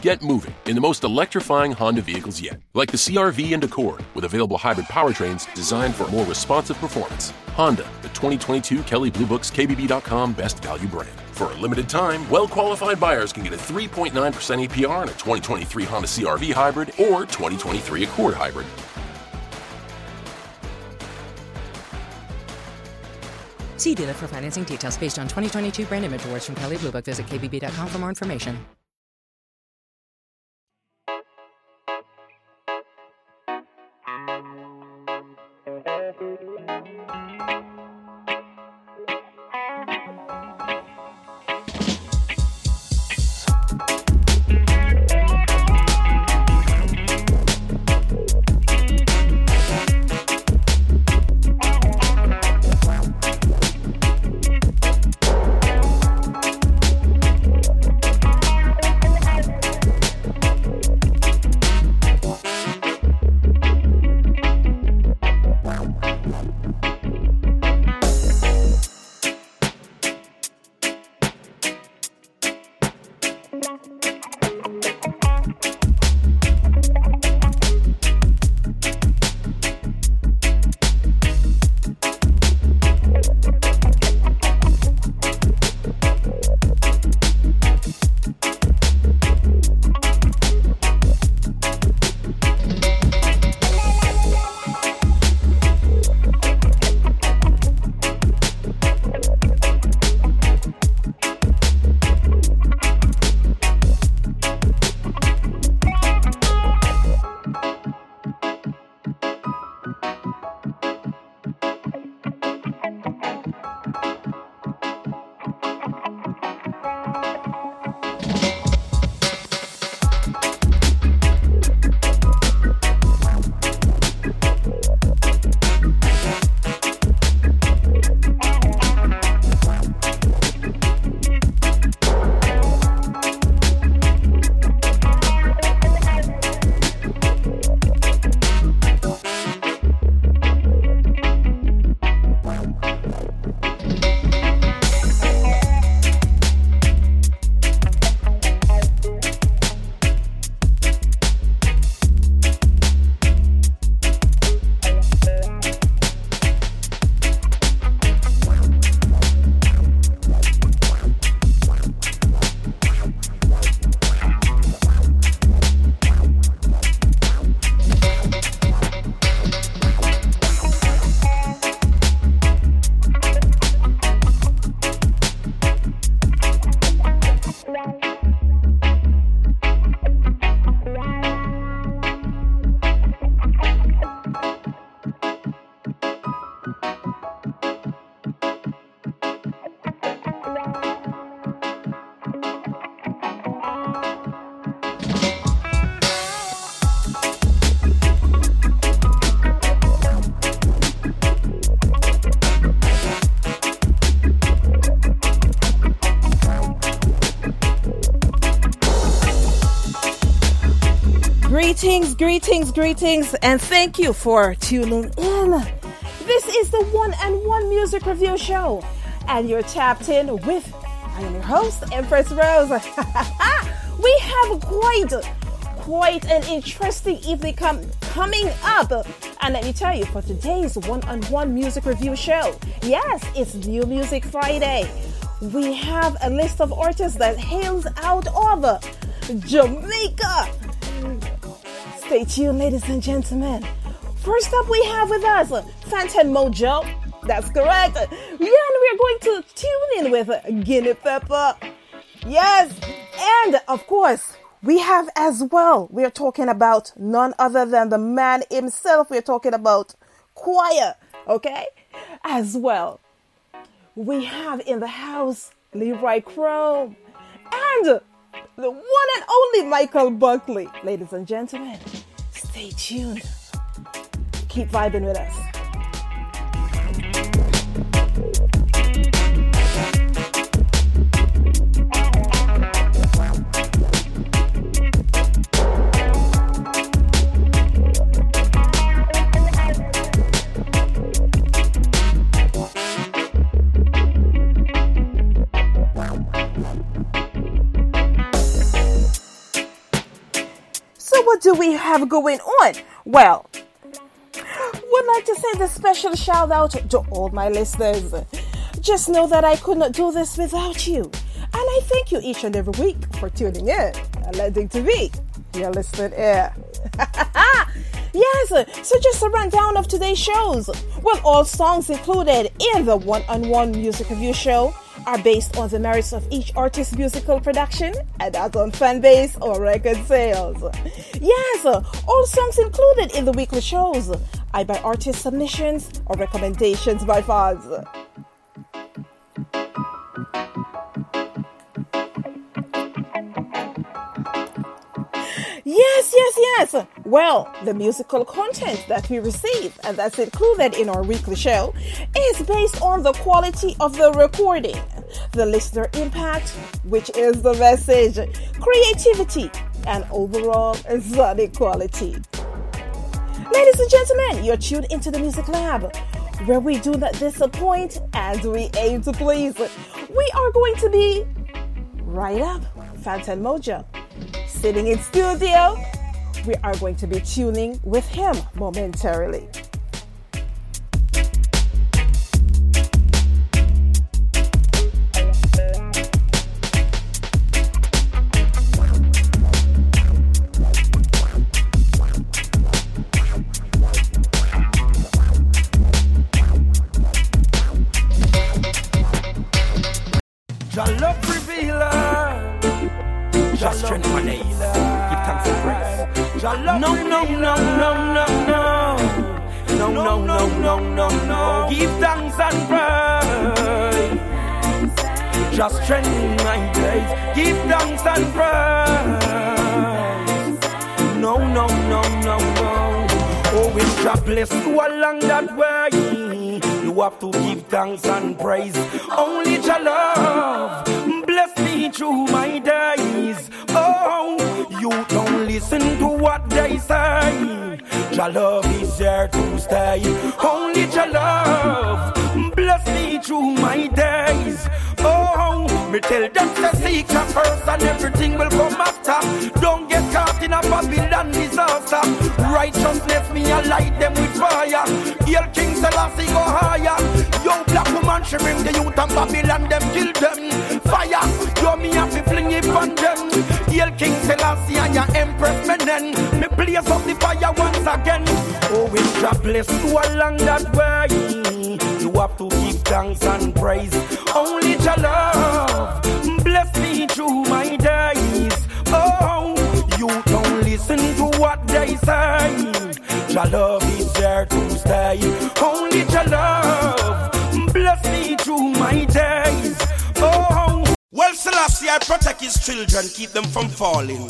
Get moving in the most electrifying Honda vehicles yet, like the CRV and Accord, with available hybrid powertrains designed for more responsive performance. Honda, the 2022 Kelley Blue Book's KBB.com Best Value brand. For a limited time, well qualified buyers can get a 3.9% APR on a 2023 Honda CRV hybrid or 2023 Accord hybrid. See dealer for financing details based on 2022 brand image awards from Kelley Blue Book. Visit kbb.com for more information. Greetings, greetings, greetings, and thank you for tuning in. This is the one and one music review show, and you're tapped in with I am your host, Empress Rose. we have quite quite an interesting evening com- coming up. And let me tell you, for today's one on one music review show, yes, it's New Music Friday. We have a list of artists that hails out of Jamaica. Stay tuned, ladies and gentlemen. First up, we have with us uh, Fantan Mojah. That's correct. Yeah, and we're going to tune in with uh, Guinney Pepper. Yes, and of course, we have as well, we're talking about none other than the man himself. We're talking about Qyor, okay? As well, we have in the house Leroy Krome. and the one and only Michael Buckley. Ladies and gentlemen, stay tuned. Keep vibing with us. What do we have going on? Well, would like to send a special shout out to all my listeners. Just know that I could not do this without you. And I thank you each and every week for tuning in and letting to be your listening ear. yes, so just a rundown of today's shows. Well, all songs included in the one on one music review show are based on the merits of each artist's musical production and not on fan base or record sales. Yes, all songs included in the weekly shows are by artist submissions or recommendations by fans. Yes, yes. Well, the musical content that we receive and that's included in our weekly show is based on the quality of the recording, the listener impact, which is the message, creativity, and overall sonic quality. Ladies and gentlemen, you're tuned into the Music Labb, where we do not disappoint and we aim to please. We are going to be right up, Fantan Mojah sitting in studio. We are going to be tuning with him momentarily. To along that way, you have to give thanks and praise. Only your love bless me through my days. Oh, you don't listen to what they say. Your love is here to stay. Only your love bless me through my days. Oh, me tell them to seek her first and everything will come after. Don't get caught in a Babylon disaster. Righteousness me a light them with fire. Hail King Selassie go higher. Yo, black woman, she bring the youth and Babylon, them kill them. Fire, yo, me have to fling it on them. Hail King Selassie and your Empress Menen. Me blaze up the fire once again. Oh, it's a bless you along that way. You have to give thanks and praise. Only your love bless me through my days. Oh, you don't listen to what they say. Your love is there to stay. Only your love bless me through my days. Oh, well, Selassie, I protect his children, keep them from falling.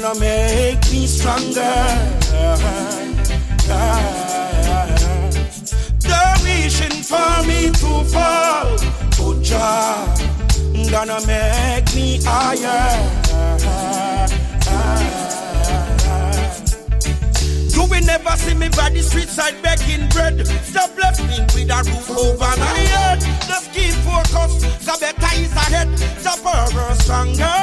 Gonna make me stronger. They're wishing for me to fall. Oh, Jah, gonna make me higher. You will never see me by the street side begging bread. Stop bless me with a roof over my head. Just keep focused, the better is ahead. The power stronger.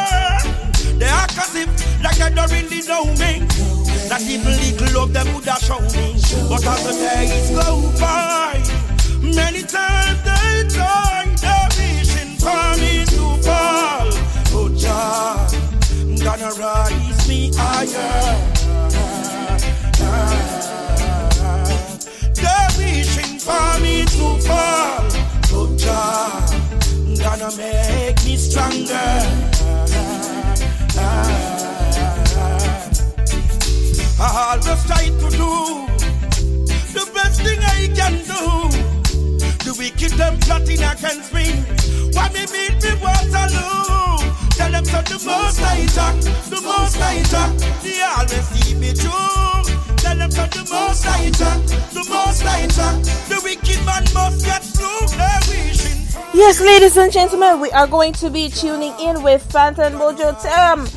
They as if like I don't really know me. That even little love them would have shown me. But as the days go by, many times they try, they're wishing for me to fall. Oh, Jah, gonna rise me higher. Fall. But Jah gonna make me stronger. I always try to do the best thing I can do. The wicked them plotting against me. Why me meet me Waterloo? Tell them to the most I talk, the most I talk. They always see me through. Tell them the most the most. The wicked man must get through. Wishing. Yes, ladies and gentlemen, we are going to be tuning in with Fantan Mojah Tam,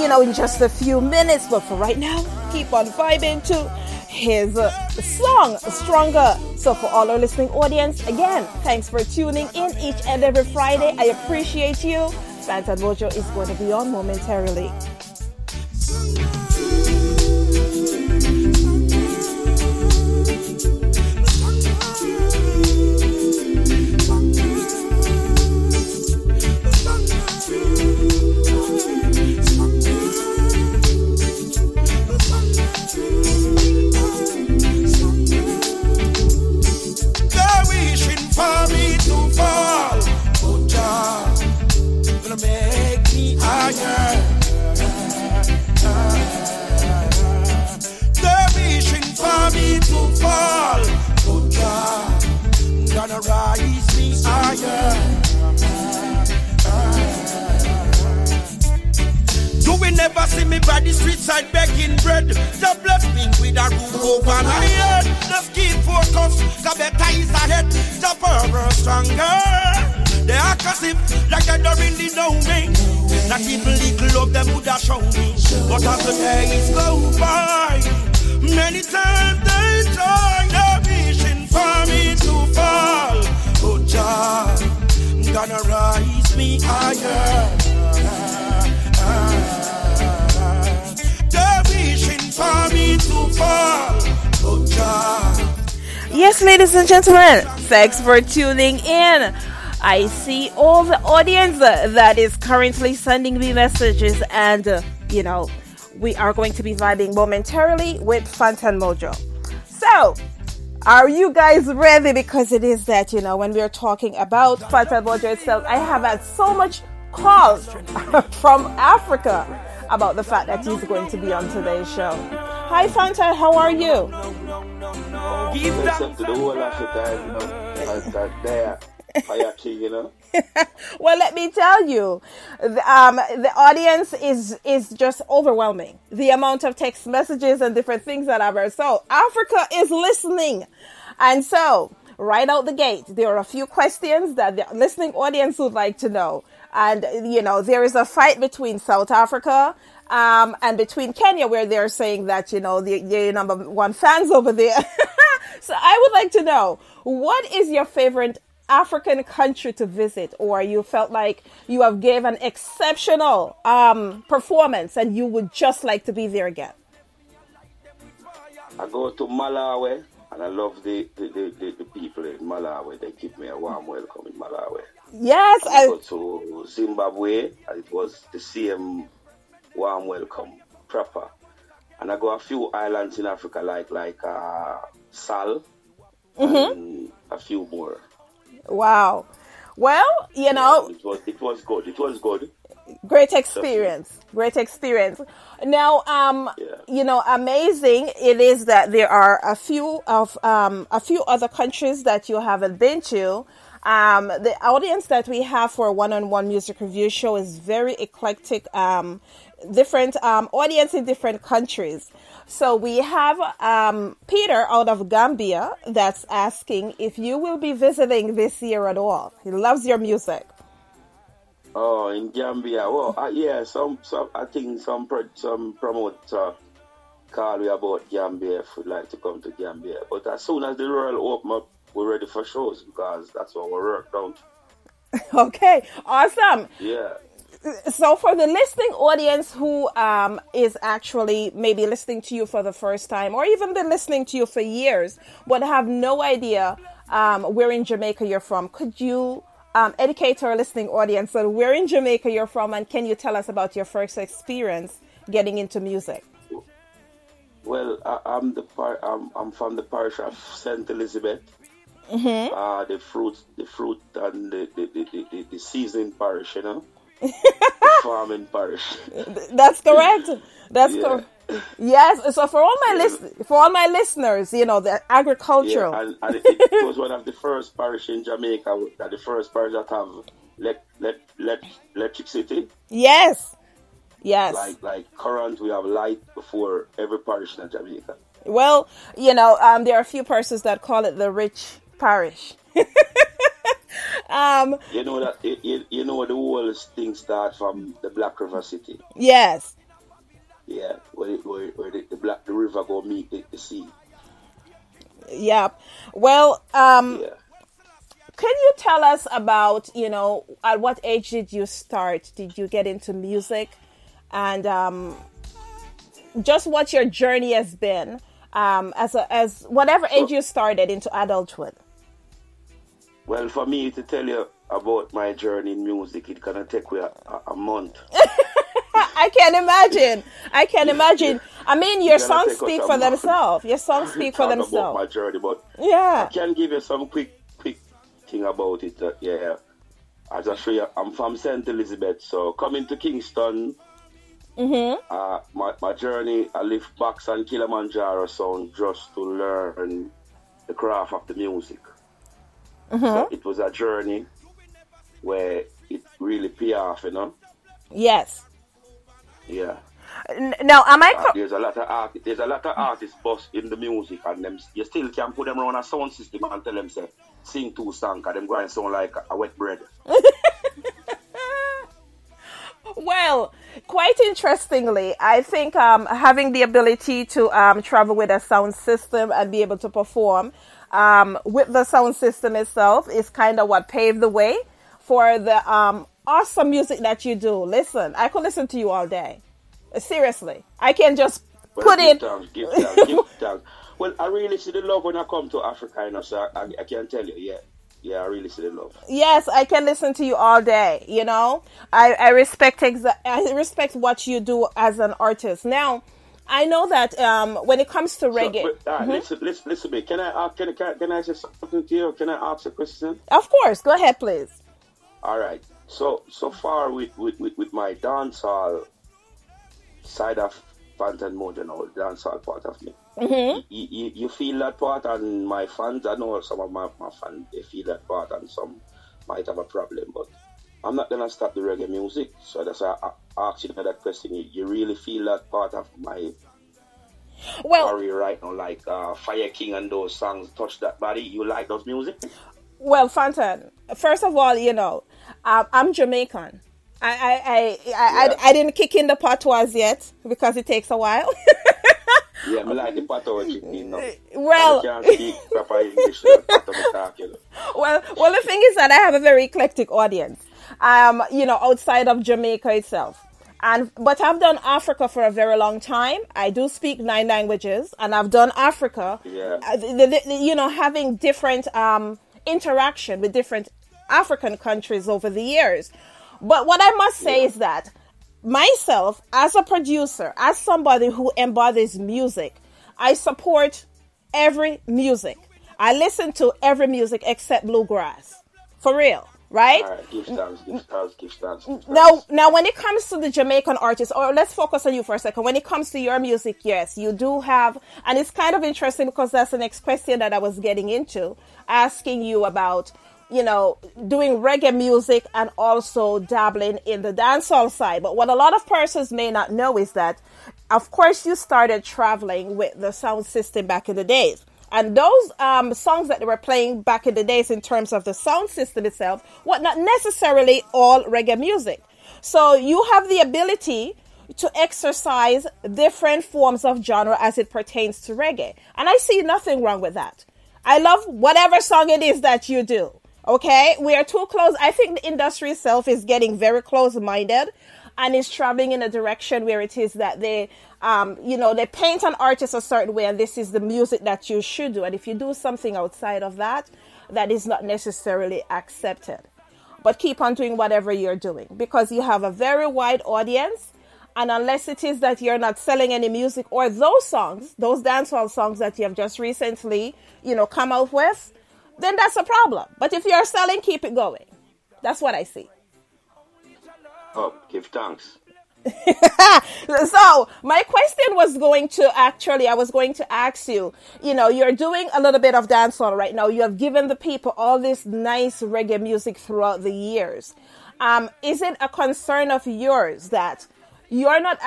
you know, in just a few minutes. But for right now, keep on vibing to his uh, song, Stronger. So, for all our listening audience, again, thanks for tuning in each and every Friday. I appreciate you. Fantan Mojah is going to be on momentarily. For me to fall. But Jah gonna make me higher. They're for me to fall. But Jah gonna rise me higher. You will never see me by the street side begging bread. The bless me with a roof over my head. Just keep focus, the better is ahead. The power stronger. They as if like they don't really know me. Not even little of them would have shown me. But as the days go by, many times they try, they're wishing for me to fall. Oh, Jah, gonna rise me higher. Yes, ladies and gentlemen, thanks for tuning in. I see all the audience that is currently sending me messages, and uh, you know, we are going to be vibing momentarily with Fantan Mojah. So, are you guys ready? Because it is that, you know, when we are talking about Fantan Mojah itself, I have had so much calls from Africa about the fact that he's going to be on today's show. Hi, Fanta. how are you? Give Except thanks to the whole Africa, you know, that, that there, fire you know. well, let me tell you, the, um, the audience is is just overwhelming. The amount of text messages and different things that I've heard. So Africa is listening, and so right out the gate, there are a few questions that the listening audience would like to know. And you know, there is a fight between South Africa. Um, and between Kenya, where they're saying that, you know, the, the number one fans over there. so I would like to know, what is your favorite African country to visit, or you felt like you have gave an exceptional um, performance and you would just like to be there again? I go to Malawi, and I love the, the, the, the, people in Malawi. They give me a warm welcome in Malawi. Yes, I I, go to Zimbabwe, and it was the same warm welcome, proper. And I go a few islands in Africa, like like uh, Sal, and a few more. wow. Well, you know, It was it was good. It was good. great experience great experience now um Yeah. you know amazing it is that there are a few of um a few other countries that you haven't been to um the audience that we have for a one-on-one music review show is very eclectic um different um audience in different countries so we have um peter out of gambia that's asking if you will be visiting this year at all he loves your music Oh, in Gambia. Well, uh, yeah, some, some, I think some, pro, some promoter call me about Gambia if we'd like to come to Gambia. But as soon as the Royal open up, we're ready for shows because that's what we're worked out. okay awesome Yeah. So for the listening audience who um, is actually maybe listening to you for the first time or even been listening to you for years but have no idea um, where in jamaica you're from could you um, educate our listening audience on where in jamaica you're from and can you tell us about your first experience getting into music? Well, I, I'm the par- I'm, I'm from the parish of Saint Elizabeth, Mm-hmm. Uh, the fruit, the fruit, and the the the, the, the, seasoning parish, you know, farming parish. That's correct. That's Yeah. correct. Yes. So for all my list, for all my listeners, you know, the agricultural. Yeah, and, and it, it was one of the first parish in Jamaica, that the first parish that have let let let electricity. yes. Yes. Like like current, we have light before every parish in Jamaica. Well, you know, um, there are a few persons that call it the rich parish. um, You know that you, you, know the whole thing starts from the Black River City. yes. Yeah, where, where, where the, the Black the river go meet the, the sea. Yep. Well, um, Yeah. can you tell us about, you know, at what age did you start? Did you get into music? And um, just what your journey has been um, as a, as whatever age you started into adulthood. Well, for me to tell you about my journey in music, it gonna take me a, a, month. I can imagine. I can imagine. I mean, your songs speak for themselves. Your songs speak for themselves. about my journey, but Yeah. I can give you some quick, quick thing about it. Uh, yeah, I just show you. I'm from Saint Elizabeth, so coming to Kingston. Mm-hmm. Uh, my, my journey, I live box and Kilimanjaro sound just to learn the craft of the music. Mm-hmm. So it was a journey where it really pay off, you know. Yes. Yeah. Now, am I? Uh, there's a lot of art, there's a lot of artists bust in the music and them you still can put them on a sound system and tell them say sing two songs and them going sound like a wet bread. Well, quite interestingly, I think um, having the ability to um, travel with a sound system and be able to perform um, with the sound system itself is kind of what paved the way for the um, awesome music that you do. Listen, I could listen to you all day. Seriously, I can just Well, put give in. give give. Well, I really see the love when I come to Africa, you know, so I, I, I can tell you, yeah. Yeah, I really see the love. Yes, I can listen to you all day. You know, I, I respect exa- I respect what you do as an artist. Now, I know that um, when it comes to reggae, So, but, uh, listen, listen, listen to me. Can I, ask, can, I, can, can I say something to you? Can I ask a question? of course, go ahead, please. All right. So so far with with, with, with my dancehall side of Fantan Mojah now, dancehall part of me. Mm-hmm. You, you, you feel that part, and my fans, I know some of my, my fans, they feel that part, and some might have a problem, but I'm not gonna stop the reggae music. So that's why I, I asked you that question. You, you really feel that part of my Well, career right now, like uh, Fire King and those songs, touch that body. You like those music? well, Fantan. First of all, you know, um, I'm Jamaican. I I I, I, Yeah. I I didn't kick in the patois yet because it takes a while. Yeah, me like the patois chicken. No. Well- I can't speak proper English. like patois talk, you know. well, well, the thing is that I have a very eclectic audience. Um, you know, outside of Jamaica itself. And but I've done Africa for a very long time. I do speak nine languages, and I've done Africa. Yeah. Uh, the- the- the- you know, having different um, interaction with different African countries over the years. But what I must say is that myself, as a producer, as somebody who embodies music, I support every music. I listen to every music except bluegrass. For real, right? Give thanks, give thanks, give thanks. Now, now, when it comes to the Jamaican artists, or let's focus on you for a second. When it comes to your music, yes, you do have, and it's kind of interesting because that's the next question that I was getting into, asking you about, you know, doing reggae music and also dabbling in the dancehall side. But what a lot of persons may not know is that, of course, you started traveling with the sound system back in the days. And those um, songs that they were playing back in the days, in terms of the sound system itself, were not necessarily all reggae music. So you have the ability to exercise different forms of genre as it pertains to reggae. And I see nothing wrong with that. I love whatever song it is that you do. Okay? We are too close. I think the industry itself is getting very close minded and is traveling in a direction where it is that they, um, you know, they paint an artist a certain way and this is the music that you should do. And if you do something outside of that, that is not necessarily accepted. But keep on doing whatever you're doing because you have a very wide audience. And unless it is that you're not selling any music or those songs, those dancehall songs that you have just recently, you know, come out with, then that's a problem. But if you're selling, keep it going. That's what I see. Oh, give thanks. so my question was going to actually i was going to ask you you know you're doing a little bit of dancehall right now you have given the people all this nice reggae music throughout the years um, is it a concern of yours that you're not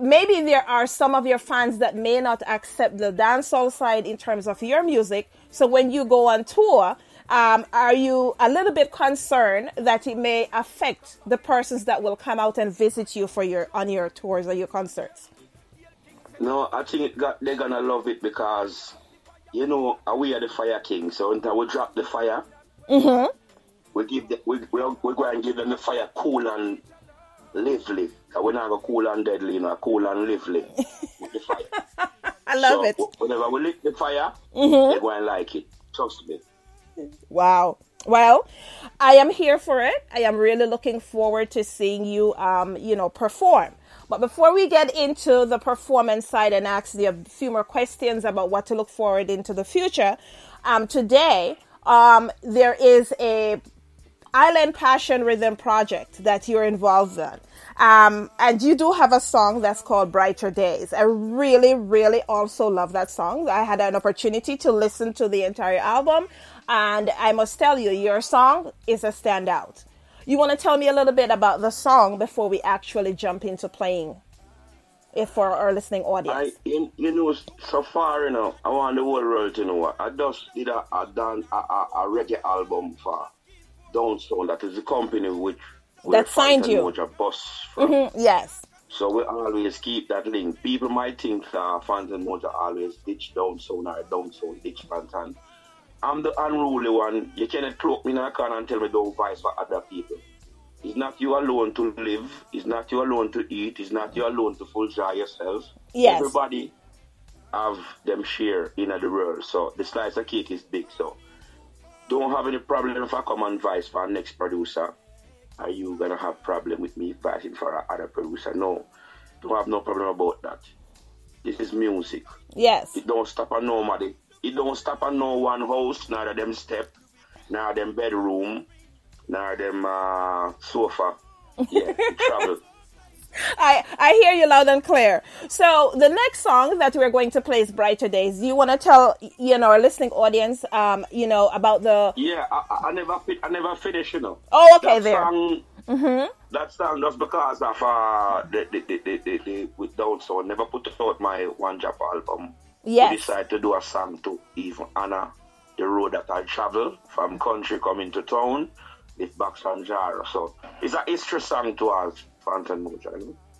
maybe there are some of your fans that may not accept the dancehall side in terms of your music so when you go on tour um, are you a little bit concerned that it may affect the persons that will come out and visit you for your on your tours or your concerts? No, I think got, they're gonna love it because you know we are the fire king. So until we drop the fire, mm-hmm. we give the, we we we go and give them the fire cool and lively. We're not gonna cool and deadly, you know, cool and lively with the fire. I love so, it. Whenever we lit the fire, mm-hmm. they're going to like it. Trust me. Wow. Well, I am here for it. I am really looking forward to seeing you, um, you know, perform. But before we get into the performance side and ask you a few more questions about what to look forward into the future, um, today um, there is a Island Passion Rhythm project that you're involved in. Um, and you do have a song that's called Brighter Days. I really, really also love that song. I had an opportunity to listen to the entire album. And I must tell you, your song is a standout. You want to tell me a little bit about the song before we actually jump into playing it for our listening audience? I, you, you know, so far, you know, I want the whole world to know. I just did a, a, dance, a, a, a reggae album for Downstone. That is the company which that signed you. Moja boss. Mm-hmm, yes. So we always keep that link. People might think uh, Fantan Mojah always ditch Downsound or Downsound ditch Fantan. I'm the unruly one. You cannot cloak me in a corner and tell me don't vice for other people. It's not you alone to live. It's not you alone to eat. It's not you alone to fulfill yourself. Yes. Everybody have them share in the world. So the slice of cake is big. So don't have any problem if I come and vice for our next producer. Are you gonna have problem with me vicing for other producer? No. Don't have no problem about that. This is music. Yes. It don't stop at nobody it don't stop at no one house, neither them step, nor them bedroom, nor them uh, sofa. Yeah, travel. I, I hear you loud and clear. So the next song that we're going to play is "Brighter Days." Do you want to tell you know our listening audience, um, you know about the? Yeah, I, I never I never finished, you know. Oh, okay, that there. Song, mm-hmm. That song just because of uh, the the the the, the, the with down so never put out my one drop album. Yes. We decided to do a song to even honor the road that I travel from country coming to town with Box and Jara. So it's a history song to us,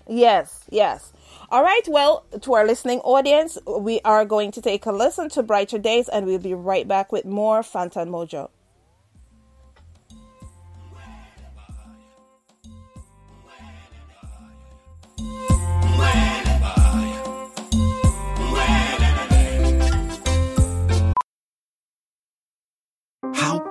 Yes, yes. All right, well, to our listening audience, we are going to take a listen to Brighter Days and we'll be right back with more Fantan Mojah.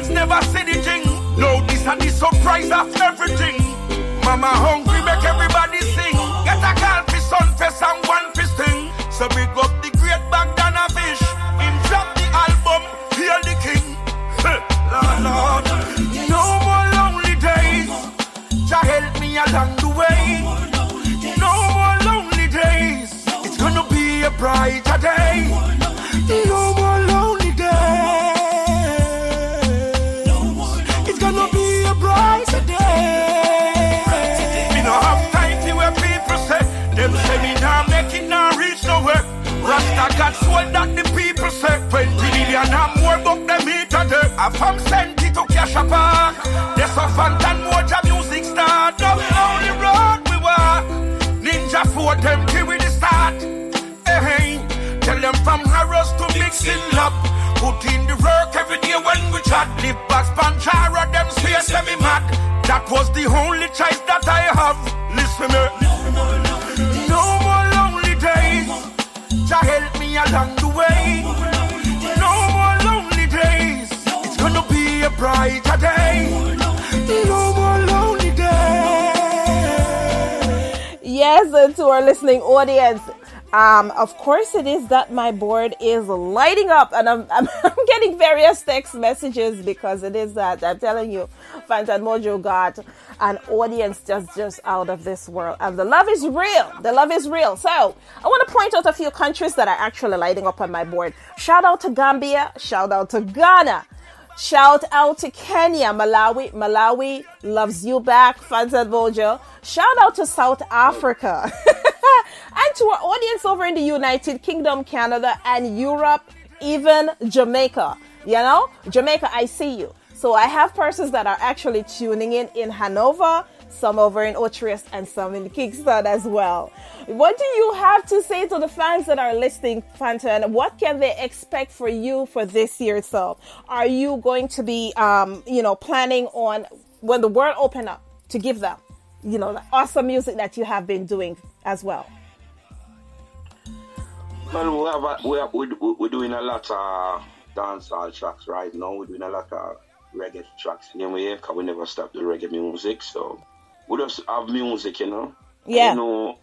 never see the thing. No, this and the surprise of everything. Mama hungry, make everybody sing. Get a call for sunfest and one fish thing. So big up the great Bogdanovich. Him drop the album, hear the king. Lord, Lord, no more lonely days. Jah help me along the way. No more lonely days. It's gonna be a brighter day. Rasta got that the people say 20 million and more book them eat a. I from Senti to Cash Park. There's a Fantan Mojah music start. Now we only road we walk. Ninja for them till we the start. Hey. Tell them from Harrows to mixing up. Put in the work every day when we chat. Live back Panchara, them space me mad. That was the only choice that I have. Listen me. Along the way. No more lonely days. It's gonna be a brighter day. No more lonely days. Yes, and to our listening audience, um, of course it is that my board is lighting up, and I'm, I'm, I'm getting various text messages because it is that I'm telling you, Fantan Mojah got an audience just just out of this world, and the love is real. The love is real. So I want to point out a few countries that are actually lighting up on my board. Shout out to Gambia. Shout out to Ghana. Shout out to Kenya, Malawi. Malawi loves you back, Fantan Mojah. Shout out to South Africa. and to our audience over in the United Kingdom, Canada, and Europe, even Jamaica. You know, Jamaica, I see you. So I have persons that are actually tuning in in Hanover, some over in Otrius, and some in Kingston as well. What do you have to say to the fans that are listening, Fantan? What can they expect for you for this year? So, are you going to be, um, you know, planning on when the world open up to give them, you know, the awesome music that you have been doing as well? Well, we have a, we have, we, we- we're doing a lot of dancehall tracks right now. We're doing a lot of reggae tracks. Anyway, because we never stop the reggae music. So we just have music, you know. And, Yeah. You know,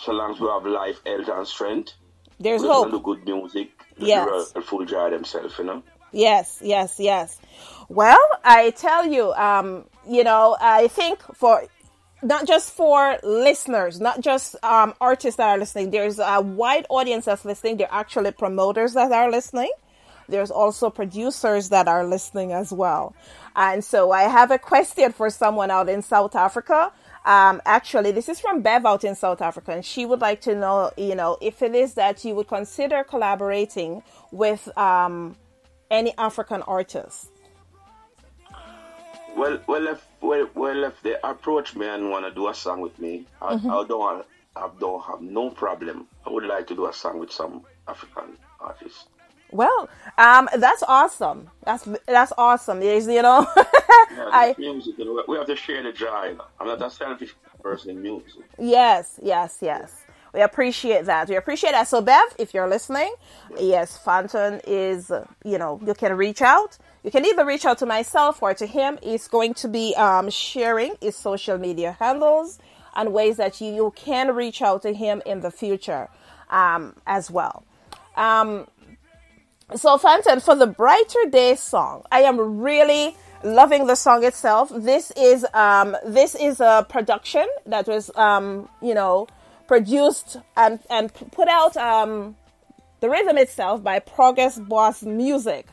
so long as we have life, health, and strength, There's hope. do good music. Yes. The full joy themselves, you know. Yes, yes, yes. Well, I tell you, um, you know, I think for not just for listeners, not just um, artists that are listening, there's a wide audience that's listening. There are actually promoters that are listening. There's also producers that are listening as well. And so I have a question for someone out in South Africa. Um, actually, this is from Bev out in South Africa, and she would like to know, you know, if it is that you would consider collaborating with um, any African artists. Well, well, if well, well, if they approach me and want to do a song with me, I, Mm-hmm. I don't I don't have no problem. I would like to do a song with some African artists. Well, um, that's awesome. That's that's awesome. There's, you know, Yeah, I music, you know, we have to share the joy. you. I'm not a selfish person in music. yes, yes, yes. We appreciate that. We appreciate that. So, Bev, if you're listening, yes, Fantan is, you know, you can reach out. You can either reach out to myself or to him. He's going to be um, sharing his social media handles and ways that you, you can reach out to him in the future um, as well. Um, so Fantan, for the brighter day song, I am really loving the song itself. This is um this is a production that was um you know produced and and put out um the rhythm itself by Progress Boss Music.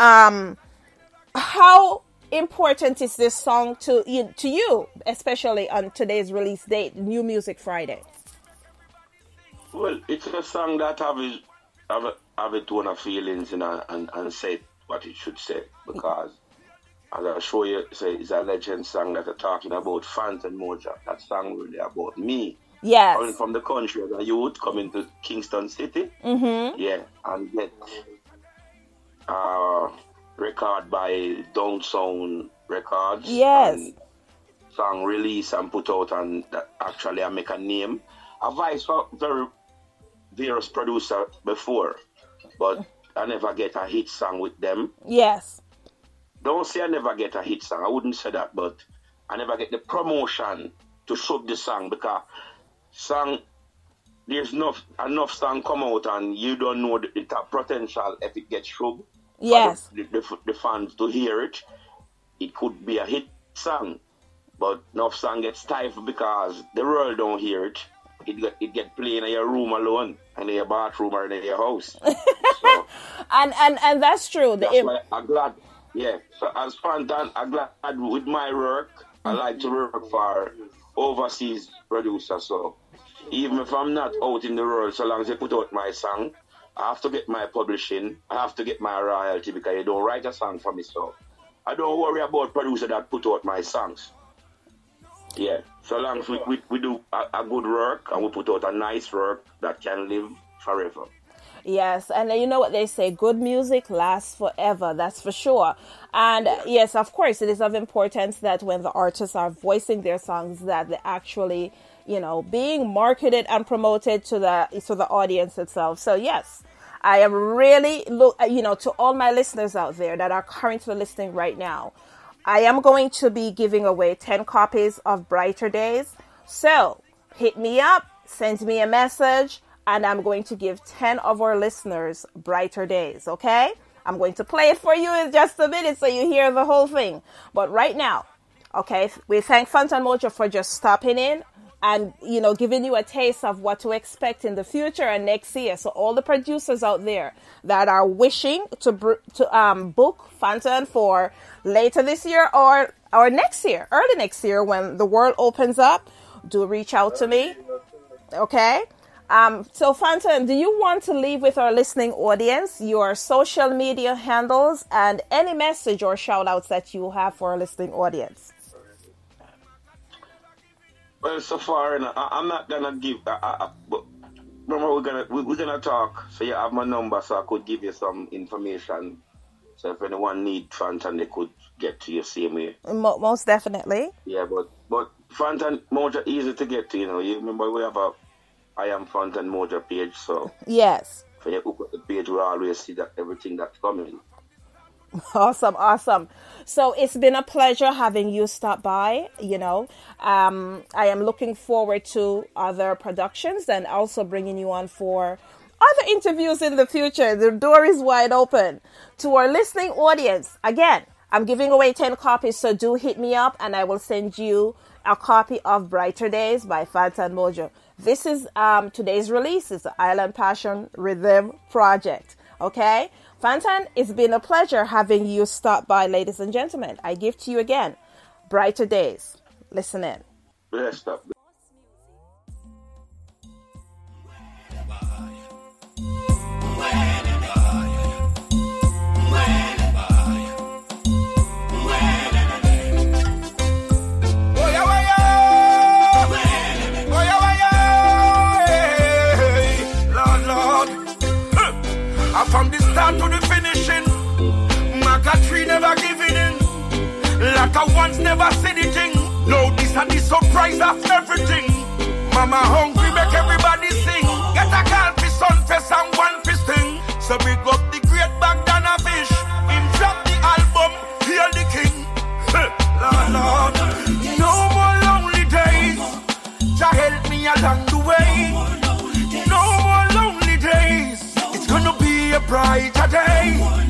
Um how important is this song to you to you, especially on today's release date, New Music Friday? Well, it's a song that have have, a- have a tone of feelings you know, and, and say what it should say because as I show you, say it's a legend song that are talking about fans and Moja. That song really about me. Yeah. Coming from the country as a youth, coming to Kingston City. Mm-hmm. Yeah, and get uh, record by Down Sound Records. Yes. Song release and put out and actually I make a name. A voice for very various producer before, but I never get a hit song with them. Yes. Don't say I never get a hit song. I wouldn't say that, but I never get the promotion to shoot the song because song there's enough enough song come out and you don't know the, it have potential if it gets shoved. Yes. The, the, the fans to hear it. It could be a hit song, but enough song gets stifled because the world don't hear it. it get, it get playing in your room alone, and in your bathroom or in your house. so, and and and that's true. That's the, why I'm glad. Yeah. So as Fantan, I'm glad with my work. I like to work for overseas producers. So even if I'm not out in the world, so long as they put out my song, I have to get my publishing. I have to get my royalty because you don't write a song for me. So I don't worry about producer that put out my songs. Yeah, so long as we, we, we do a, a good work and we put out a nice work that can live forever. Yes, and you know what they say good music lasts forever, that's for sure. And yes, of course, it is of importance that when the artists are voicing their songs that they actually, you know, being marketed and promoted to the to the audience itself. So yes, I am really look, uh, you know, to all my listeners out there that are currently listening right now. I am going to be giving away 10 copies of Brighter Days. So hit me up, send me a message, and I'm going to give 10 of our listeners Brighter Days, okay? I'm going to play it for you in just a minute so you hear the whole thing. But right now, okay, we thank Fantan Mojah for just stopping in and you know giving you a taste of what to expect in the future and next year. So all the producers out there that are wishing to to um, book Fantan for later this year or or next year early next year when the world opens up do reach out to me okay? Um, so Fantan, do you want to leave with our listening audience your social media handles and any message or shout outs that you have for our listening audience well, so far, and I, am not gonna give. I, I, but remember, we're gonna we, are gonna talk. So you have my number, so I could give you some information. So if anyone need Fantan, they could get to you same way. Most definitely. Yeah, but but Fantan Mojah easy to get to. You know, you remember we have a I am Fantan Mojah page, so yes. When you look at the page, we always see that everything that's coming. Awesome, awesome. So it's been a pleasure having you stop by. You know, um, I am looking forward to other productions and also bringing you on for other interviews in the future. The door is wide open to our listening audience. Again, I'm giving away 10 copies, so do hit me up and I will send you a copy of Brighter Days by Fantan Mojah. This is um, today's release. It's the Island Passion Rhythm Project. Okay? Fantan, it's been a pleasure having you stop by, ladies and gentlemen. I give to you again brighter days. Listen in. Blessed up. Like a once never said anything. No, this and the surprise of everything. Mama hungry, make everybody sing. Get a call for Sumfest and one fisting. So big up the great bag Bogdanovich. Him drop the album, hear the king. Lord, Lord, no more lonely days. Jah help me along the way. No more lonely days. It's gonna be a brighter day.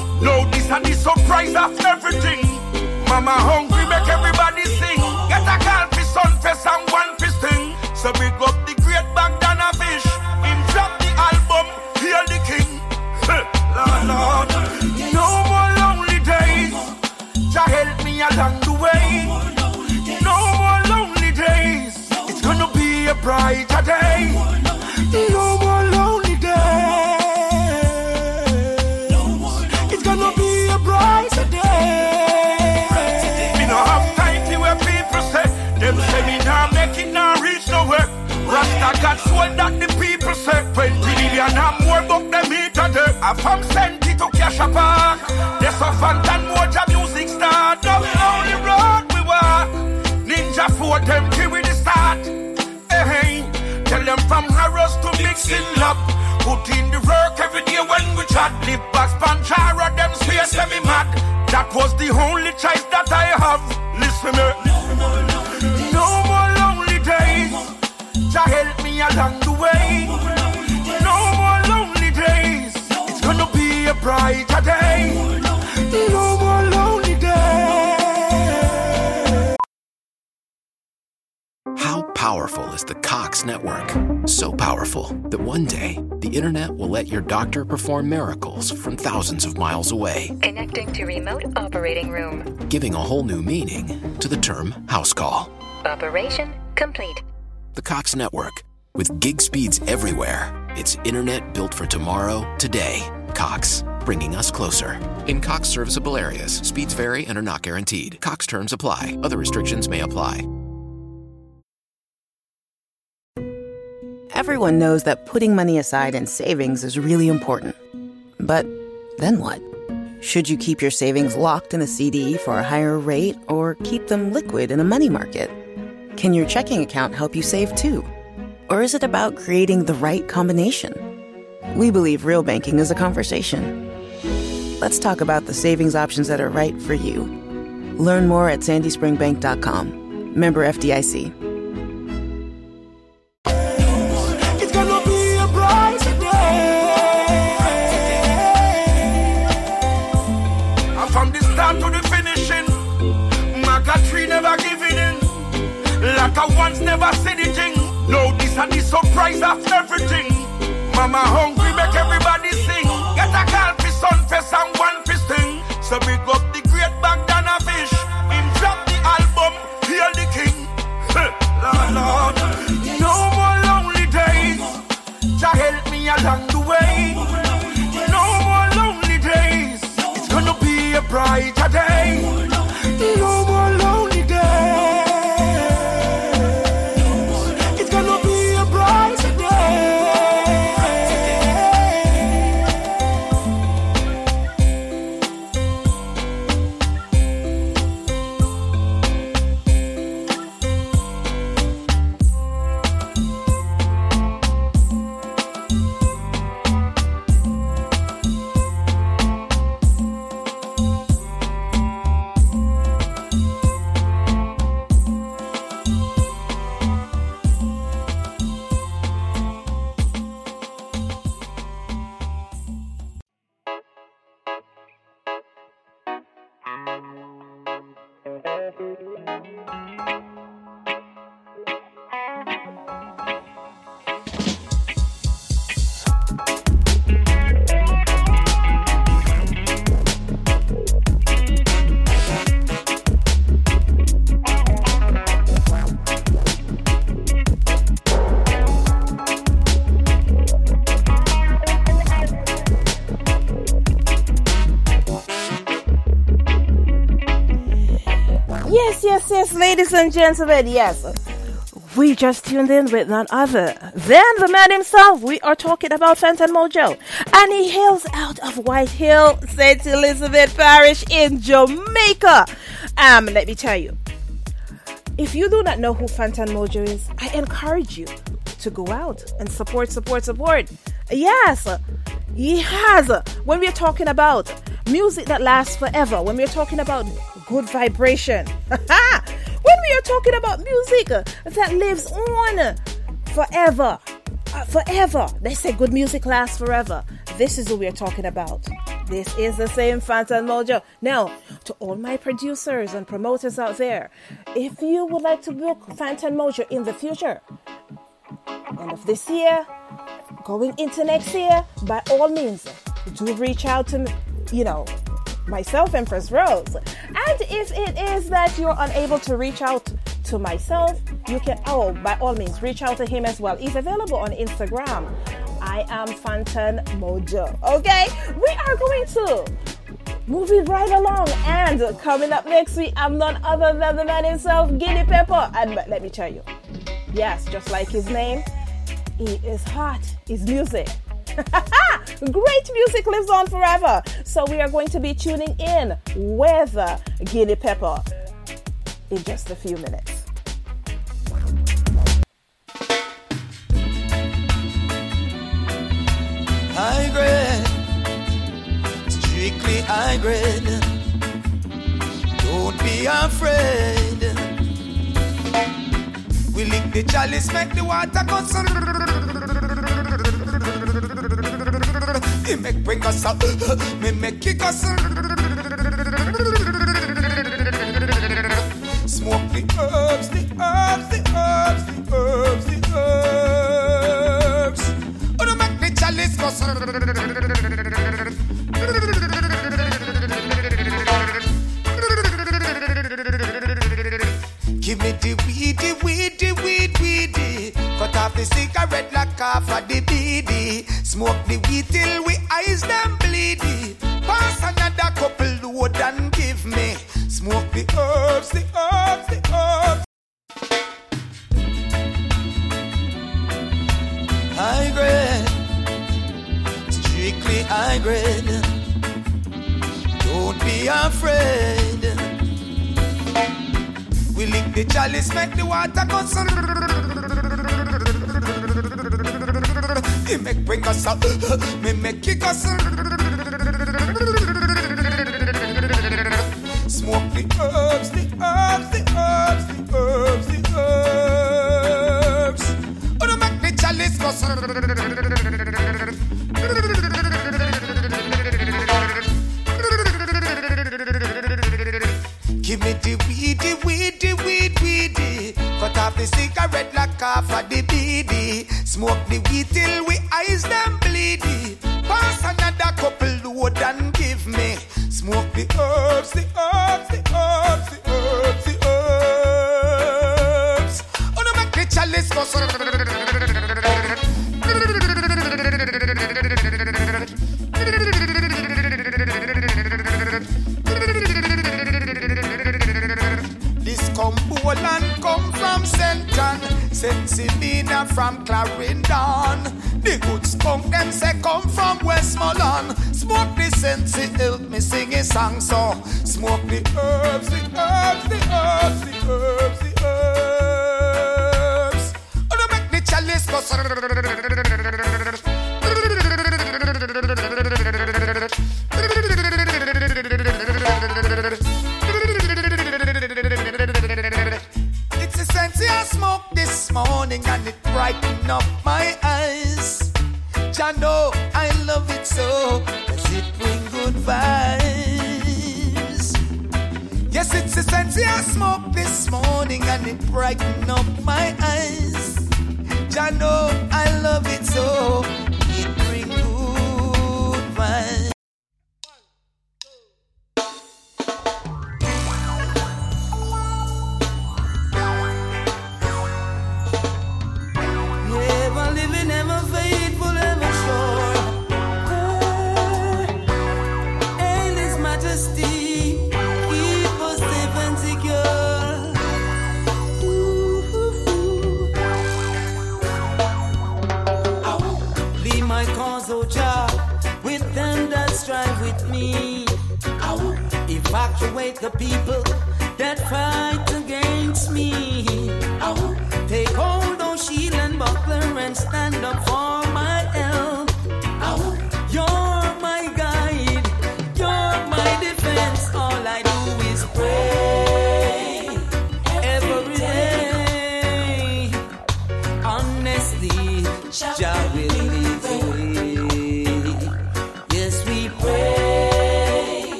No, this and the surprise of everything. Mama hungry, make everybody sing. Get a call for Sumfest and one fisting. So big up the great Bogdanovich. Him drop the album, hear the king. Lord, Lord, no more lonely days. Jah help me along the way. No more lonely days. It's gonna be a brighter day. Million and more book them a day. I from Senti to Cash Park. There's a Fantan Mojah music start. Now we only road we walk. Ninja for them till we the start. Hey. Tell them from Harrows to mixing up. Put in the work every day when we chat. Live back Spanchara, them space me mad. That was the only choice that I have. Listen me. Along the way. No more lonely days. It's gonna be a brighter day. No more lonely days. How powerful is the Cox network? So powerful that one day the internet will let your doctor perform miracles from thousands of miles away, Connecting to remote operating room. giving a whole new meaning to the term house call. Operation complete. The Cox network, with gig speeds everywhere, it's internet built for tomorrow, today. Cox, bringing us closer. In Cox serviceable areas, speeds vary and are not guaranteed. Cox terms apply, other restrictions may apply. Everyone knows that putting money aside in savings is really important. But then what? Should you keep your savings locked in a CD for a higher rate or keep them liquid in a money market? Can your checking account help you save too? Or is it about creating the right combination? We believe real banking is a conversation. Let's talk about the savings options that are right for you. Learn more at sandyspringbank.com. Member FDIC. Never. And the surprise of everything. Mama hungry, make everybody sing. Get a call for Sumfest and one for Sting. So big up the great Bogdanovich. Him drop the album, heal the king. Lord, Lord. No more lonely days. Jah help me along the way. No more lonely days. It's gonna be a brighter day. Gentlemen, yes. We just tuned in with none other than the man himself. We are talking about Fantan Mojah. And he hails out of White Hill, St. Elizabeth Parish in Jamaica. Um, let me tell you, if you do not know who Fantan Mojah is, I encourage you to go out and support, support, support. Yes, he has. When we're talking about music that lasts forever, when we're talking about good vibration, when we are talking about music that lives on forever, uh, forever. They say good music lasts forever. This is what we're talking about. This is the same Fantan Mojah. Now, to all my producers and promoters out there, if you would like to book Fantan Mojah in the future, end of this year, going into next year, by all means, do reach out to me, you know, myself, Empress Rose. And if it is that you're unable to reach out to myself, you can, oh, by all means, reach out to him as well. He's available on Instagram. I am Fantan Mojah. Okay, we are going to move it right along. And coming up next week, I'm none other than the man himself, Guinney Pepper. And let me tell you, yes, just like his name, he is hot. His music Great music lives on forever. So we are going to be tuning in with Guinney Pepper in just a few minutes. High grade, strictly high grade. Don't be afraid. We lick the chalice, make the water go. He make bring us up, me make kick us. Smoke the herbs, the herbs, the herbs, the herbs, the herbs. Oh, to make the chalice go. Give me the weedy, weedy, weed, weedy. Cut off the cigarette like off of the beady. Smoke the weed till we eyes them bleedy. Pass another couple load and give me. Smoke the herbs, the herbs, the herbs. High grade, strictly high grade. Don't be afraid. We lick the chalice, make the water go. He make bring us up, me make kick us. Smoke the herbs, the herbs, the herbs, the herbs, the herbs. Oh, to make the chalice go. Give me the weedy, weedy, weed, weedy. Cut off the cigarette like of the beady. Smoke the weed till we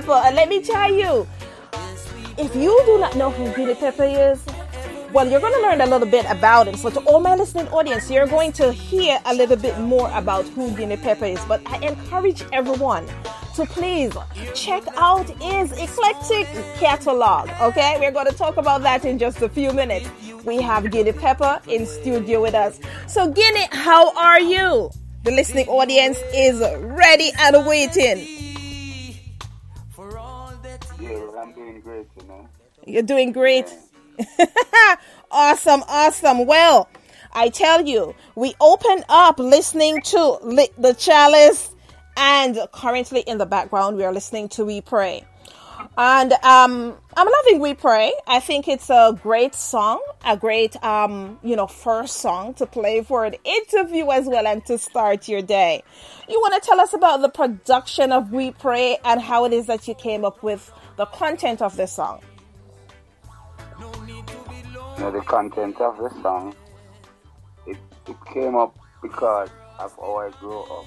Pepper. And let me tell you, if you do not know who Guinney Pepper is, well, you're going to learn a little bit about him. So, to all my listening audience, you're going to hear a little bit more about who Guinney Pepper is. But I encourage everyone to please check out his eclectic catalog. Okay, we're going to talk about that in just a few minutes. We have Guinney Pepper in studio with us. So, Guinney, how are you? The listening audience is ready and waiting. Doing great. awesome, awesome. Well, I tell you, we opened up listening to the Chalice, and currently in the background, we are listening to We Pray. And um, I'm loving We Pray. I think it's a great song, a great, um, you know, first song to play for an interview as well and to start your day. You want to tell us about the production of We Pray and how it is that you came up with the content of this song? You know, the content of the song, it, it came up because of how I grew up.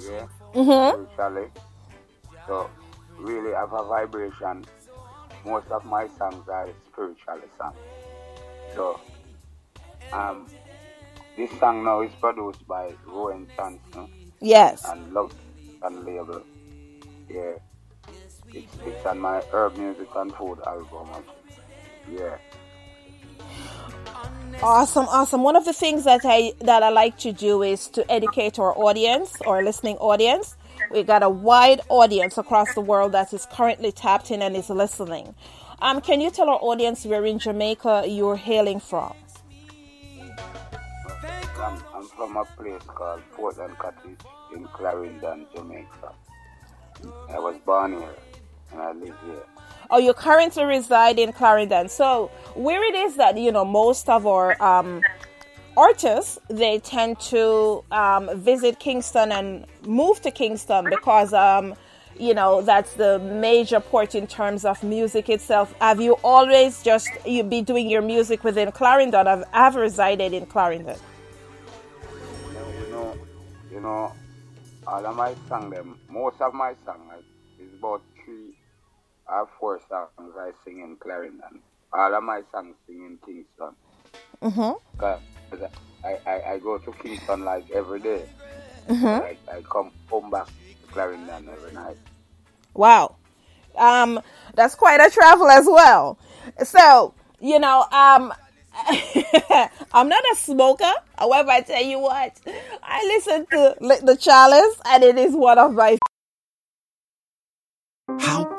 Yeah? Mm-hmm. Spiritually. So, really I have a vibration. Most of my songs are spiritual songs. So, um, this song now is produced by Rowan Thompson. Yes. And Love and label. Yeah. It's, it's on my herb music and food album. Yeah. Awesome, awesome. One of the things that I that I like to do is to educate our audience, our listening audience. We got a wide audience across the world that is currently tapped in and is listening. Um, can you tell our audience where in Jamaica you're hailing from? I'm, I'm from a place called Portland Cottage in Clarendon, Jamaica. I was born here and I live here. Oh, you currently reside in Clarendon. So, where it is that you know most of our um, artists they tend to um, visit Kingston and move to Kingston because um, you know that's the major port in terms of music itself. Have you always just you be doing your music within Clarendon? Have have resided in Clarendon? You know, you know, all of my songs, them most of my songs is about three or four songs I sing in Clarendon. All of my songs sing in Kingston. Mm-hmm. Cause I, I, I go to Kingston like every day. Mm-hmm. I, I come home back to Clarendon every night. Wow. Um, that's quite a travel as well. So, you know, um, I'm not a smoker. However, I tell you what, I listen to the Chalice, and it is one of my. How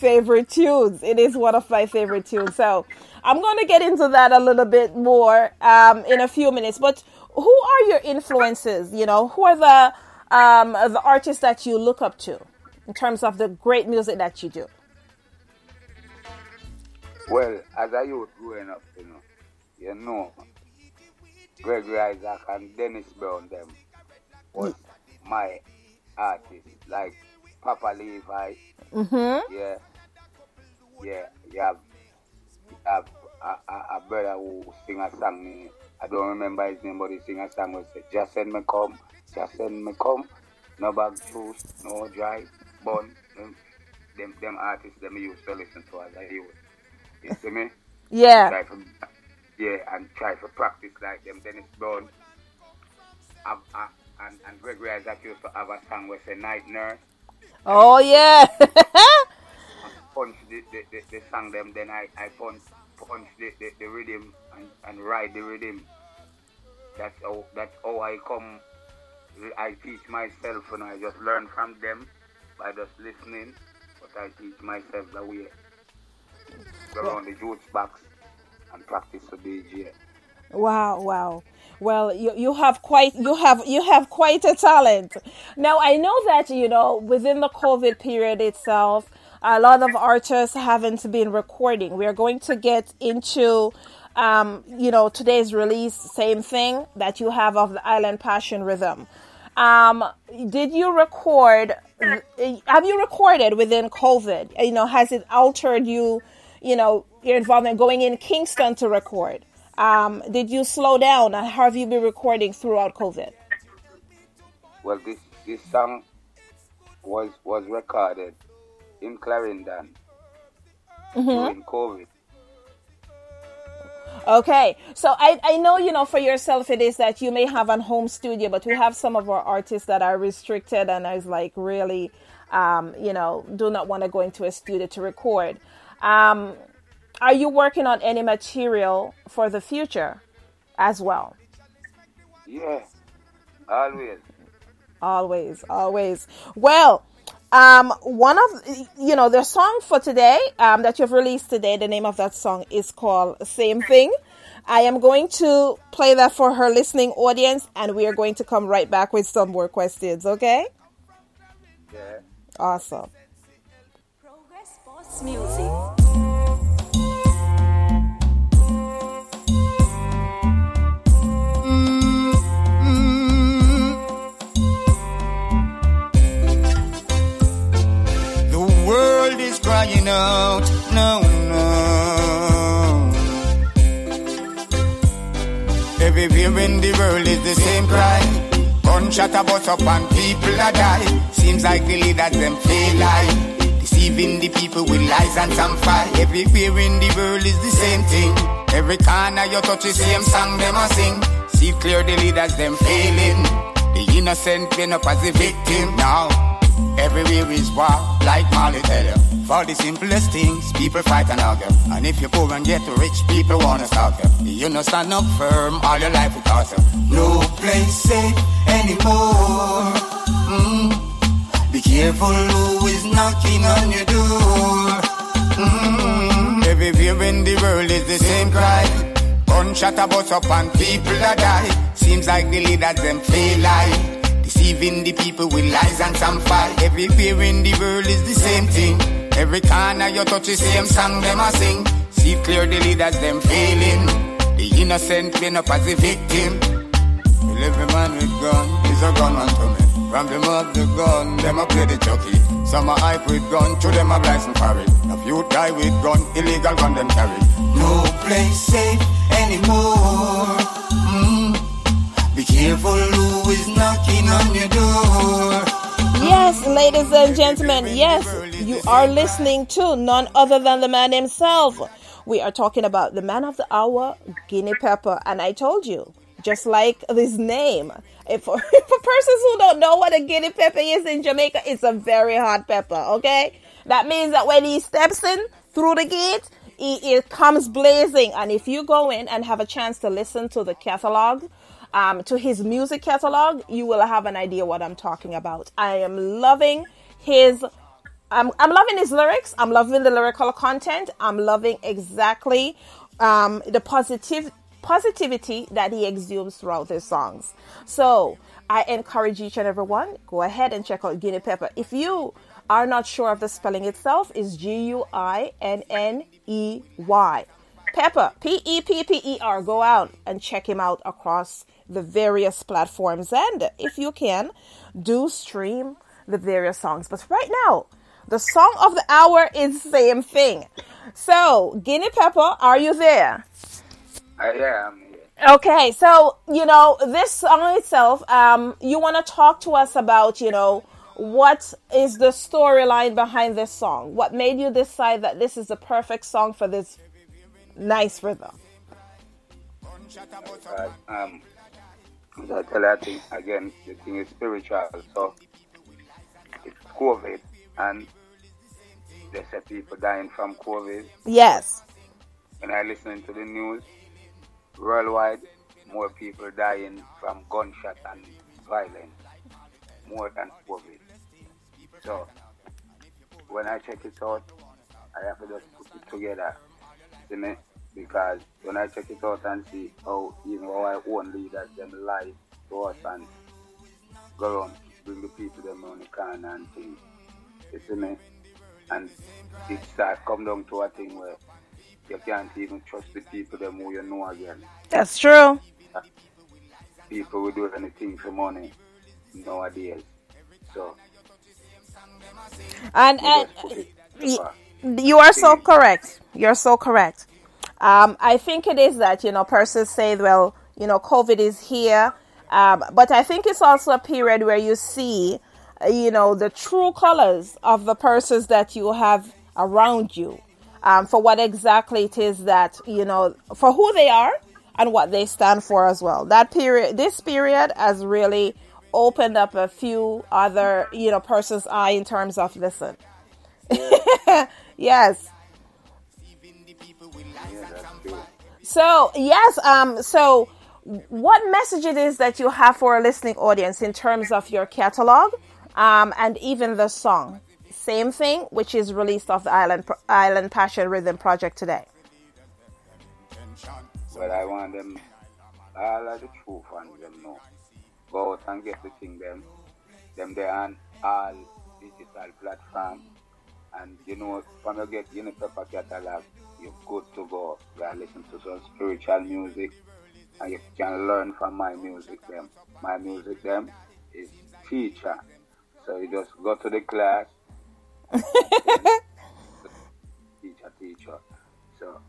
Favorite tunes. It is one of my favorite tunes. So I'm going to get into that a little bit more um, in a few minutes. But who are your influences? You know, who are the um, the artists that you look up to in terms of the great music that you do? Well, as a youth growing up, you know, you know, Gregory Isaac and Dennis Brown them was my artists, like Papa Levi. Mm-hmm. Yeah, yeah, you have, you have a, a, a brother who sing a song. I don't remember his name, but he sing a song which say, "Just send me come, just send me come, no bag juice, no dry bun." Them, them, them artists, them used to listen to as a youth. You see me? Yeah. Try for, yeah, and try to practice like them. Dennis Brown. I, I, uh, and, and Gregory Isaac used to have a song with a night nurse. Oh yeah. punch the, the, the, the song them, then I, I punch punch the, the, the rhythm and, and ride the rhythm. That's how that's how I come I teach myself and I just learn from them by just listening, but I teach myself the way. Go around the juice box and practice the DJ. Wow, wow. Well, you, you have quite you have you have quite a talent. Now I know that you know within the COVID period itself, a lot of artists haven't been recording. We are going to get into um, you know today's release, same thing that you have of the Island Passion Rhythm. Um, did you record? Have you recorded within COVID? You know, has it altered you? You know, your involvement going in Kingston to record. Um, did you slow down and have you been recording throughout COVID? Well, this this song was was recorded in Clarendon mm-hmm. during COVID. Okay, so I, I know you know for yourself it is that you may have a home studio, but we have some of our artists that are restricted and is like really, um, you know, do not want to go into a studio to record. Um, are you working on any material for the future as well? Yeah, always. Always, always. Well, um, one of you know the song for today um, that you've released today. The name of that song is called "Same Thing." I am going to play that for her listening audience, and we are going to come right back with some more questions. Okay? Yeah. Awesome. Progress Boss Music. Crying out, no, no. Everywhere in the world is the same cry. Gunshot a bust up and people a die. Seems like the leaders them fail like deceiving the people with lies and some fight. Everywhere in the world is the same thing. Every corner you touch the same song them a sing. See clear the leaders them failing. The innocent been up as a victim now. Everywhere is war, like Marley tell you. For the simplest things, people fight and argue. And if you're poor and get rich, people wanna stop you. You know, stand up firm, all your life will cost you. No place safe anymore. Mm. Be careful who is knocking on your door. Mm. Everywhere in the world is the same cry. Gunshot a bus up and people a die. Seems like the leaders them feel like. Deceiving the people with lies and some fight. Everywhere in the world is the same thing. Every corner you touch the same song them a sing. See clear the leaders them failing. The innocent been up as a victim. Well, every man with gun is a gunman to me. From them up the gun, them a play the chucky. Some a hype with gun, to them a license for it. A few die with gun, illegal gun them carry. No place safe anymore. Be careful who is knocking on your door. Yes, ladies and gentlemen, yes, you are listening to none other than the man himself. We are talking about the man of the hour, Guinney Pepper. And I told you, just like his name, if for, for persons who don't know what a guinea pepper is in Jamaica, it's a very hot pepper, okay? That means that when he steps in through the gate, he, it comes blazing. And if you go in and have a chance to listen to the catalog, um, to his music catalog, you will have an idea what I'm talking about. I am loving his I'm, I'm loving his lyrics. I'm loving the lyrical content. I'm loving exactly um, the positive positivity that he exudes throughout his songs. So I encourage each and every one go ahead and check out Guinney Pepper. If you are not sure of the spelling itself, is G U I N N E Y. Pepper, P E P P E R. Go out and check him out across the various platforms. And if you can, do stream the various songs. But right now, the song of the hour is the same thing. So, Guinney Pepper, are you there? I am. Okay, so you know this song itself. Um, you want to talk to us about you know what is the storyline behind this song? What made you decide that this is the perfect song for this nice rhythm? Uh, um, So I tell you, I think again, the thing is spiritual. So it's COVID, and they say people dying from COVID. Yes. When I listen to the news, worldwide, more people dying from gunshot and violence, more than COVID. So when I check it out, I have to just put it together, see me? Because when I check it out and see how know our own leaders them lie to us and go around bring the people them on the corner and things, you see me? And it start come down to a thing where you can't even trust the people them who you know again. That's true. People will do anything for money nowadays. So And, uh, and you are so correct. You're so correct. Um, I think it is that, you know, persons say, well, you know, COVID is here. Um, but I think it's also a period where you see, uh, you know, the true colors of the persons that you have around you um, for what exactly it is that, you know, for who they are and what they stand for as well. That period, this period has really opened up a few other, you know, persons' eye in terms of listen. yes. So yes, um, so what message it is that you have for a listening audience in terms of your catalog, um, and even the song, same thing, which is released off the Island Island Passion Rhythm Project today. But I want them, all of the true fans, them know. Go out and get the thing, them. Them they on all digital platforms. And you know, when you get Guinney Pepper catalog, you're good to go. You listen to some spiritual music and you can learn from my music, them. My music, them, is teacher. So you just go to the class, teacher, teacher. So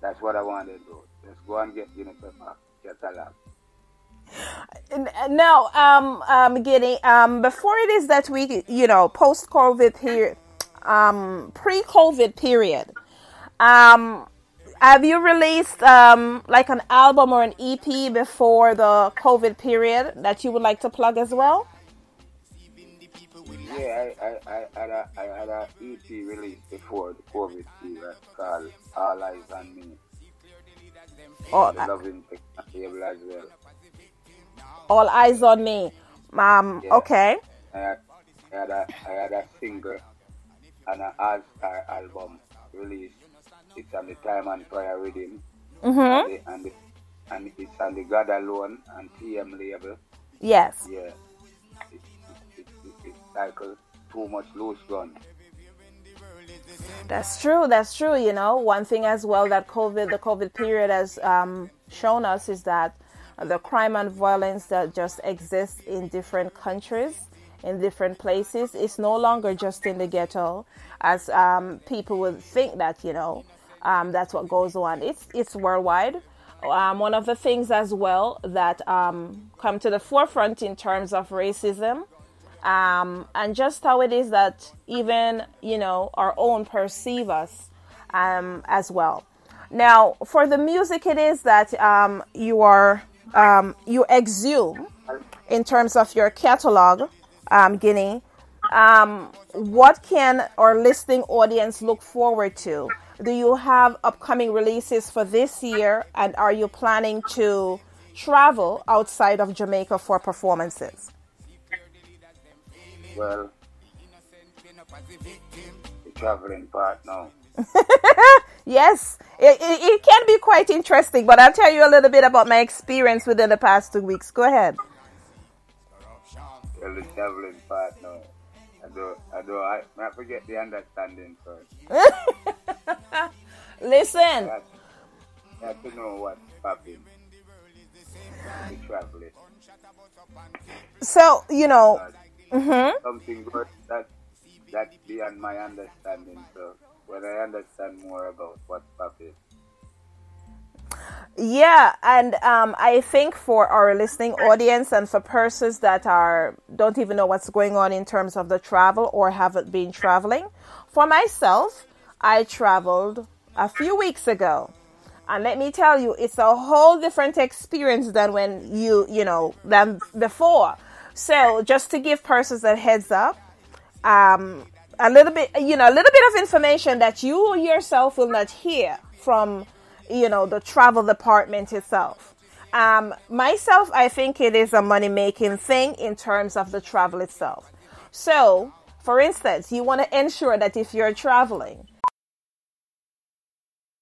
that's what I want to do. Just go and get Guinney Pepper a N- Now, um, um, Guinney, um, before it is that we, you know, post COVID period, um, pre COVID period, um, have you released um, like an album or an EP before the COVID period that you would like to plug as well? Yeah, I, I, I had a I had a EP released before the COVID period called All Eyes on Me. Oh, the loving table as well. All eyes on me. Um, Yeah. okay. I had, I had a I had a single and an all star album released. It's on the Time and Prayer Rhythm. Mhm. And, the, and, the, and it's on the God Alone and TM label. Yes. Yeah. It, it, it, it, it's titled Too Much Loose Gun. That's true. That's true. You know, one thing as well that COVID, the COVID period has um, shown us is that the crime and violence that just exists in different countries, in different places, is no longer just in the ghetto, as um, people would think that. You know, um, that's what goes on. It's it's worldwide. Um, one of the things as well that um, come to the forefront in terms of racism um, and just how it is that even you know our own perceive us um, as well. Now, for the music, it is that um, you are you exhume in terms of your catalog, Guinney. What can our listening audience look forward to? Do you have upcoming releases for this year, and are you planning to travel outside of Jamaica for performances? Well, the traveling part now. Yes, it, it, it can be quite interesting, but I'll tell you a little bit about my experience within the past two weeks. Go ahead. Well, the traveling part now. I do, I do, I, I forget the understanding first. Listen, to know what's traveling. so you know, hmm Something good that, that's beyond my understanding. So when I understand more about what's popping, yeah, and um, I think for our listening audience and for persons that are don't even know what's going on in terms of the travel or haven't been traveling, for myself, I traveled a few weeks ago. And let me tell you, it's a whole different experience than when you, you know, than before. So just to give persons a heads up, um, a little bit, you know, a little bit of information that you yourself will not hear from, you know, the travel department itself. Um, myself, I think it is a money making thing in terms of the travel itself. So, for instance, you want to ensure that if you're traveling,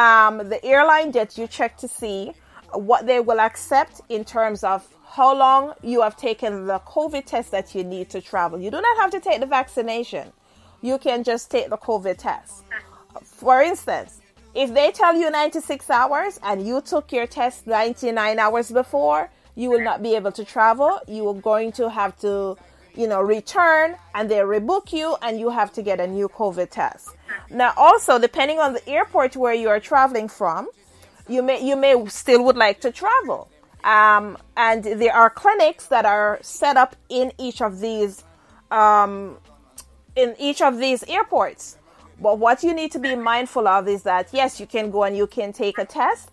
Um, the airline that you check to see what they will accept in terms of how long you have taken the COVID test that you need to travel. You do not have to take the vaccination. You can just take the COVID test. For instance, if they tell you 96 hours and you took your test 99 hours before, you will not be able to travel. You are going to have to, you know, return and they rebook you and you have to get a new COVID test. Now, also, depending on the airport where you are traveling from, you may you may still would like to travel. Um, and there are clinics that are set up in each of these um, in each of these airports. But what you need to be mindful of is that yes, you can go and you can take a test.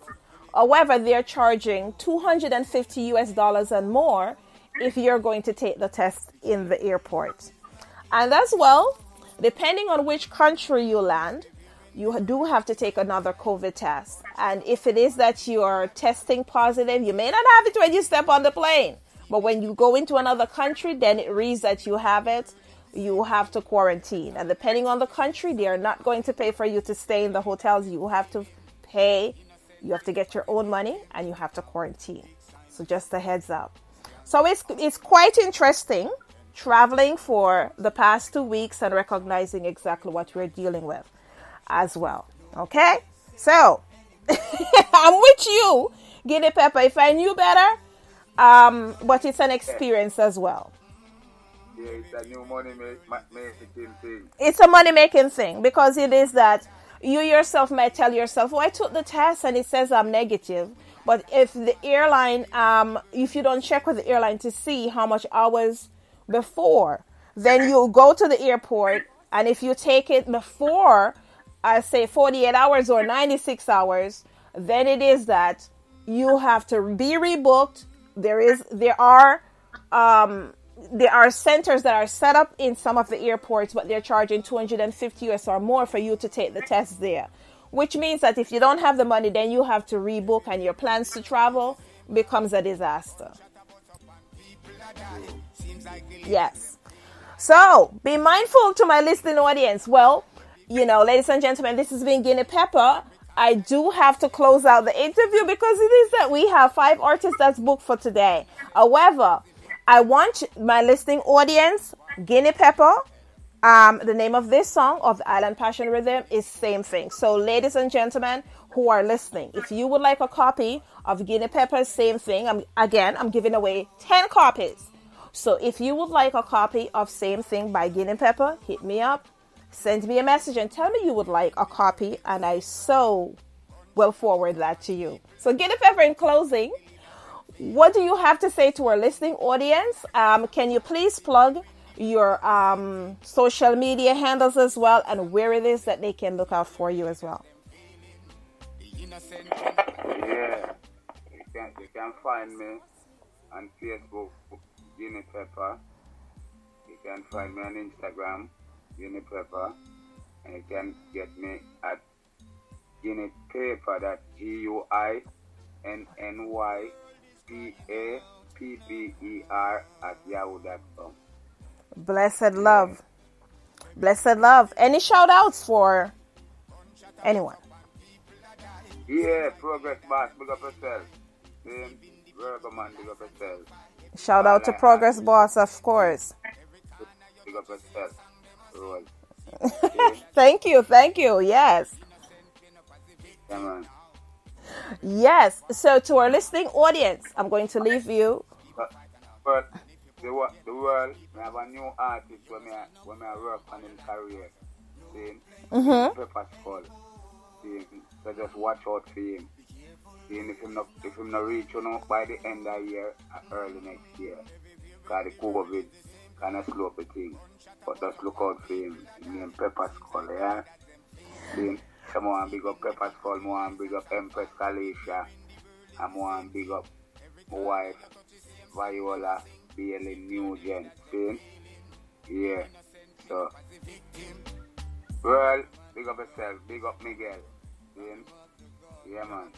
However, they're charging 250 US dollars and more if you're going to take the test in the airport. And as well, depending on which country you land, you do have to take another COVID test. And if it is that you are testing positive, you may not have it when you step on the plane. But when you go into another country, then it reads that you have it. You have to quarantine. And depending on the country, they are not going to pay for you to stay in the hotels. You have to pay, you have to get your own money, and you have to quarantine. So just a heads up. So it's, it's quite interesting traveling for the past two weeks and recognizing exactly what we're dealing with as well. Okay? So, I'm with you, Guinney Pepper. If I knew better, um, but it's an experience as well. Yeah, it's a new money making thing. It's a money making thing because it is that you yourself might tell yourself, "Oh, I took the test and it says I'm negative." But if the airline, um, if you don't check with the airline to see how much hours before, then you go to the airport, and if you take it before, I say 48 hours or 96 hours, then it is that you have to be rebooked. There is, there are, um, there are centers that are set up in some of the airports, but they're charging 250 US or more for you to take the test there. Which means that if you don't have the money, then you have to rebook, and your plans to travel becomes a disaster. Yes. So be mindful to my listening audience. Well, you know, ladies and gentlemen, this has been Guinney Pepper. I do have to close out the interview because it is that we have five artists that's booked for today. However, I want my listening audience, Guinney Pepper. Um, the name of this song of the Island Passion Rhythm is same thing. So, ladies and gentlemen who are listening, if you would like a copy of Guinney Pepper's same thing, I'm again I'm giving away ten copies. So, if you would like a copy of Same Thing by Guinney Pepper, hit me up, send me a message, and tell me you would like a copy, and I so will forward that to you. So, Guinney Pepper, in closing, what do you have to say to our listening audience? Um, can you please plug your um, social media handles as well and where it is that they can look out for you as well? Yeah, you can, you can find me on Facebook, Guinney You can find me on Instagram, Guinney Pepper. And you can get me at Guinea Paper. That's G U I N N Y P A P P E R at yahoo.com. Blessed love. Blessed love. Any shout outs for anyone? Yeah, Progress Boss, big up yourself. Same, Virgo Man, big up yourself. Shout out to Progress Boss, of course. Thank you, thank you. Yes. Yes. So to our listening audience, I'm going to leave you. But, the, the world, we have a new artist when me, when me work on his career. See? Mhm. Pepper. See? So just watch out for him. See, if him not, if him not reach you know, by the end of the year, uh, early next year, because the COVID kind of slow up the thing. But just look out for him. His name Pepper Skull, yeah? See? Come on, big up Pepper Skull, more and big up Empress Kalisha, and more and big up my wife, Viola Bailey Nugent. See? Yeah. So, well, big up yourself, big up Miguel. See? Yeah, man.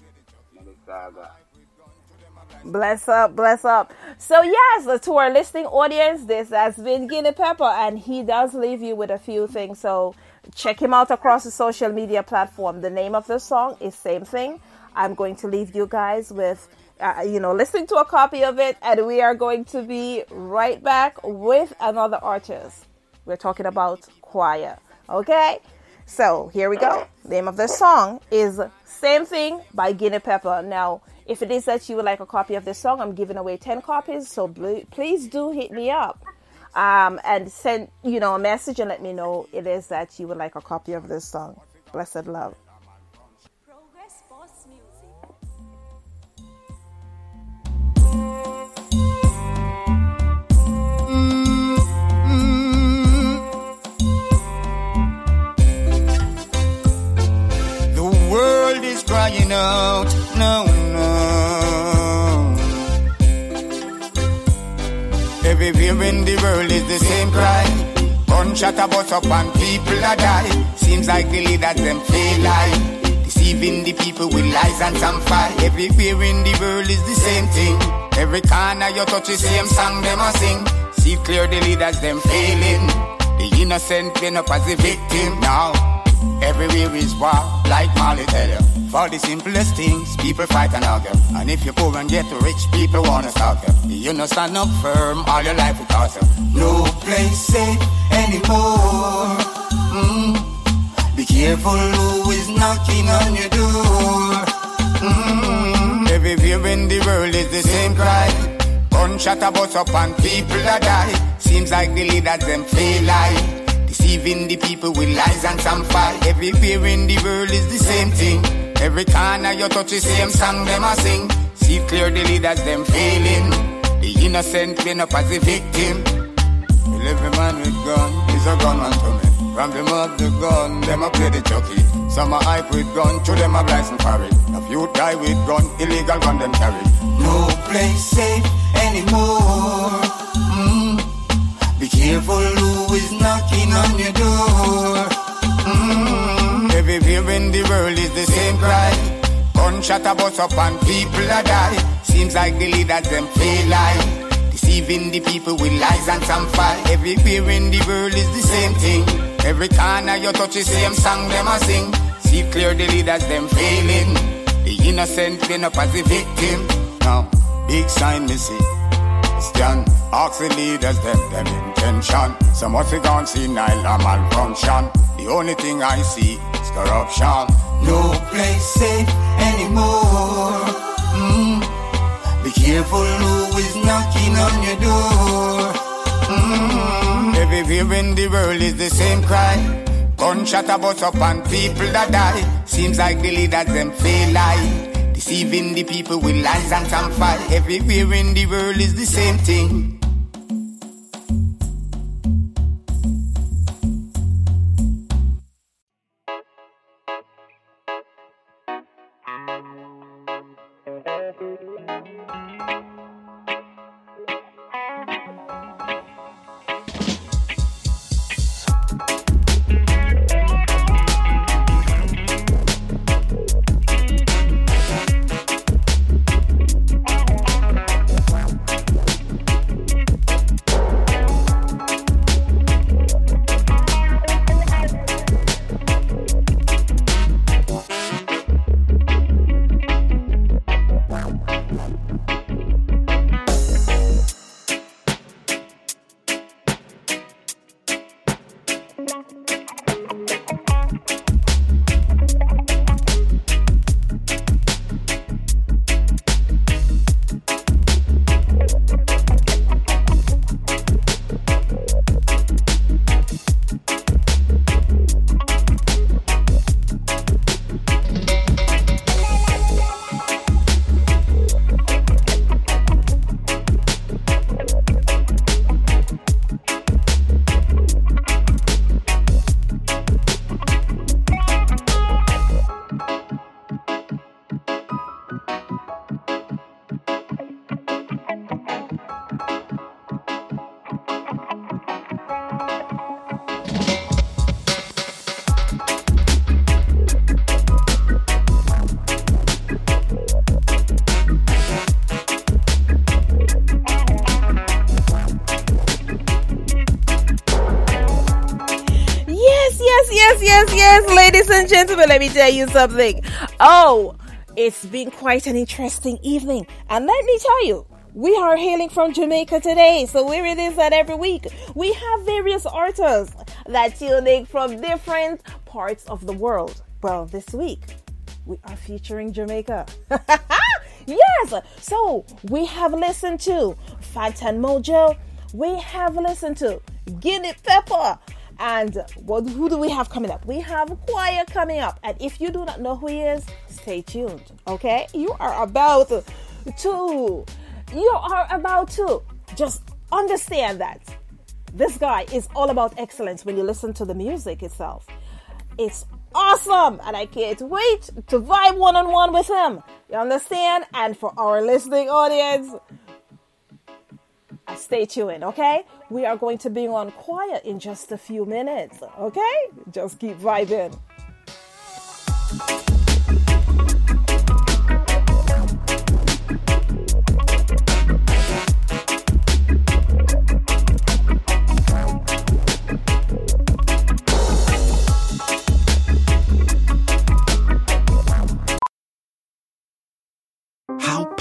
Bless up, bless up. So yes, to our listening audience, this has been Guinney Pepper, and he does leave you with a few things. So check him out across the social media platform. The name of the song is same thing. I'm going to leave you guys with, uh, you know, listening to a copy of it, and we are going to be right back with another artist. We're talking about Qyor. Okay, so here we go. name of the song is Same Thing by Guinney Pepper. Now, if it is that you would like a copy of this song, I'm giving away 10 copies, so please do hit me up um, and send, you know, a message and let me know it is that you would like a copy of this song. Blessed love. Crying out, no, no. Everywhere in the world is the same cry. Gunshot a bust up and people a die. Seems like the leaders them fail lie. Deceiving the people with lies and some fire. Everywhere in the world is the same thing. Every corner you touch the same song them a sing. See clear the leaders them failing. The innocent clean up as a victim now. Everywhere is war, like Marley tell you. For the simplest things, people fight and argue. And if you're poor and get rich, people wanna stop you. You know stand up firm, all your life will cost you. No place safe anymore. Mm. Be careful who is knocking on your door. Mm. Everywhere in the world is the same cry. Gunshot a bust up and people a die. Seems like the leaders them feel lie. Deceiving the people with lies and some fire. Everywhere in the world is the same thing. Every corner you touch the same song them a sing. See clear the leaders them failing. The innocent clean up as a victim. Well, every man with gun is a gunman to me. From the up the gun, them a play the jockey. Some a hype with gun, to them a license for it. A few die with gun, illegal gun them carry. No place safe anymore. Be careful who is knocking on your door. Mm. Everywhere in the world is the same cry. Gunshot a bust up and people a die. Seems like the leaders them fail lie. Deceiving the people with lies and some fire. Everywhere in the world is the same thing. Every corner you touch the same song them a sing. See clear the leaders them failing. The innocent clean up as a victim. Now, big sign me see. Christian, ask the leaders them, them intention. Some of the gone see Nile a malfunction. The only thing I see is corruption. No place safe anymore. Mm. Be careful who is knocking on your door. Mm. Everywhere in the world is the same cry. Gunshot a bust up and people that die. Seems like the leaders them fail lie. Deceiving the people with lies and some fire. Everywhere in the world is the same thing. And gentlemen, let me tell you something. Oh, it's been quite an interesting evening. And let me tell you, we are hailing from Jamaica today. So where it is that every week we have various artists that tune in from different parts of the world. Well, this week we are featuring Jamaica. yes. So we have listened to Fantan Mojah. We have listened to Guinney Pepper. And what, who do we have coming up? We have Qyor coming up. And if you do not know who he is, stay tuned. Okay? You are about to, you are about to just understand that this guy is all about excellence when you listen to the music itself. It's awesome, and I can't wait to vibe one on one with him. You understand? And for our listening audience, stay tuned, okay? We are going to be on quiet in just a few minutes, okay? Just keep vibing.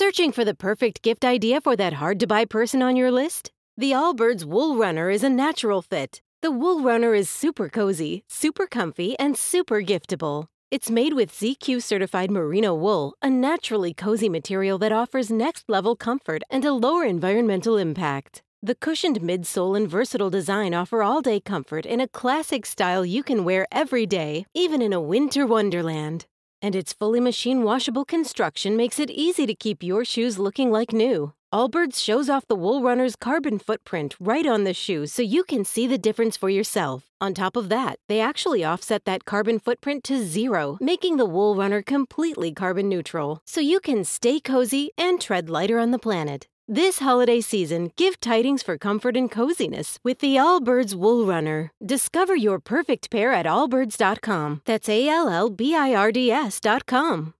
Searching for the perfect gift idea for that hard to buy person on your list? The Allbirds Wool Runner is a natural fit. The Wool Runner is super cozy, super comfy, and super giftable. It's made with ZQ certified merino wool, a naturally cozy material that offers next level comfort and a lower environmental impact. The cushioned midsole and versatile design offer all day comfort in a classic style you can wear every day, even in a winter wonderland. And its fully machine washable construction makes it easy to keep your shoes looking like new. Allbirds shows off the Wool Runner's carbon footprint right on the shoe so you can see the difference for yourself. On top of that, they actually offset that carbon footprint to zero, making the Wool Runner completely carbon neutral, so you can stay cozy and tread lighter on the planet. This holiday season, give tidings for comfort and coziness with the Allbirds Wool Runner. Discover your perfect pair at allbirds.com. That's A L L B I R D S.com.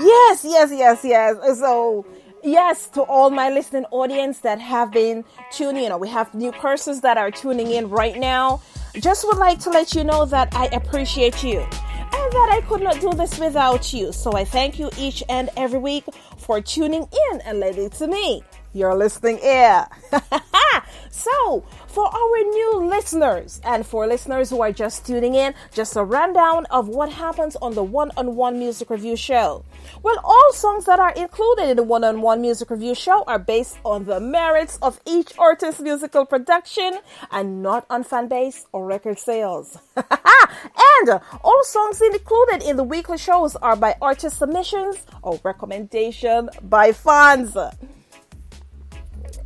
Yes, yes, yes, yes. So, yes, to all my listening audience that have been tuning in, or we have new persons that are tuning in right now. Just would like to let you know that I appreciate you and that I could not do this without you. So I thank you each and every week for tuning in and letting to me your listening ear. so, for our new listeners and for listeners who are just tuning in, just a rundown of what happens on the one on one music review show. Well, all songs that are included in the one on one music review show are based on the merits of each artist's musical production and not on fan base or record sales. and all songs included in the weekly shows are by artist submissions or recommendation by fans.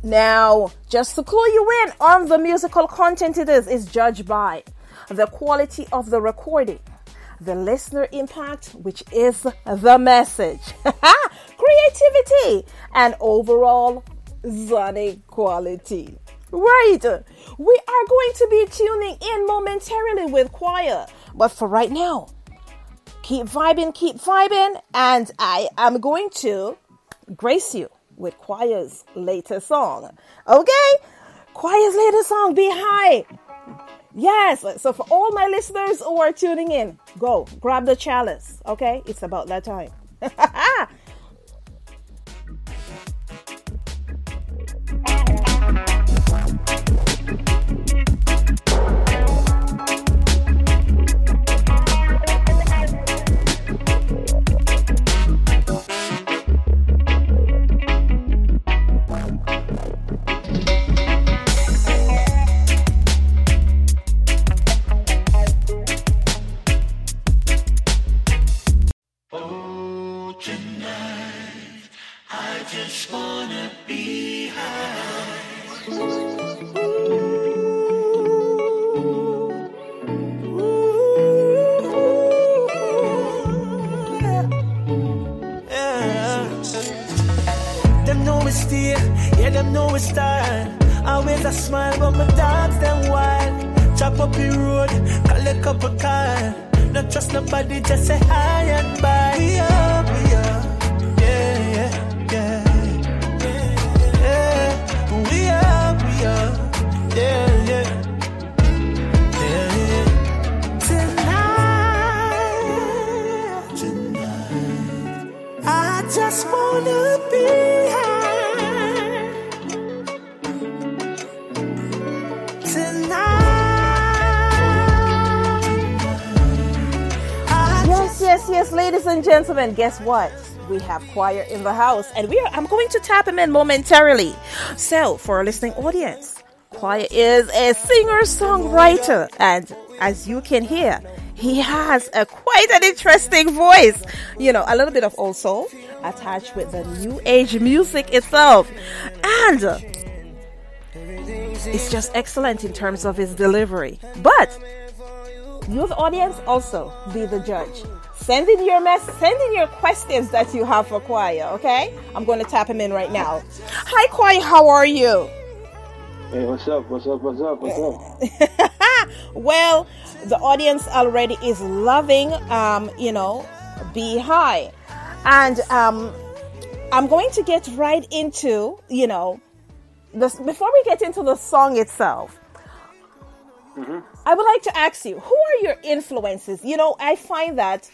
Now, just to clue you in on the musical content it is, is judged by the quality of the recording, the listener impact, which is the message, creativity, and overall sonic quality. Right, we are going to be tuning in momentarily with Qyor, but for right now, keep vibing, keep vibing, and I am going to grace you with Qyor's latest song. Okay? Qyor's latest song, Be High. Yes, so for all my listeners who are tuning in, go grab the chalice. Okay? It's about that time. guess what? We have Qyor in the house, and we are I'm going to tap him in momentarily. So, for our listening audience, Qyor is a singer-songwriter, and as you can hear, he has a quite an interesting voice. You know, a little bit of old soul attached with the new age music itself. And uh, it's just excellent in terms of his delivery. But you, the audience, also be the judge. Send in your mess, send in your questions that you have for Qyor, okay? I'm going to tap him in right now. Hi, Qyor, how are you? Hey, what's up? What's up? What's up? What's up? Well, the audience already is loving, um, you know, Be High. And um, I'm going to get right into, you know, this, before we get into the song itself, I would like to ask you, who are your influences? You know, I find that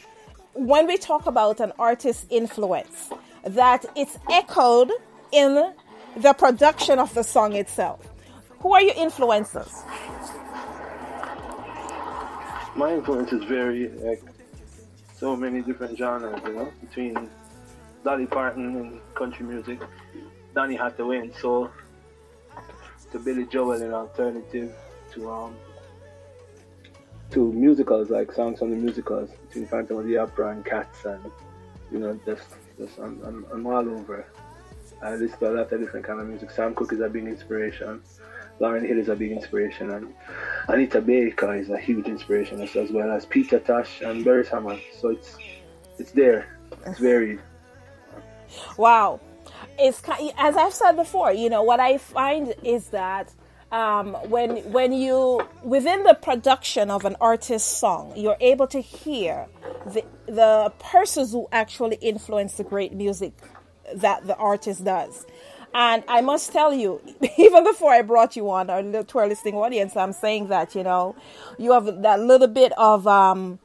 when we talk about an artist's influence, that it's echoed in the production of the song itself. Who are your influences? My influences vary, like so many different genres, you know, between Dolly Parton and country music, Donny Hathaway and soul, to Billy Joel and alternative, to um, to musicals like songs from the musicals between Phantom of the Opera and Cats, and you know, just just I'm, I'm, I'm all over. I listen to a lot of different kind of music. Sam Cooke is a big inspiration. Lauryn Hill is a big inspiration, and Anita Baker is a huge inspiration as, as well as Peter Tosh and Beres Hammond. So it's it's there. It's varied. Wow. It's as I've said before, you know, what I find is that um, when when you within the production of an artist's song, you're able to hear the the persons who actually influence the great music that the artist does. And I must tell you, even before I brought you on, our, to our listening audience, I'm saying that you know, you have that little bit of um,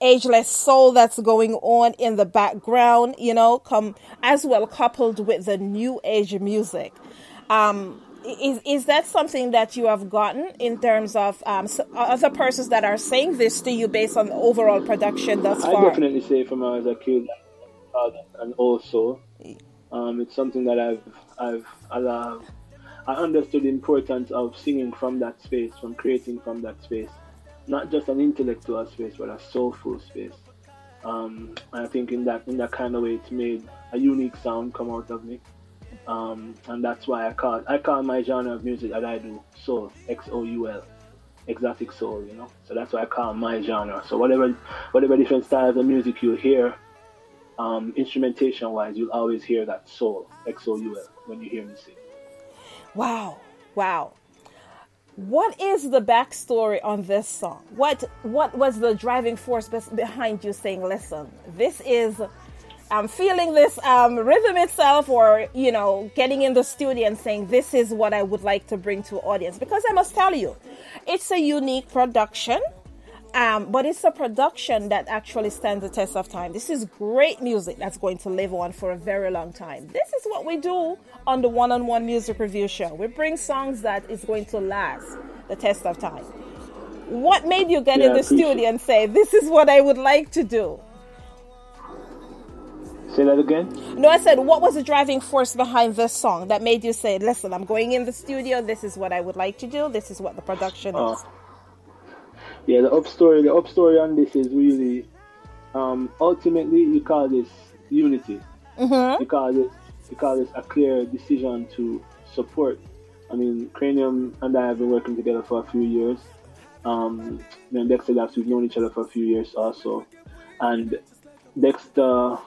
ageless soul that's going on in the background, you know, come as well coupled with the new age music. Um, is is that something that you have gotten in terms of um, other persons that are saying this to you based on the overall production thus far? I definitely say from as a kid, uh, and also, um, it's something that I've I've allowed. I understood the importance of singing from that space, from creating from that space, not just an intellectual space, but a soulful space. Um, I think in that in that kind of way, it's made a unique sound come out of me, um, and that's why I call I call my genre of music that I do soul, X O U L. exotic soul, you know. So that's why I call my genre. So whatever whatever different styles of music you hear, um, instrumentation wise, you'll always hear that soul, X O U L, when you hear me sing. Wow, wow. What is the backstory on this song? What what was the driving force behind you saying, "Listen, this is I'm feeling this um, rhythm itself, or you know, getting in the studio and saying, "This is what I would like to bring to audience." Because I must tell you, it's a unique production. Um, but it's a production that actually stands the test of time. This is great music that's going to live on for a very long time. This is what we do on the one on one music review show. We bring songs that is going to last the test of time. What made you get Yeah, in the studio and say, This is what I would like to do? Say that again. No, I said, what was the driving force behind this song that made you say, listen, I'm going in the studio, this is what I would like to do, this is what the production Oh. is? Yeah, the up story, the up story on this is really, um, ultimately we call this unity. Mm-hmm. We call this, we call this a clear decision to support. I mean, Kranium and I have been working together for a few years. Um, me and Dexta we've known each other for a few years also. And Dexta,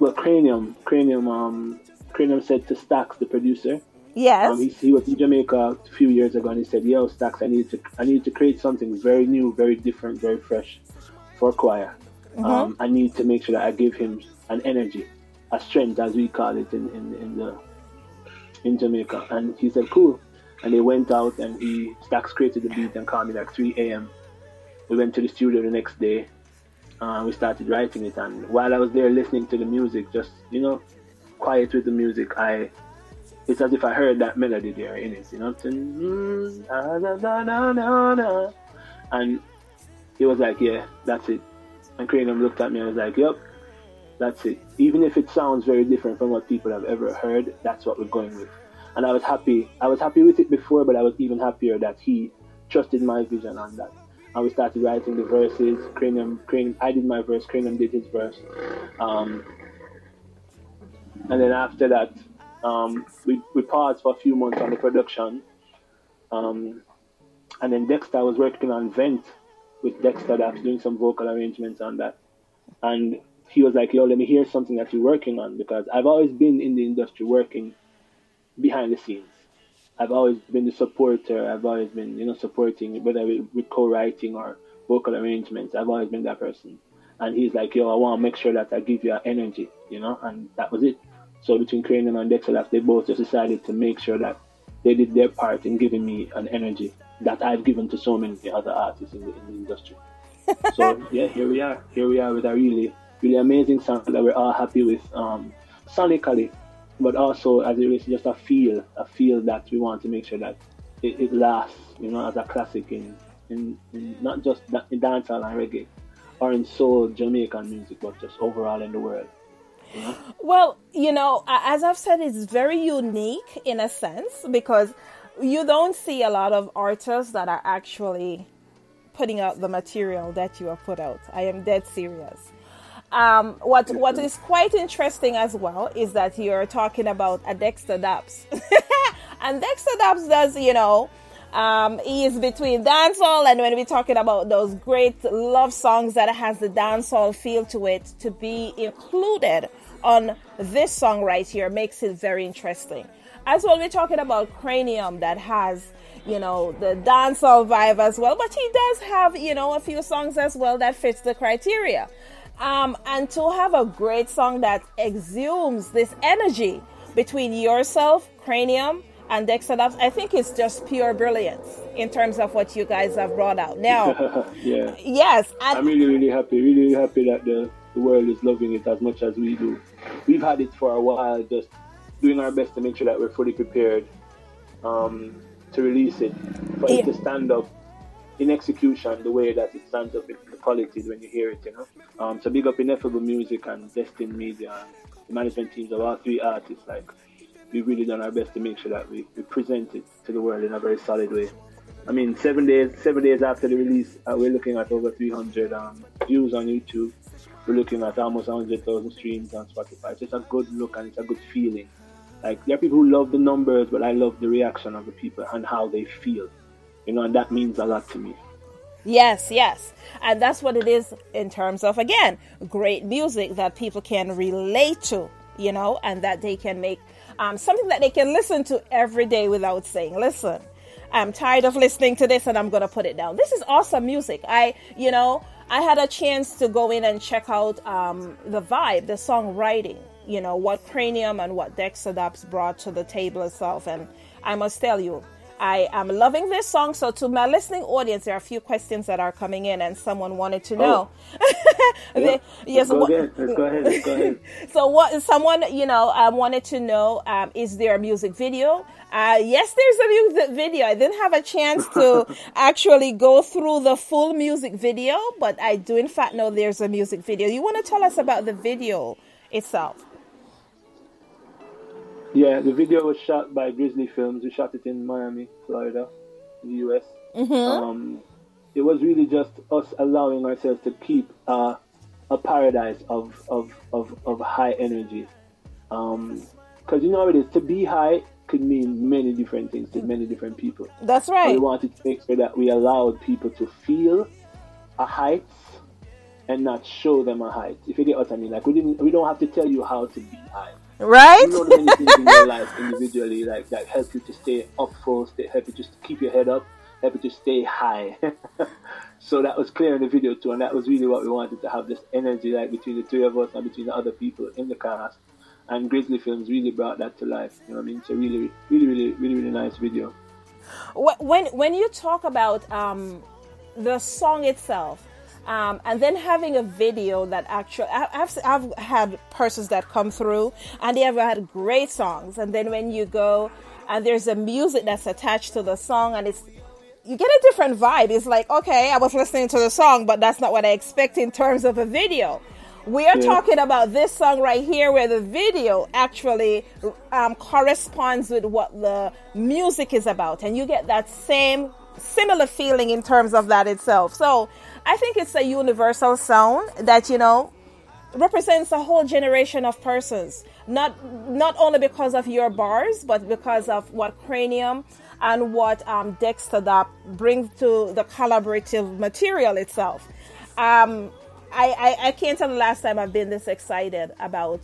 well, Kranium, Kranium, um, Kranium said to Stax, the producer, Yes. um, he, he was in Jamaica a few years ago, and he said, "Yo, Stax, I need to, I need to create something very new, very different, very fresh for Qyor. Um, I need to make sure that I give him an energy, a strength, as we call it in, in, in the in Jamaica." And he said, "Cool." And they went out, and he Stax created the beat and called me like 3 a.m. We went to the studio the next day. Uh, we started writing it, and while I was there listening to the music, just you know, quiet with the music, I it's as if I heard that melody there in it, you know, na. and he was like, yeah, that's it. And Kranium looked at me and was like, yep, that's it. Even if it sounds very different from what people have ever heard, that's what we're going with. And I was happy. I was happy with it before, but I was even happier that he trusted my vision on that. And we started writing the verses. Kranium, Kranium, I did my verse. Kranium did his verse. Um, and then after that, um, we, we paused for a few months on the production. Um, and then Dexta was working on Vent with Dexta that's doing some vocal arrangements on that. And he was like, yo, let me hear something that you're working on because I've always been in the industry working behind the scenes. I've always been the supporter. I've always been, you know, supporting whether with, co-writing or vocal arrangements. I've always been that person. And he's like, yo, I want to make sure that I give you energy, you know, and that was it. So between Kranium and Dexta they both just decided to make sure that they did their part in giving me an energy that I've given to so many other artists in the, in the industry. so yeah, here we are. Here we are with a really, really amazing song that we're all happy with, um, sonically, but also as it is just a feel, a feel that we want to make sure that it, it lasts, you know, as a classic in, in, in not just in dancehall and reggae, or in soul Jamaican music, but just overall in the world. Well, you know, as I've said, it's very unique in a sense because you don't see a lot of artists that are actually putting out the material that you have put out. I am dead serious. Um, what what is quite interesting as well is that you're talking about a Dexta Daps, and Dexta Daps does, you know, um, he is between dancehall and when we're talking about those great love songs that has the dancehall feel to it, to be included on this song right here makes it very interesting. As well, we're talking about Kranium that has, you know, the dancehall vibe as well, but he does have, you know, a few songs as well that fits the criteria. Um, and to have a great song that exhumes this energy between yourself, Kranium, and Dexta Daps, I think it's just pure brilliance in terms of what you guys have brought out. Now, yeah. yes, and I'm really, really happy, really, really happy that the, the world is loving it as much as we do. We've had it for a while, just doing our best to make sure that we're fully prepared um, to release it, for it to stand up in execution the way that it stands up in when you hear it, you know. Um, so big up Ineffable Music and Destin Media and the management teams of all three artists, like we've really done our best to make sure that we, we present it to the world in a very solid way. I mean, seven days seven days after the release, uh, we're looking at over 300 um, views on YouTube. We're looking at almost 100,000 streams on Spotify. It's just a good look and it's a good feeling. Like there are people who love the numbers, but I love the reaction of the people and how they feel. You know, and that means a lot to me. Yes, yes. And that's what it is in terms of, again, great music that people can relate to, you know, and that they can make um, something that they can listen to every day without saying, listen, I'm tired of listening to this and I'm going to put it down. This is awesome music. I, you know, I had a chance to go in and check out um, the vibe, the songwriting, you know, what Kranium and what Dexta Daps brought to the table itself. And I must tell you, I am loving this song. So, to my listening audience, there are a few questions that are coming in, and someone wanted to know. Oh. They- yes, go what- ahead. Let's go ahead. Let's go ahead. so what someone you know um, wanted to know um, is there a music video uh, yes there's a music video i didn't have a chance to actually go through the full music video but i do in fact know there's a music video you want to tell us about the video itself Yeah, the video was shot by Grizzly Films. We shot it in Miami, Florida, in the U.S. Mhm. Um, it was really just us allowing ourselves to keep uh, a paradise of, of, of, of high energy. Because you know how it is, to be high could mean many different things to many different people. That's So right we wanted to make sure that we allowed people to feel a height and not show them a height. If you get what I mean, like we didn't, we don't have to tell you how to be high. Right? You know many things in your life individually, like that help you to stay up stay, help you just to keep your head up, help you to stay high. so that was clear in the video too, and that was really what we wanted to have this energy, like between the three of us and between the other people in the cast. And Grizzly Films really brought that to life. You know what I mean? It's a really, really, really, really, really nice video. When when you talk about um, the song itself um, and then having a video that actually I've, I've had persons that come through and they have had great songs. And then when you go and there's a music that's attached to the song and it's you get a different vibe. It's like okay i was listening to the song but that's not what i expect in terms of a video. We are Yeah. talking about this song right here where the video actually um, corresponds with what the music is about. And you get that same similar feeling in terms of that itself. So i think it's a universal sound that you know represents a whole generation of persons not not only because of your bars but because of what Kranium and what um, Dexta Daps brings to the collaborative material itself um, I, I, I can't tell the last time I've been this excited about.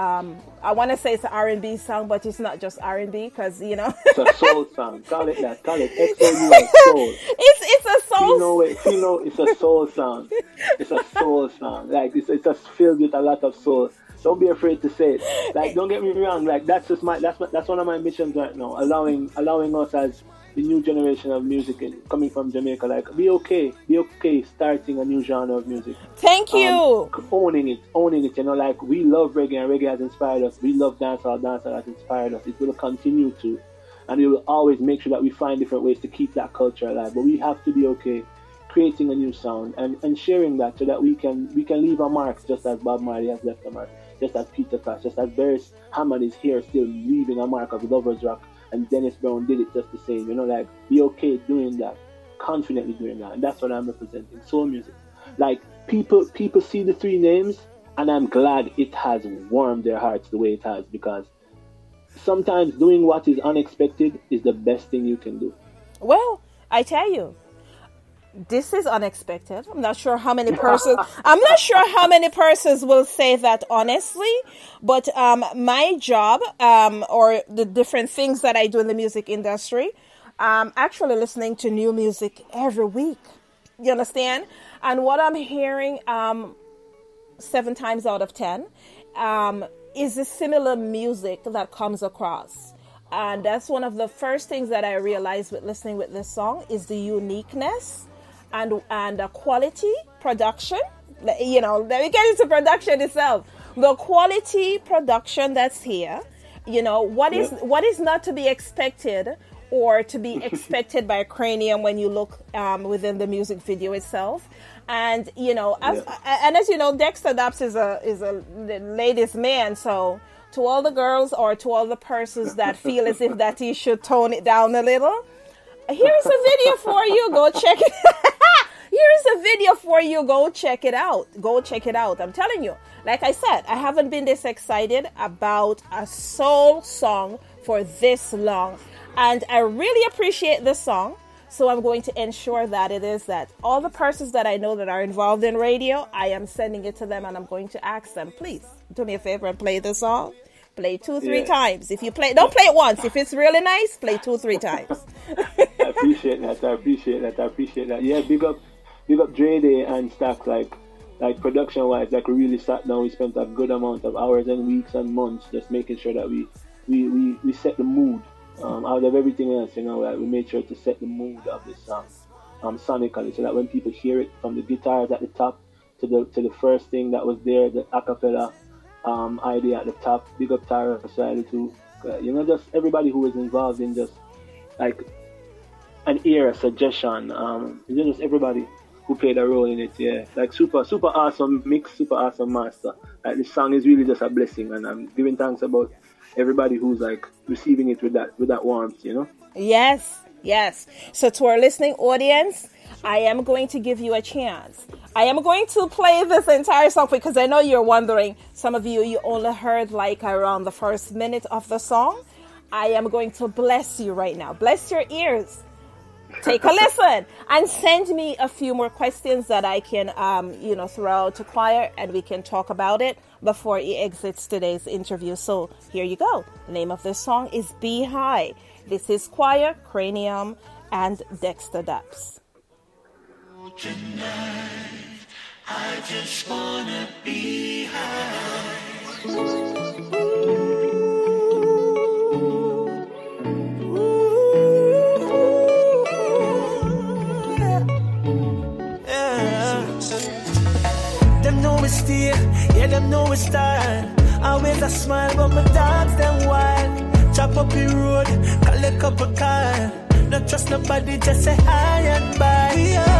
Um, I want to say it's an R&B song, but it's not just R&B because you know It's a soul song. Call it that. Call it S-O-U-L, soul. it's it's a soul. You know it. You know it's a soul song. It's a soul song. Like it's it's just filled with a lot of soul. Don't be afraid to say it. Like don't get me wrong. Like that's just my that's my, that's one of my missions right now. Allowing allowing us as the new generation of music coming from Jamaica. Like be okay. Be okay starting a new genre of music. Thank you. Um, owning it, owning it. You know, like we love reggae and reggae has inspired us. We love dancehall, dancehall has inspired us. It will continue to, and we will always make sure that we find different ways to keep that culture alive. But we have to be okay creating a new sound and, and sharing that so that we can we can leave a mark just as Bob Marley has left a mark, just as Peter Tosh, just as Beres Hammond is here still leaving a mark of Lovers Rock and Dennis Brown did it just the same. You know, like be okay doing that, confidently doing that, and that's what I'm representing. Soul music. Like people people see the three names and I'm glad it has warmed their hearts the way it has because sometimes doing what is unexpected is the best thing you can do. Well, I tell you, this is unexpected. I'm not sure how many persons. I'm not sure how many persons will say that honestly, but um, my job um, or the different things that I do in the music industry, I'm actually listening to new music every week. You understand? And what I'm hearing um, seven times out of ten um, is the similar music that comes across. And that's one of the first things that I realized with listening with this song is the uniqueness and and quality production. You know, let me get into production itself. The quality production that's here. You know what is Yep. what is not to be expected or to be expected by a Kranium when you look um, within the music video itself. And you know, as, and as you know, Dexta Daps is a is a ladies' man, so to all the girls or to all the persons that feel as if that he should tone it down a little, here's a video for you. Go check it. here's a video for you. Go check it out. Go check it out. I'm telling you. Like I said, I haven't been this excited about a soul song for this long. And I really appreciate this song So I'm going to ensure that it is that all the persons that I know that are involved in radio, I am sending it to them and I'm going to ask them, please do me a favor and play the song. Play two, three Yeah. times. If you play, don't play it once. If it's really nice, play two, three times. I appreciate that. I appreciate that. I appreciate that. Yeah, big up, big up Dre Day and Stack. Like, like production wise, like we really sat down. We spent a good amount of hours and weeks and months just making sure that we, we, we, we set the mood. Um, out of everything else, you know, like we made sure to set the mood of the song, um, sonically, so that when people hear it from the guitars at the top to the to the first thing that was there, the acapella um, idea at the top. Big up Tyra Riley too. Uh, you know, just everybody who was involved in just like an ear, a suggestion. Um, you know, just everybody who played a role in it. Yeah, like super, super awesome mix, super awesome master. Like this song is really just a blessing, and I'm giving thanks about everybody who's like receiving it with that with that warmth. You know. Yes, yes. So, to our listening audience, I am going to give you a chance. I am going to play this entire song because I know you're wondering, some of you, you only heard like around the first minute of the song. I am going to bless you right now. Bless your ears. Take a listen and send me a few more questions that I can, um, you know, throw out to Qyor and we can talk about it before he exits today's interview. So here you go. The name of this song is Be High. This is Qyor, Kranium, and Dexta Daps. I just wanna be high steer, yeah, them know we style. Always a smile, but my dogs them wild. Chop up the road, call a couple car. Not trust nobody, just say hi and bye. We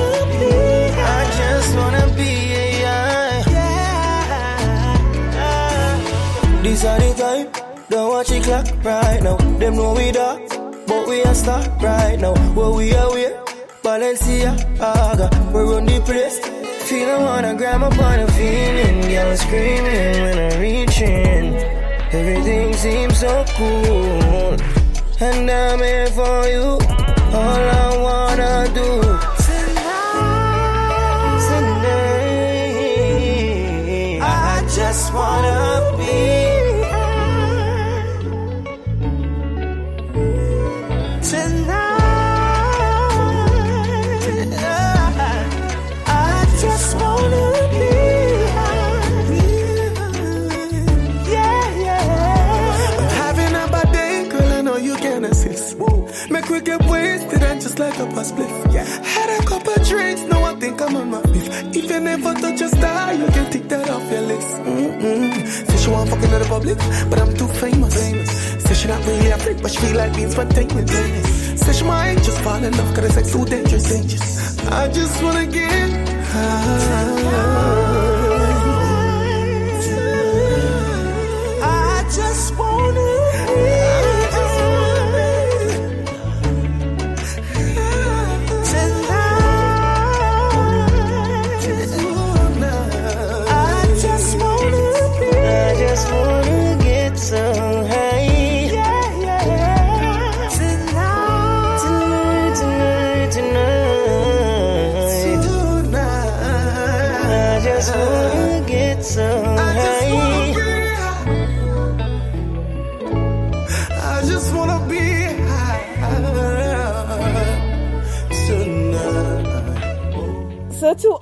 don't watch the clock right now. Them know we dark, but we are start right now. Where we are, we Balenciaga, we run the place. Feeling wanna grab up on a feeling, girl screaming when I'm reaching. Everything seems so cool, and I'm here for you. All I wanna do just like a past spliff. Had a couple drinks, now I think I'm on my fifth. If you never touch a star, you can take that off your list. Mm-mm. Say she want fucking in the public, but I'm too famous. Say she not really a freak, but she feel like being spontaneous. Say she might just fall in love, cause the sex too dangerous, dangerous. I just wanna get high.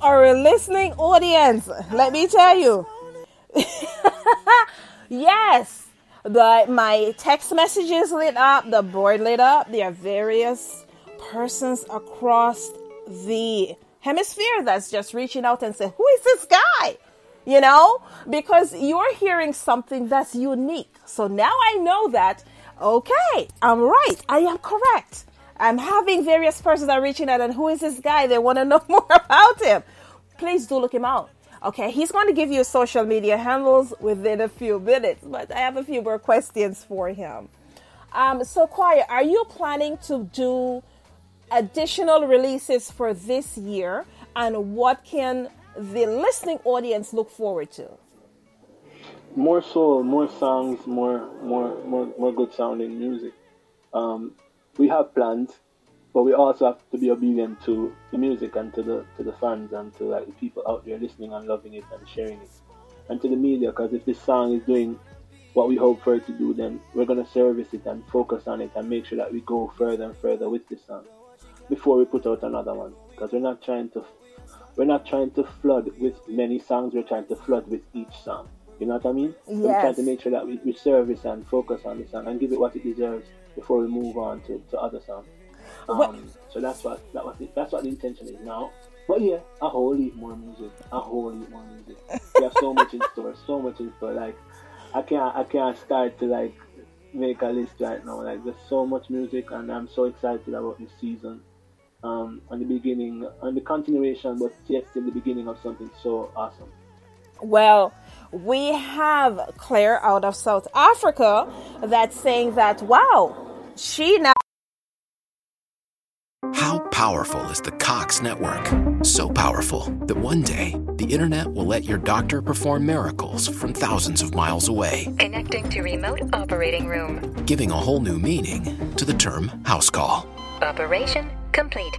To our listening audience, let me tell you, yes, the my text messages lit up, the board lit up. There are various persons across the hemisphere that's just reaching out and saying, "Who is this guy?" You know, because you're hearing something that's unique. So now I know that. Okay, I'm right. I am correct. I'm having various persons are reaching out and who is this guy? They want to know more about him. Please do look him out. Okay, he's going to give you social media handles within a few minutes, but I have a few more questions for him. Um, so, Qyor, are you planning to do additional releases for this year? And what can the listening audience look forward to? More soul, more songs, more more more more good sounding music. Um, we have plans, but we also have to be obedient to the music and to the to the fans and to like the people out there listening and loving it and sharing it, and to the media. Because if this song is doing what we hope for it to do, then we're gonna service it and focus on it and make sure that we go further and further with this song before we put out another one. Because we're not trying to we're not trying to flood with many songs. We're trying to flood with each song. You know what I mean? Yes. We're trying to make sure that we, we service and focus on the song and give it what it deserves before we move on to, to other songs. Um, so that's what that was it. That's what the intention is now. But yeah, a whole heap more music. A whole heap more music. We have so much in store. So much in store. Like I can't I can't start to like make a list right now. Like there's so much music and I'm so excited about this season. Um, and the beginning and the continuation, but yet still the beginning of something so awesome. Well, we have Claire out of South Africa that's saying that, wow, she now. How powerful is the Cox network? So powerful that one day the internet will let your doctor perform miracles from thousands of miles away, Connecting to remote operating room. giving a whole new meaning to the term house call. Operation complete.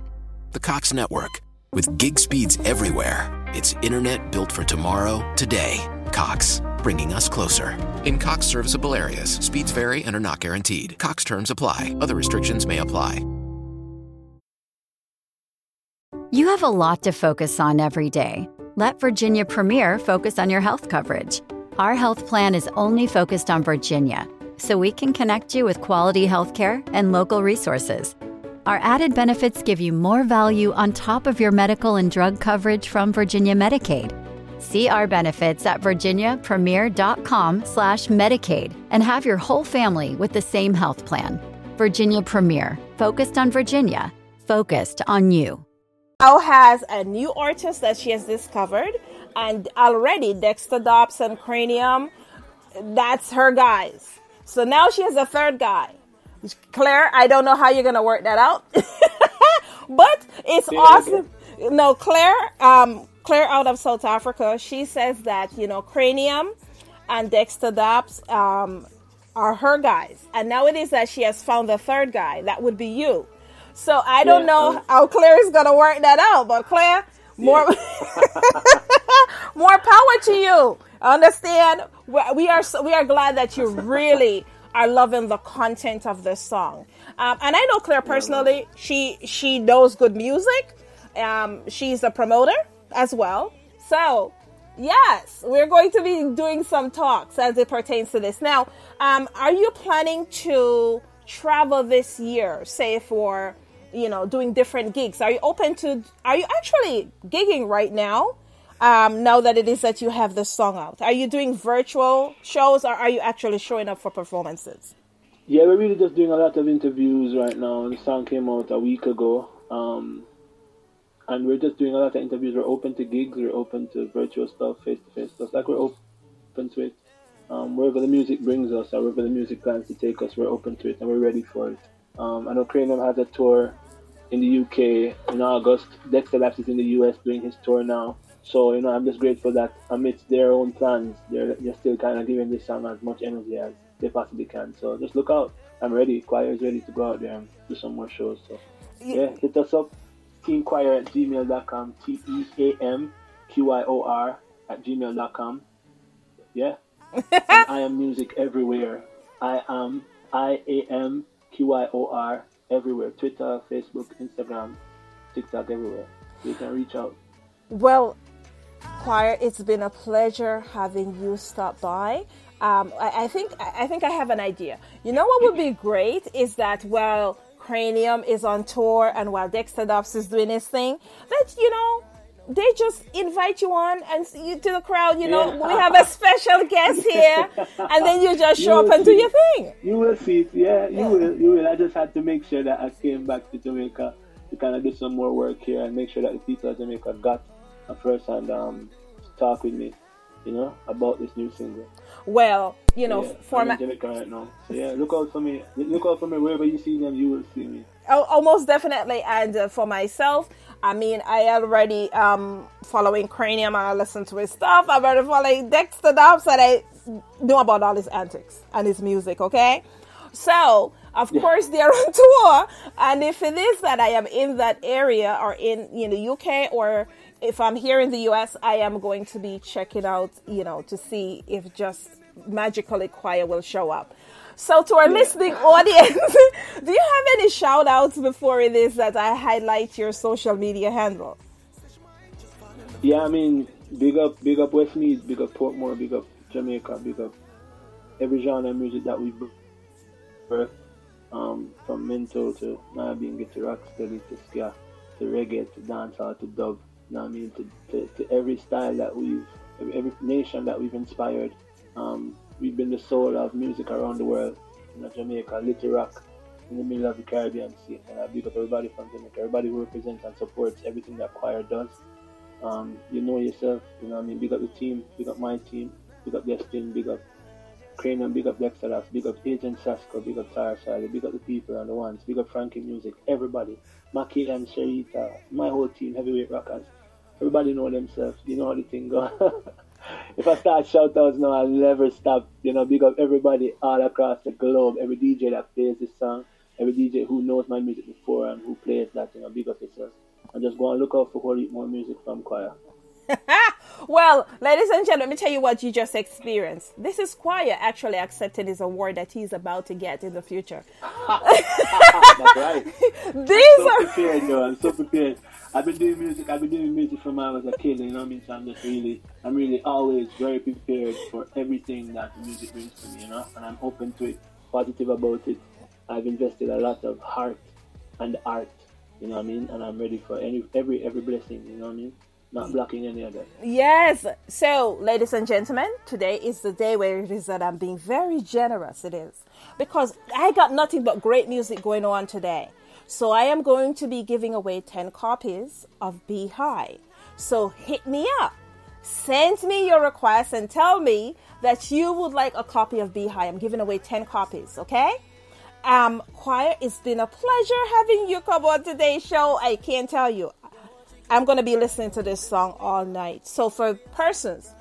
The Cox network, with gig speeds everywhere, it's internet built for tomorrow, today. Cox, bringing us closer. In Cox serviceable areas, speeds vary and are not guaranteed. Cox terms apply, other restrictions may apply. You have a lot to focus on every day. Let Virginia Premier focus on your health coverage. Our health plan is only focused on Virginia, so we can connect you with quality health care and local resources. Our added benefits give you more value on top of your medical and drug coverage from Virginia Medicaid. See our benefits at virginiapremier.com slash Medicaid and have your whole family with the same health plan. Virginia Premier, focused on Virginia, focused on you. now has a new artist that she has discovered, and already Dexter Dobson Kranium, that's her guys. So now she has a third guy. Claire, I don't know how you're gonna work that out, but it's awesome. No, Claire, um, Claire out of South Africa, she says that you know Kranium and Dexta Daps um, are her guys, and now it is that she has found the third guy. That would be you. So I don't Yeah, know uh, how Claire is gonna work that out, but Claire, more more power to you. Understand? We we are so, we are glad that you really are loving the content of this song. Um, and I know Claire personally. She she knows good music. Um, she's a promoter as well. So yes, we're going to be doing some talks as it pertains to this. Now, um, are you planning to travel this year? Say for you know doing different gigs. Are you open to? Are you actually gigging right now? um, now that it is that you have the song out? Are you doing virtual shows or are you actually showing up for performances? Yeah, we're really just doing a lot of interviews right now. The song came out a week ago. Um, and we're just doing a lot of interviews. We're open to gigs, we're open to virtual stuff, face to face stuff. Like we're open to it. Um, wherever the music brings us or wherever the music plans to take us, we're open to it and we're ready for it. Um, I know Kranium has a tour in the UK in August. Dexta Daps is in the US doing his tour now. So, you know, I'm just grateful that amidst their own plans, they're, they're still kind of giving this song as much energy as they possibly can. So just look out. I'm ready. Qyor is ready to go out there and do some more shows. So, yeah, hit us up. Teamchoir at gmail.com. T E A M Q I O R at gmail.com. Yeah. I am music everywhere. I am I A M Q I O R everywhere. Twitter, Facebook, Instagram, TikTok, everywhere. You can reach out. Well, Qyor, it's been a pleasure having you stop by. Um, I, I think I think I have an idea. You know what would be great is that while Kranium is on tour and while Dexta Daps is doing his thing, that you know they just invite you on and see you to the crowd. You know, we have a special guest here, and then you just show You up and do will your thing. You will see it. Yeah, you Yeah. will. You will. I just had to make sure that I came back to Jamaica to kind of do some more work here and make sure that the people of Jamaica got a first hand um, talk with me, you know, about this new single. Well, you know, yeah, for I'm my in Jamaica right now. So yeah, look out for me. Look out for me wherever you see them. You will see me. Oh, oh, definitely. And uh, for myself, I mean, I already um following Kranium. I listen to his stuff. I'm already following Dexta Daps, and I know about all his antics and his music. Okay, so of course they're on tour, and if it is that I am in that area or in you know UK or if I'm here in the US, I am going to be checking out, you know, to see if just magically Qyor will show up. So to our listening audience, do you have any shout outs before it is that I highlight your social media handle? Yeah, I mean, big up, big up Westmead, big up Portmore, big up Jamaica, big up every genre of music that we've birthed, um, from Mento to Nyabinghi to Rocksteady to Ska to Reggae to dancehall to dub. Know what I mean? To, to, to every style that we've, every, nation that we've inspired. Um, we've been the soul of music around the world. You know, Jamaica, Little Rock, in the middle of the Caribbean Sea. And I big up everybody from Jamaica, everybody who represents and supports everything that Qyor does. Um, you know yourself, you know what I mean? Big up the team, big up my team, big up Destin, big up Kranium, big up Dexta big up Agent Sasco, big up Tara Shiley, big up the people and the ones, big up Frankie Music, everybody. Maki and Sharita, my whole team, Heavyweight Rockers. Everybody know themselves, you know how the thing go. if I start shout outs now, I'll never stop. You know, big up everybody all across the globe, every DJ that plays this song, every DJ who knows my music before and who plays that, you know, big up yourself. And just go and look out for whole more music from Qyor. Well, ladies and gentlemen, let me tell you what you just experienced. This is Qyor actually accepting his award that he's about to get in the future. That's right. These I'm so are prepared, yo. I'm so prepared. I've been doing music. I've been doing music from when I was a kid. You know what I mean? So I'm just really, I'm really always very prepared for everything that music brings to me. You know, and I'm open to it, positive about it. I've invested a lot of heart and art. You know what I mean? And I'm ready for any every every blessing. You know what I mean? Not blocking any of that. Yes. So, ladies and gentlemen, today is the day where it is that I'm being very generous. It is. Because I got nothing but great music going on today. So, I am going to be giving away 10 copies of Be High. So, hit me up. Send me your request and tell me that you would like a copy of Be High. I'm giving away 10 copies, okay? Um, Qyor, it's been a pleasure having you come on today's show. I can't tell you. I'm going to be listening to this song all night. So for persons,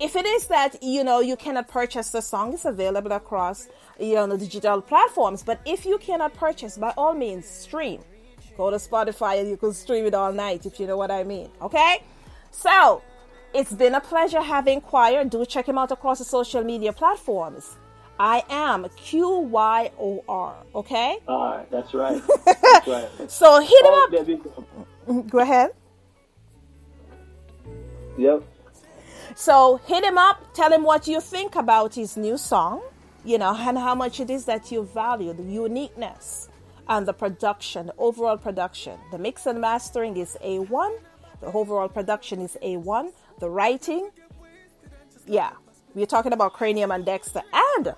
if it is that you know you cannot purchase the song, it's available across you know the digital platforms. But if you cannot purchase, by all means, stream. Go to Spotify and you can stream it all night if you know what I mean. Okay? So it's been a pleasure having Qyor. Do check him out across the social media platforms. I am Q Y O R. Okay? All right, that's right. That's right. So hit him Oh, up. go. Mm-hmm. Go ahead. Yep. So hit him up, tell him what you think about his new song, you know, and how much it is that you value, the uniqueness and the production, the overall production. The mix and mastering is A1, the overall production is A1, the writing, yeah, we're talking about Kranium and Dexta and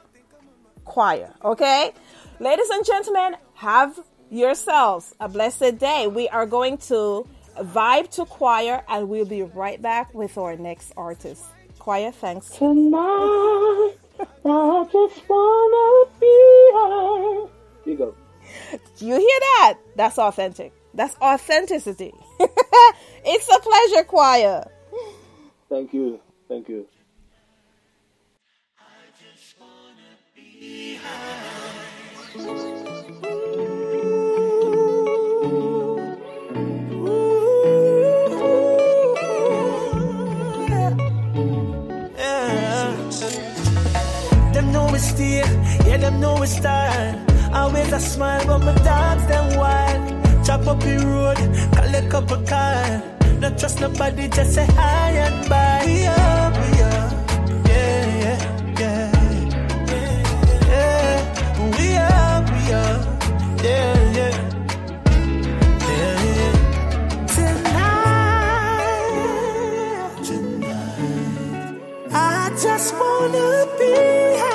Qyor, okay? Ladies and gentlemen, have yourselves a blessed day. We are going to vibe to Qyor and we'll be right back with our next artist. Qyor, thanks. Tonight, I just wanna be high. You go. Do you hear that? That's authentic. That's authenticity. it's a pleasure, Qyor. Thank you. Thank you. Yeah. stay. Yeah, them know it's time. Always a smile, but my dogs them wild. Chop up the road, call a couple car. Not trust nobody, just say hi and bye. We up, we up. Yeah, yeah, yeah. Yeah, yeah. We up, we up. Yeah, yeah. just wanna be happy.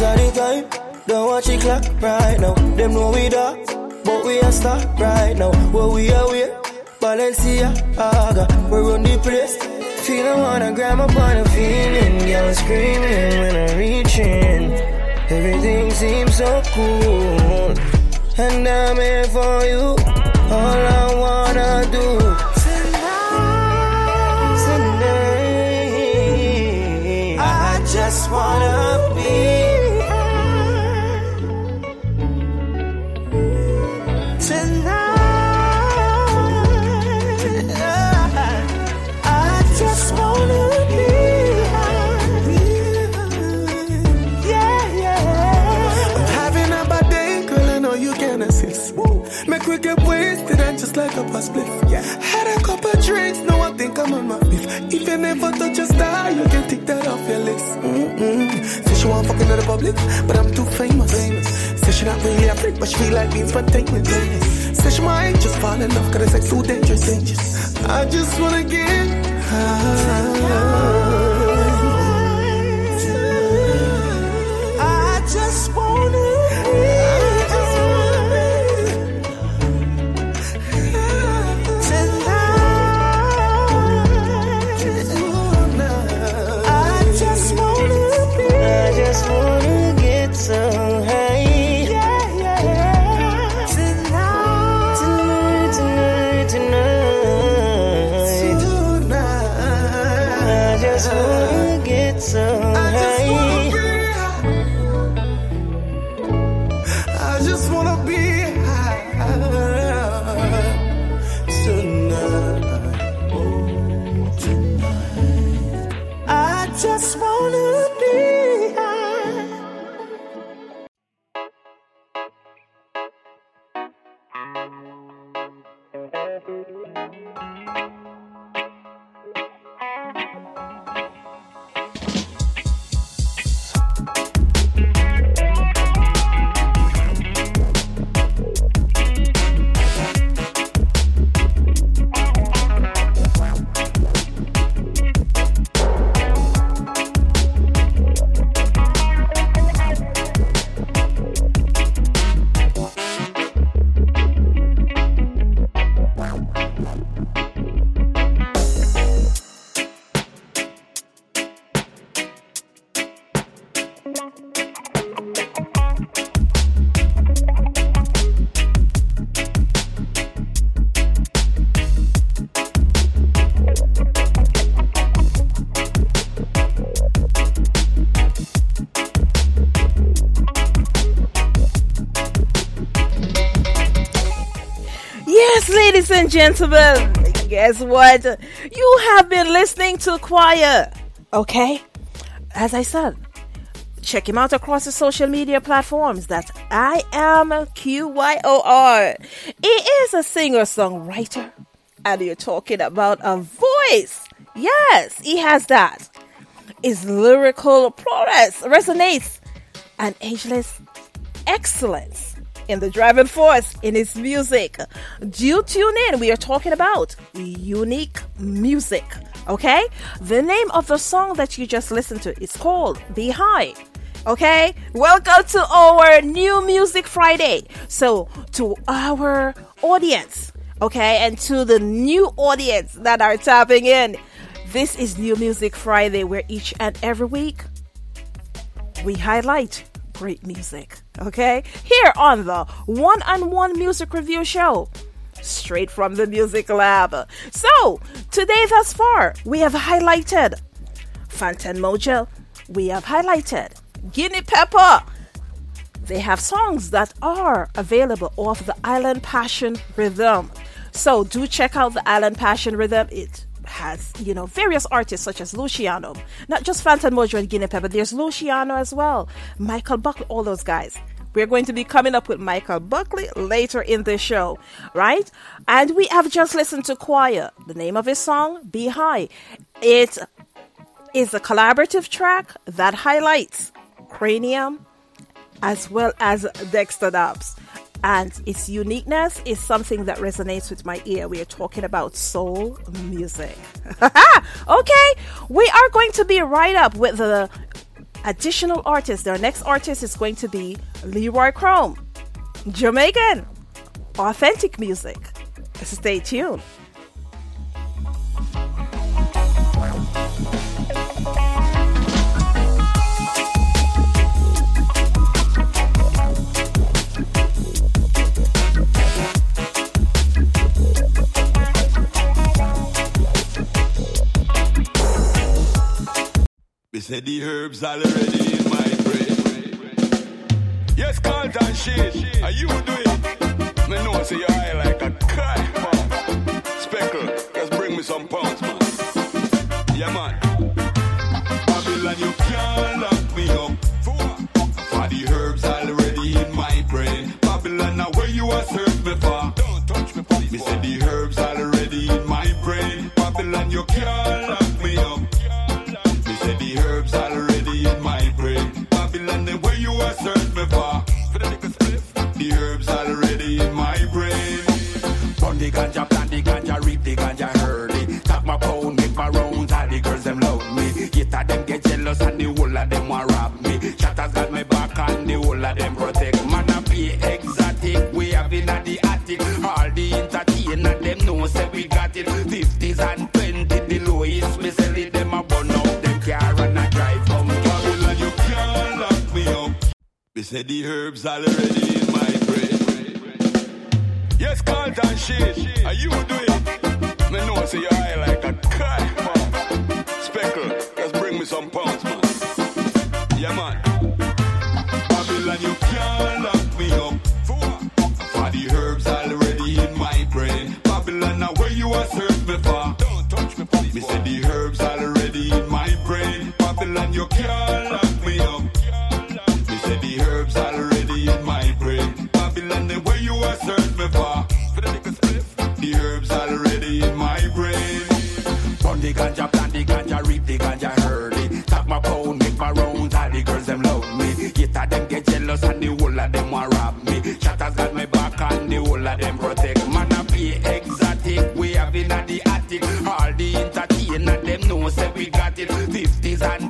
These the time. Don't watch the clock right now. Them know we dark, but we are start right now. Where we are, we Balenciaga, we run the place. Feeling wanna grab up on a feeling, girl screaming when I'm reaching. Everything seems so cool, and I'm here for you. All I wanna do just like a past split. Had a couple drinks, now I think I'm on my fifth. If you never touch a star, you can take that off your list. Mm-mm. Say she want fucking in the public, but I'm too famous. Say she not really a freak, but she feel like being spontaneous. Say she might just fall in love, cause it's like too dangerous. I just wanna get high. Gentlemen, guess what? You have been listening to Qyor, okay? As I said, check him out across the social media platforms. That's I am Q Y O R. He is a singer songwriter, and you're talking about a voice. Yes, he has that. His lyrical prowess resonates and ageless excellence in the driving force in his music. Do tune in. We are talking about unique music. Okay? The name of the song that you just listened to is called Be High. Okay? Welcome to our new music Friday. So, to our audience, okay, and to the new audience that are tapping in, this is New Music Friday, where each and every week we highlight great music, okay? Here on the One on One Music Review Show, straight from the Music Labb. So, today thus far, we have highlighted Fantan Mojah, we have highlighted Guinney Pepper. They have songs that are available off the Island Passion Rhythm. So, do check out the Island Passion Rhythm. It has, you know, various artists such as Luciano, not just Fantan Mojah and Guinney Pepper, there's Luciano as well, Michael Buckley, all those guys. We're going to be coming up with Michael Buckley later in the show, right? And we have just listened to Qyor. The name of his song, Be High. It is a collaborative track that highlights Kranium as well as Dexta Daps. And its uniqueness is something that resonates with my ear. We are talking about soul music. okay, we are going to be right up with the additional artist. Our next artist is going to be Leroy Krome, Jamaican, authentic music. Stay tuned. We said the herbs already in my brain. Yes, Carlton shit. Are you doing? Me know say you high like a kite, man. Speckle, just bring me some pounds, man. Yeah, man. Babylon, you can't lock me up. For the herbs already in my brain. Babylon, now where you are search me for? Don't touch me, please. Me say the herbs already in my brain. Babylon, you can't ganja, plant the ganja, reap the ganja early. Tap my pound, make my rounds, all the girls them love me. Get of them get jealous and the whole of them want rob me. Shatters got me back and the whole of them protect. Man, I be exotic, we have in the attic. All the entertainer, them know say we got it. Fifties and twenty, the lowest, me sell it, them a burn out them car and a drive from Babylon, you can't lock me up. Me say the herbs already in my brain. Yes, Carlton shit. Are you doing? Me know say you high like a kite, man. Speckle, just bring me some pounds, man. Yeah, man. Babylon, you can't lock me up. For the herbs already in my brain. Babylon, now where you are search me for? Don't touch me, please. Me say the herbs ganja, plant the ganja, reap the ganja early. Tap my pound, make my rounds, all the girls them love me. Get of them get jealous and the whole of them want rob me. Shatters got me back and the whole of them protect. Man, I be exotic, we have in at the attic. All the entertainer, them know say we got it. Fifties and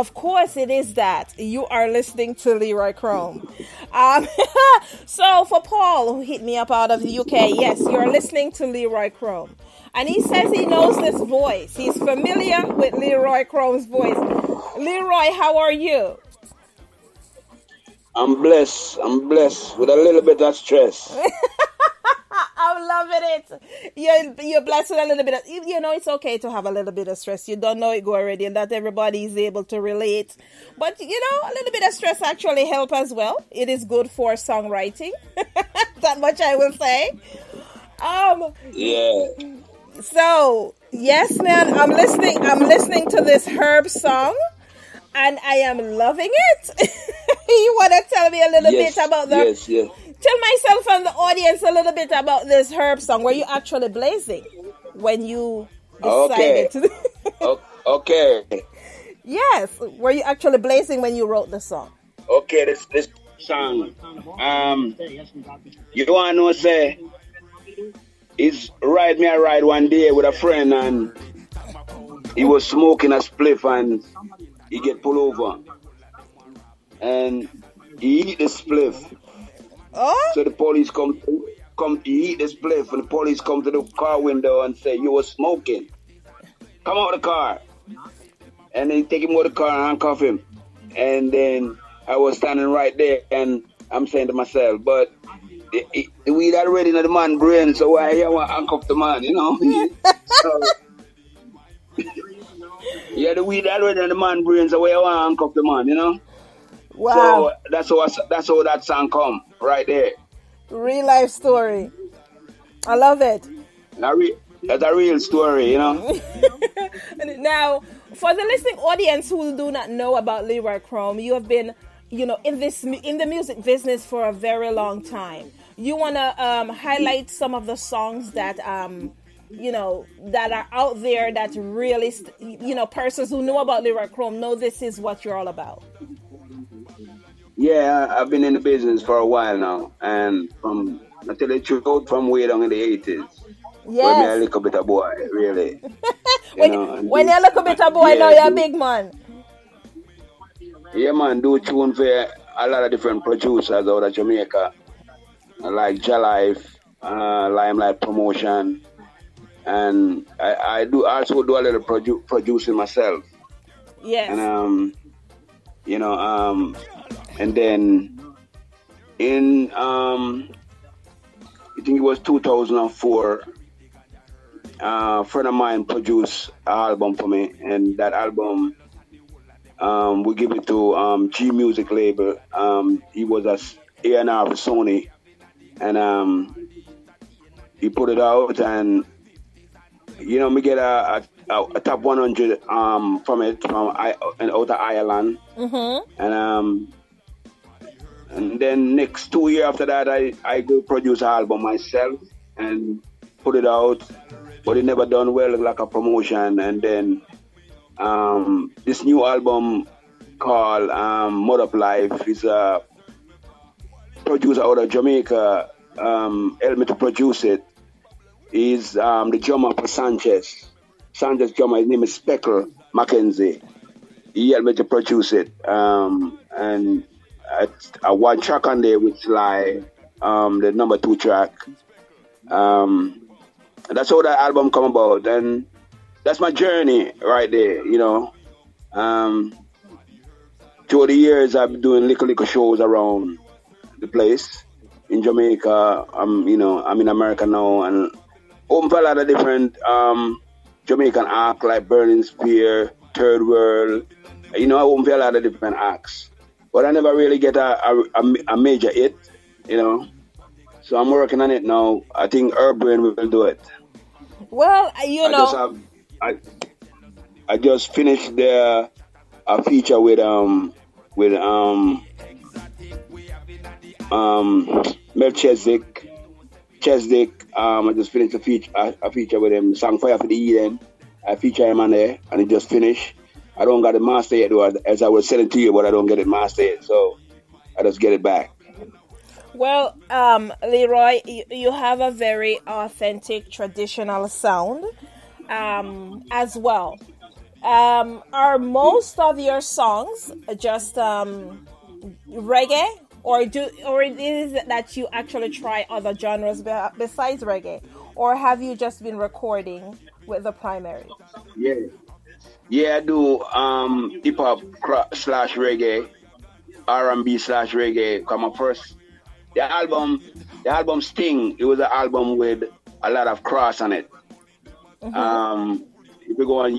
of course it is that. You are listening to Leroy Krome. Um, so for Paul, who hit me up out of the UK, yes, you're listening to Leroy Krome. And he says he knows this voice. He's familiar with Leroy Krome's voice. Leroy, how are you? I'm blessed. I'm blessed with a little bit of stress. I'm loving it. You're you're blessed with a little bit of you know it's okay to have a little bit of stress. You don't know it go already and that everybody is able to relate. But you know, a little bit of stress actually help as well. It is good for songwriting. that much I will say. Um Yeah. so yes man, I'm listening I'm listening to this herb song and I am loving it. you wanna tell me a little yes, bit about the Yes, yes. Tell myself and the audience a little bit about this herb song. Were you actually blazing when you Okay. decided to? O- okay. yes. Were you actually blazing when you wrote the song? Okay, this this song. Um you wanna know say he's ride me a ride one day with a friend and he was smoking a spliff and he get pulled over. And he eat the spliff. Oh? So the police come come he eat the spliff and the police come to the car window and say you were smoking. Come out of the car. And they take him out of the car and handcuff him. And then I was standing right there and I'm saying to myself, but the, the, the weed already in the man brain, so why I want to handcuff the man, you know? so, yeah, the weed already in the man brain, so why I want to handcuff the man, you know? Wow. So that's how I- that's how that song come right there. Real life story. I love it. That's a real story, you know. now, for the listening audience who do not know about Leroy Krome, you have been, you know, in this in the music business for a very long time. You want to um, highlight some of the songs that, um, you know, that are out there that really, st- you know, persons who know about Leroy Krome know this is what you're all about. Yeah, I've been in the business for a while now, and from I tell the truth, from way down in the eighties. When me a little bit of boy, really. you When, know, when do- you look a bit of boy, yeah, now you're a big man. Yeah, man, do tune for a lot of different producers out of Jamaica, like Jalife, uh, Limelight Promotion, and I, I do also do a little produ- producing myself. Yes. And um, you know, um, and then in um, I think it was 2004. Uh, a friend of mine produced an album for me, and that album um, we give it to um, G Music label. Um, he was a s- A&R for Sony, and um, he put it out, and you know, me get a, a, a top 100 um, from it from I and out of Ireland, Mm-hmm. and um, and then next two year after that, I I go produce an album myself and put it out, but it never done well like a promotion, and then um, this new album called um, Up Life is a producer out of Jamaica. Um, helped me to produce it. Is um, the drummer for Sanchez. Sanchez drummer, his name is Speckle Mackenzie. He helped me to produce it. Um, and I one track on there with Sly, um, the number two track. Um, that's how that album come about. And that's my journey right there, you know. Um, through the years, I've been doing little, little shows around the place in Jamaica. I'm, you know, I'm in America now, and open for a lot of different um, Jamaican acts like Burning Spear, Third World. You know, I open for a lot of different acts, but I never really get a, a, a, major hit, you know. So I'm working on it now. I think Urban will do it. Well, you I know. just have, I, I just finished the a feature with um with um um Melchizedek Chesdick. Um, I just finished a feature a, a feature with him. Song Fire for the Eden. I feature him on there, and it just finished. I don't got it mastered yet, though, as I was selling to you, but I don't get it mastered yet, so I just get it back. Well, um, Leroy, you, you have a very authentic traditional sound um, as well. Um, are most of your songs just um, reggae, or do or is it that you actually try other genres be- besides reggae, or have you just been recording with the primary? Yeah. Yeah, I do um, hip hop cra- slash reggae, R and B slash reggae. Cause my first the album, the album Sting. It was an album with a lot of cross on it. Um, if you go on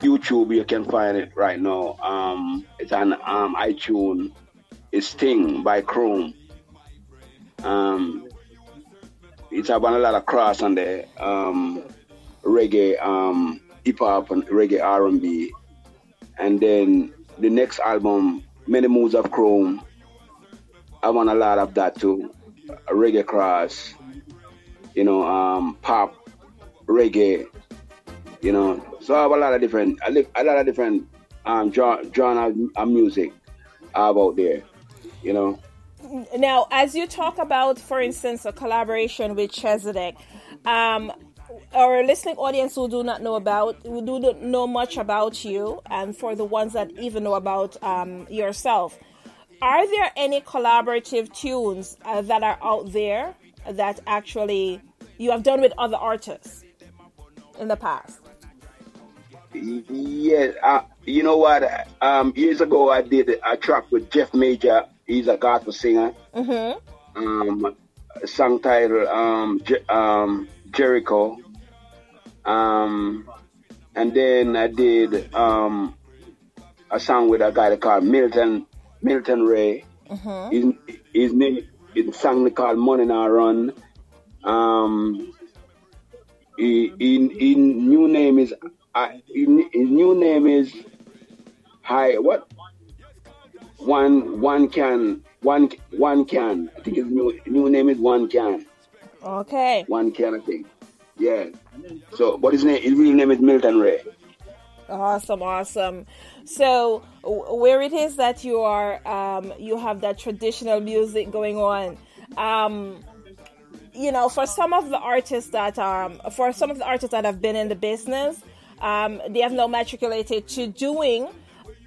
YouTube, you can find it right now. Um, it's on um, iTunes. It's Sting by Krome. Um, it's have a lot of cross on there. Um, reggae, um, hip hop, and reggae R and B. And then the next album, Many Moves of Krome. I want a lot of that too. Reggae cross, you know, um, pop, reggae, you know. So I have a lot of different, a, li- a lot of different um, genre, of music out there, you know. Now, as you talk about, for instance, a collaboration with Chezidek, um, our listening audience who do not know about, who do not know much about you, and for the ones that even know about um, yourself, are there any collaborative tunes uh, that are out there that actually you have done with other artists in the past? Yeah, uh, you know what? Um, years ago, I did a track with Jeff Major. He's a gospel singer. Mm-hmm. Um, song titled um, Je- um, Jericho. Um, and then I did um, a song with a guy called Milton Milton Ray. Mm-hmm. His, his name his song called Money Now Run. Um, he, he, he new name is his, his new name is Hi what one one can one one can I think his new new name is one can Okay. one can I think yeah so but his name his real name is Milton Ray Awesome, awesome. So, where it is that you are, um, you have that traditional music going on. Um, you know, for some of the artists that um, for some of the artists that have been in the business, um, they have now matriculated to doing.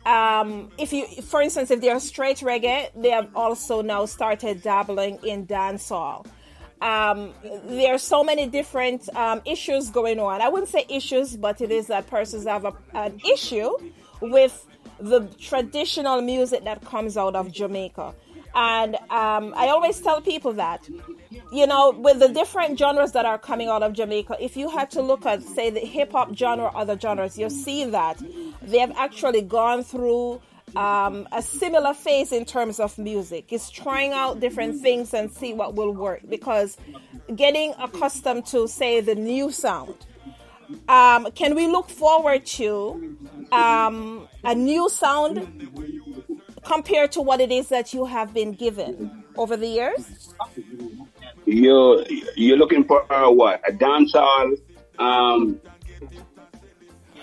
Um, if you, for instance, if they are straight reggae, they have also now started dabbling in dancehall um, there are so many different um, issues going on. I wouldn't say issues, but it is that persons have a, an issue with the traditional music that comes out of Jamaica. And um, I always tell people that, you know, with the different genres that are coming out of Jamaica, if you had to look at, say, the hip hop genre or other genres, you'll see that they have actually gone through um, a similar phase in terms of music. It's trying out different things and see what will work because getting accustomed to, say, the new sound. Um, can we look forward to um, a new sound compared to what it is that you have been given over the years? You're you're looking for uh, what a dancehall um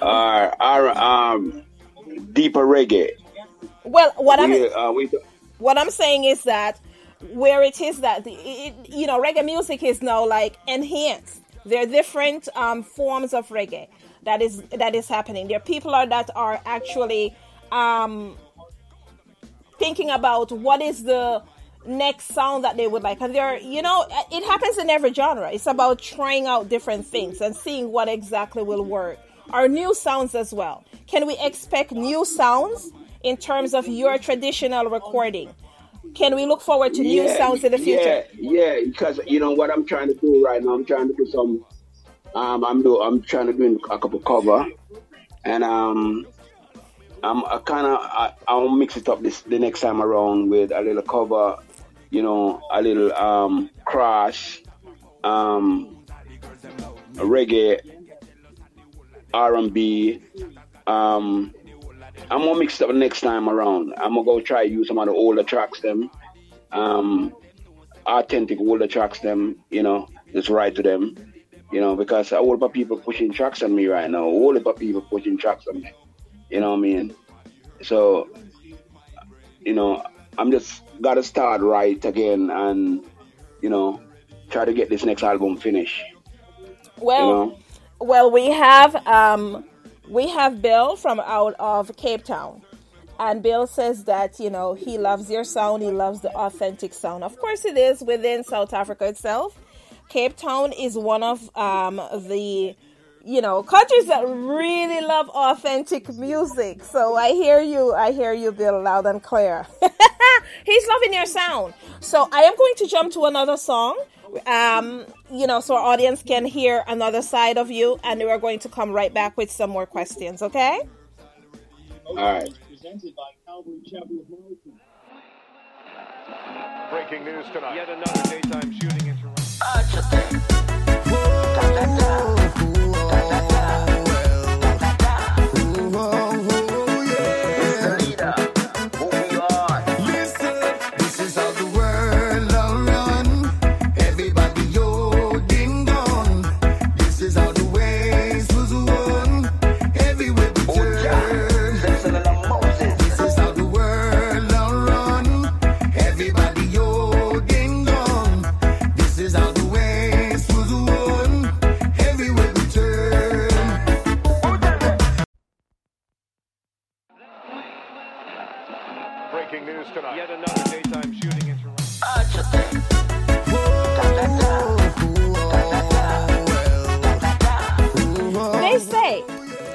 or or um deeper reggae Well, what I'm uh, we, what I'm saying is that where it is that the, it, you know reggae music is now like enhanced. There are different um, forms of reggae that is that is happening. There are people are, that are actually um, thinking about what is the next sound that they would like. And they're, you know, it happens in every genre. It's about trying out different things and seeing what exactly will work. Or new sounds as well. Can we expect new sounds in terms of your traditional recording? Can we look forward to new sounds in the future? Yeah, yeah, because you know what I'm trying to do right now. I'm trying to do some. Um, I'm do. I'm trying to do a couple cover, and um, I'm I kind of I, I'll mix it up this the next time around with a little cover, you know, a little um crash, um, reggae, R&B, um. I'm gonna mix up next time around. I'm gonna go try use some of the older tracks, them, um, authentic older tracks, them. You know, just write to them. You know, because a whole lot of people pushing tracks on me right now. A whole lot of people pushing tracks on me. You know what I mean? So, you know, I'm just gotta start right again, and you know, try to get this next album finished. Well, you know? well, we have um, we have Bill from out of Cape Town. And Bill says that, you know, he loves your sound, he loves the authentic sound. Of course, it is within South Africa itself. Cape Town is one of um, the, you know, countries that really love authentic music. So I hear you, I hear you, Bill, loud and clear. He's loving your sound. So I am going to jump to another song um, you know, so our audience can hear another side of you, and we're going to come right back with some more questions. Okay? All right. Presented by Calvary Chapel of Mountain. Breaking news tonight. Yet another daytime shooting in Toronto.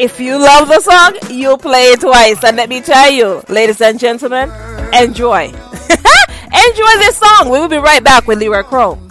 If you love the song, you'll play it twice. And let me tell you, ladies and gentlemen, enjoy. enjoy this song. We will be right back with Leroy Krome.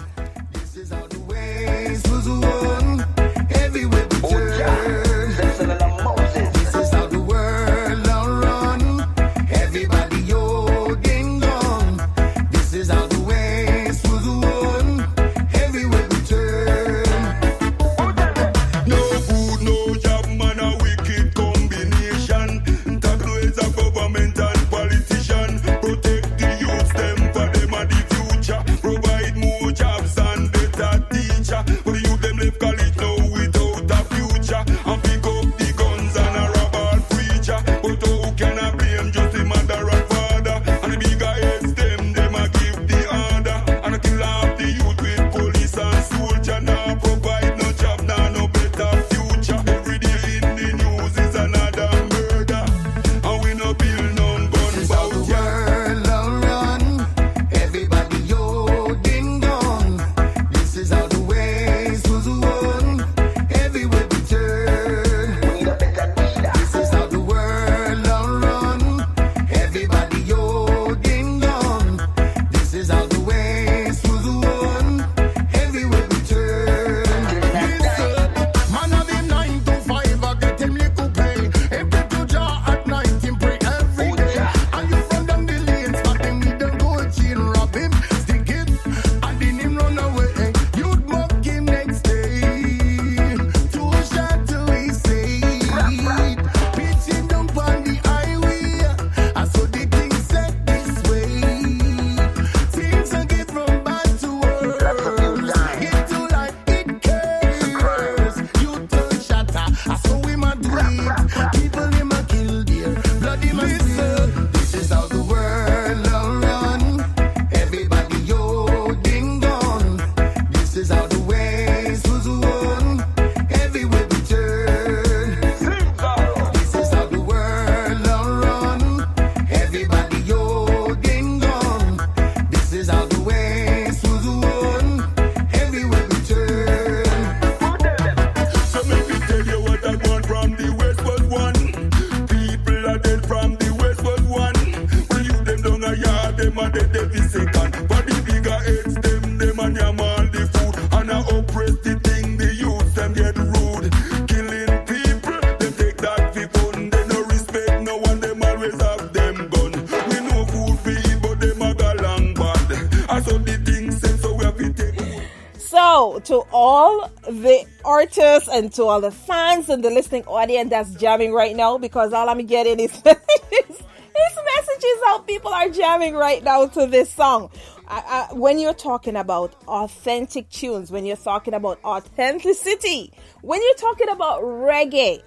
The artists and to all the fans and the listening audience that's jamming right now, because all I'm getting is messages, is messages out. People are jamming right now to this song. I, I, when you're talking about authentic tunes, when you're talking about authenticity, when you're talking about reggae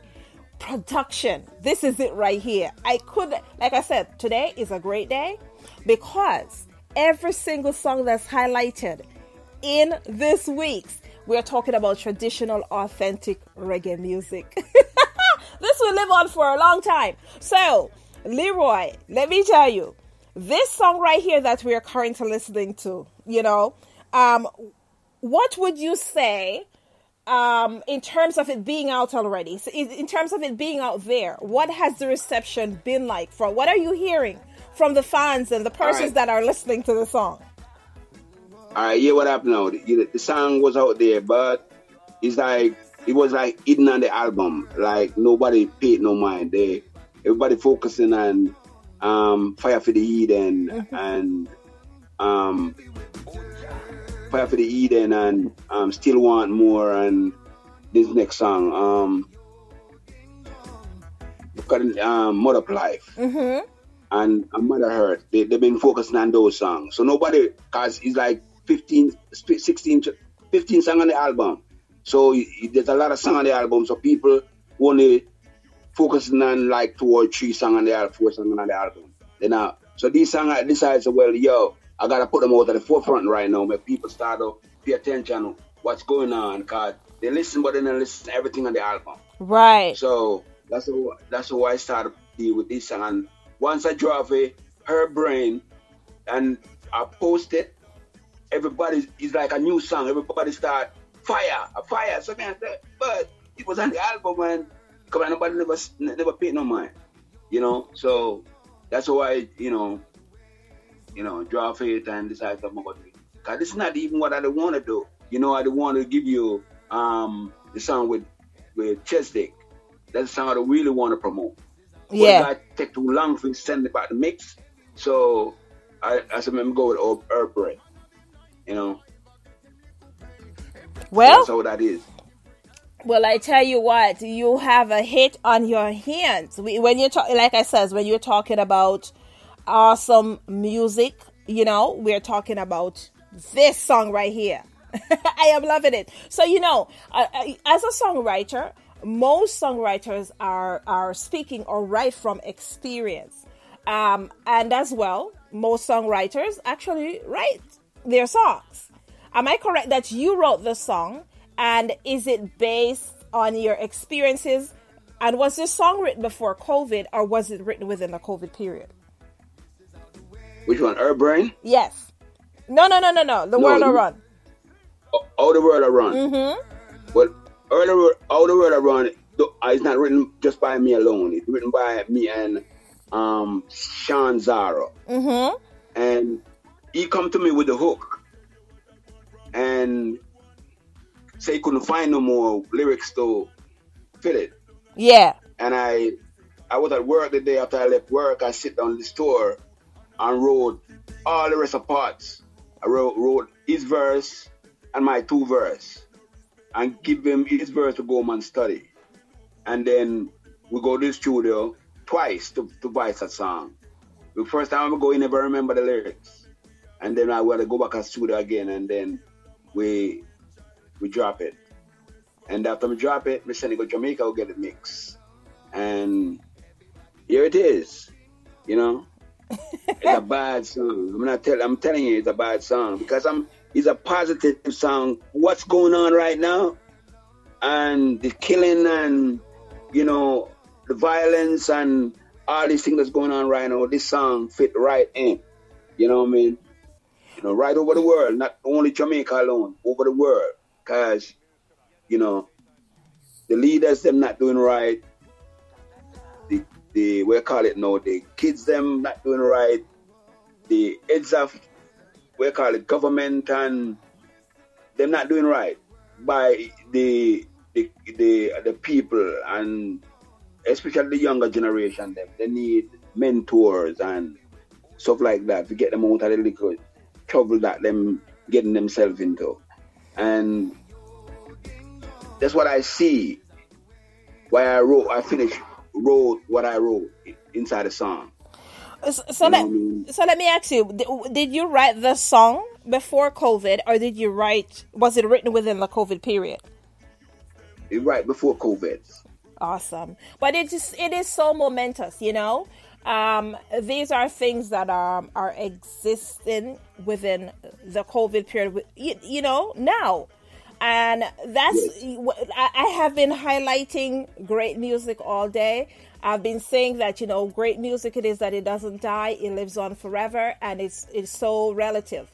production, this is it right here. I could, like I said, today is a great day because every single song that's highlighted in this week's, we're talking about traditional, authentic reggae music. this will live on for a long time. So, Leroy, let me tell you, this song right here that we are currently listening to, you know, um, what would you say um, in terms of it being out already? So in terms of it being out there, what has the reception been like? For what are you hearing from the fans and the persons right. that are listening to the song? All right, yeah, what happened now? The, the song was out there, but it's like it was like hidden on the album. Like nobody paid no mind. They everybody focusing on um, Fire for the Eden mm-hmm. and um, Fire for the Eden and um, Still Want More and this next song, um, um Mother Life. Mm-hmm. And, and Mother Hurt, they, they've been focusing on those songs. So nobody, because it's like 15, 16, 15 songs on the album. So there's a lot of songs on the album. So people only focusing on like two or three songs on the album, four songs on the album. Then uh, so these songs I decided, well, yo, I gotta put them out at the forefront right now. Make people start to pay attention to what's going on, cause they listen, but they listen to everything on the album. Right. So that's how, that's why I started deal with this song. And once I drop it, her brain, and I post it, everybody is like a new song. Everybody start fire, a fire, something like that. But it was on the album, and Come on, nobody never never paid no mind. You know, so that's why you know, you know, draw faith and decide to about it. Cause this is not even what I want to do. You know, I don't want to give you um the song with with Chezidek. That's the song I really want to promote. Yeah. But it take too long for send about the mix. So I I said, go with Herb Bread. You know. Well, that's how that is. Well, I tell you what, you have a hit on your hands. When you're talking, like I says, when you're talking about awesome music, you know, we're talking about this song right here. I am loving it. So, you know, as a songwriter, most songwriters are are speaking or write from experience, um, and as well, most songwriters actually write their songs. Am I correct that you wrote the song? And is it based on your experiences? And was this song written before COVID or was it written within the COVID period? Which one? Herb Brain? Yes. No, no, no, no, no. The no, World Will Run. Oh, oh, the World Will Run. Mm-hmm. But earlier, all the World Will Run it's not written just by me alone. It's written by me and um, Sean Zaro. Mm-hmm. And he come to me with the hook. And say he couldn't find no more lyrics to fit it. Yeah. And I I was at work the day after I left work. I sit down in the store and wrote all the rest of parts. I wrote, wrote his verse and my two verse and give him his verse to go home and study. And then we go to the studio twice to, to that song. The first time I go, he never remember the lyrics. And then I want to go back the studio again and then we we drop it. And after we drop it, we send it to Jamaica, we get it mixed. And here it is. You know? it's a bad song. I'm not tell I'm telling you it's a bad song because I'm it's a positive song. What's going on right now? And the killing and you know, the violence and all these things that's going on right now, this song fit right in. You know what I mean? You know, right over the world, not only Jamaica alone, over the world. Cause, you know, the leaders them not doing right. The the we call it now, the kids them not doing right. The heads of we call it government and them not doing right by the the the the people and especially the younger generation them they need mentors and stuff like that to get them out of the little trouble that them getting themselves into. And that's what I see. Why I wrote, I finished wrote what I wrote inside the song. So, so let so let me ask you: did, you write the song before COVID, or did you write? Was it written within the COVID period? Right before COVID. Awesome, but it is it is so momentous, you know. Um, these are things that are are existing within the COVID period. You, you know now, and that's I have been highlighting great music all day. I've been saying that you know great music it is that it doesn't die, it lives on forever, and it's it's so relative.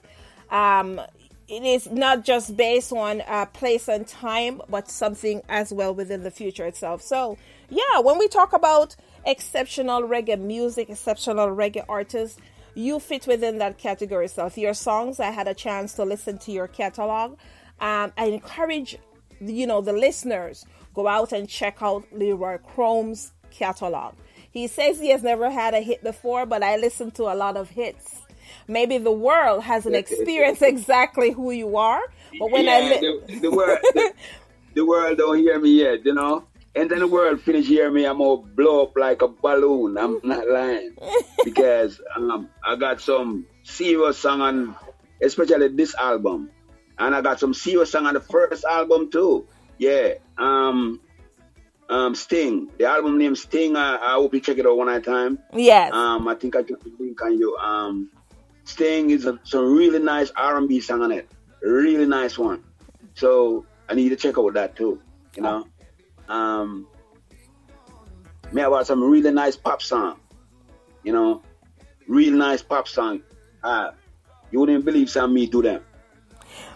Um, it is not just based on uh, place and time, but something as well within the future itself. So, yeah, when we talk about exceptional reggae music, exceptional reggae artists, you fit within that category. So, if your songs, I had a chance to listen to your catalog. Um, I encourage, you know, the listeners go out and check out Leroy Krome's catalog. He says he has never had a hit before, but I listen to a lot of hits. Maybe the world hasn't experienced exactly who you are, but when yeah, I li- the, the world, the, the world don't hear me yet, you know. And then the world finish hear me, I'm gonna blow up like a balloon. I'm not lying because um, I got some serious song on, especially this album, and I got some serious song on the first album too. Yeah, um, um, Sting. The album name Sting. I, I hope you check it out one at a time. Yes. Um, I think I can link on you. Um, Sting is a, some really nice R&B song on it. Really nice one. So I need to check out that too. You know. Um, me about some really nice pop song. You know, really nice pop song. Ah, you wouldn't believe some me do them.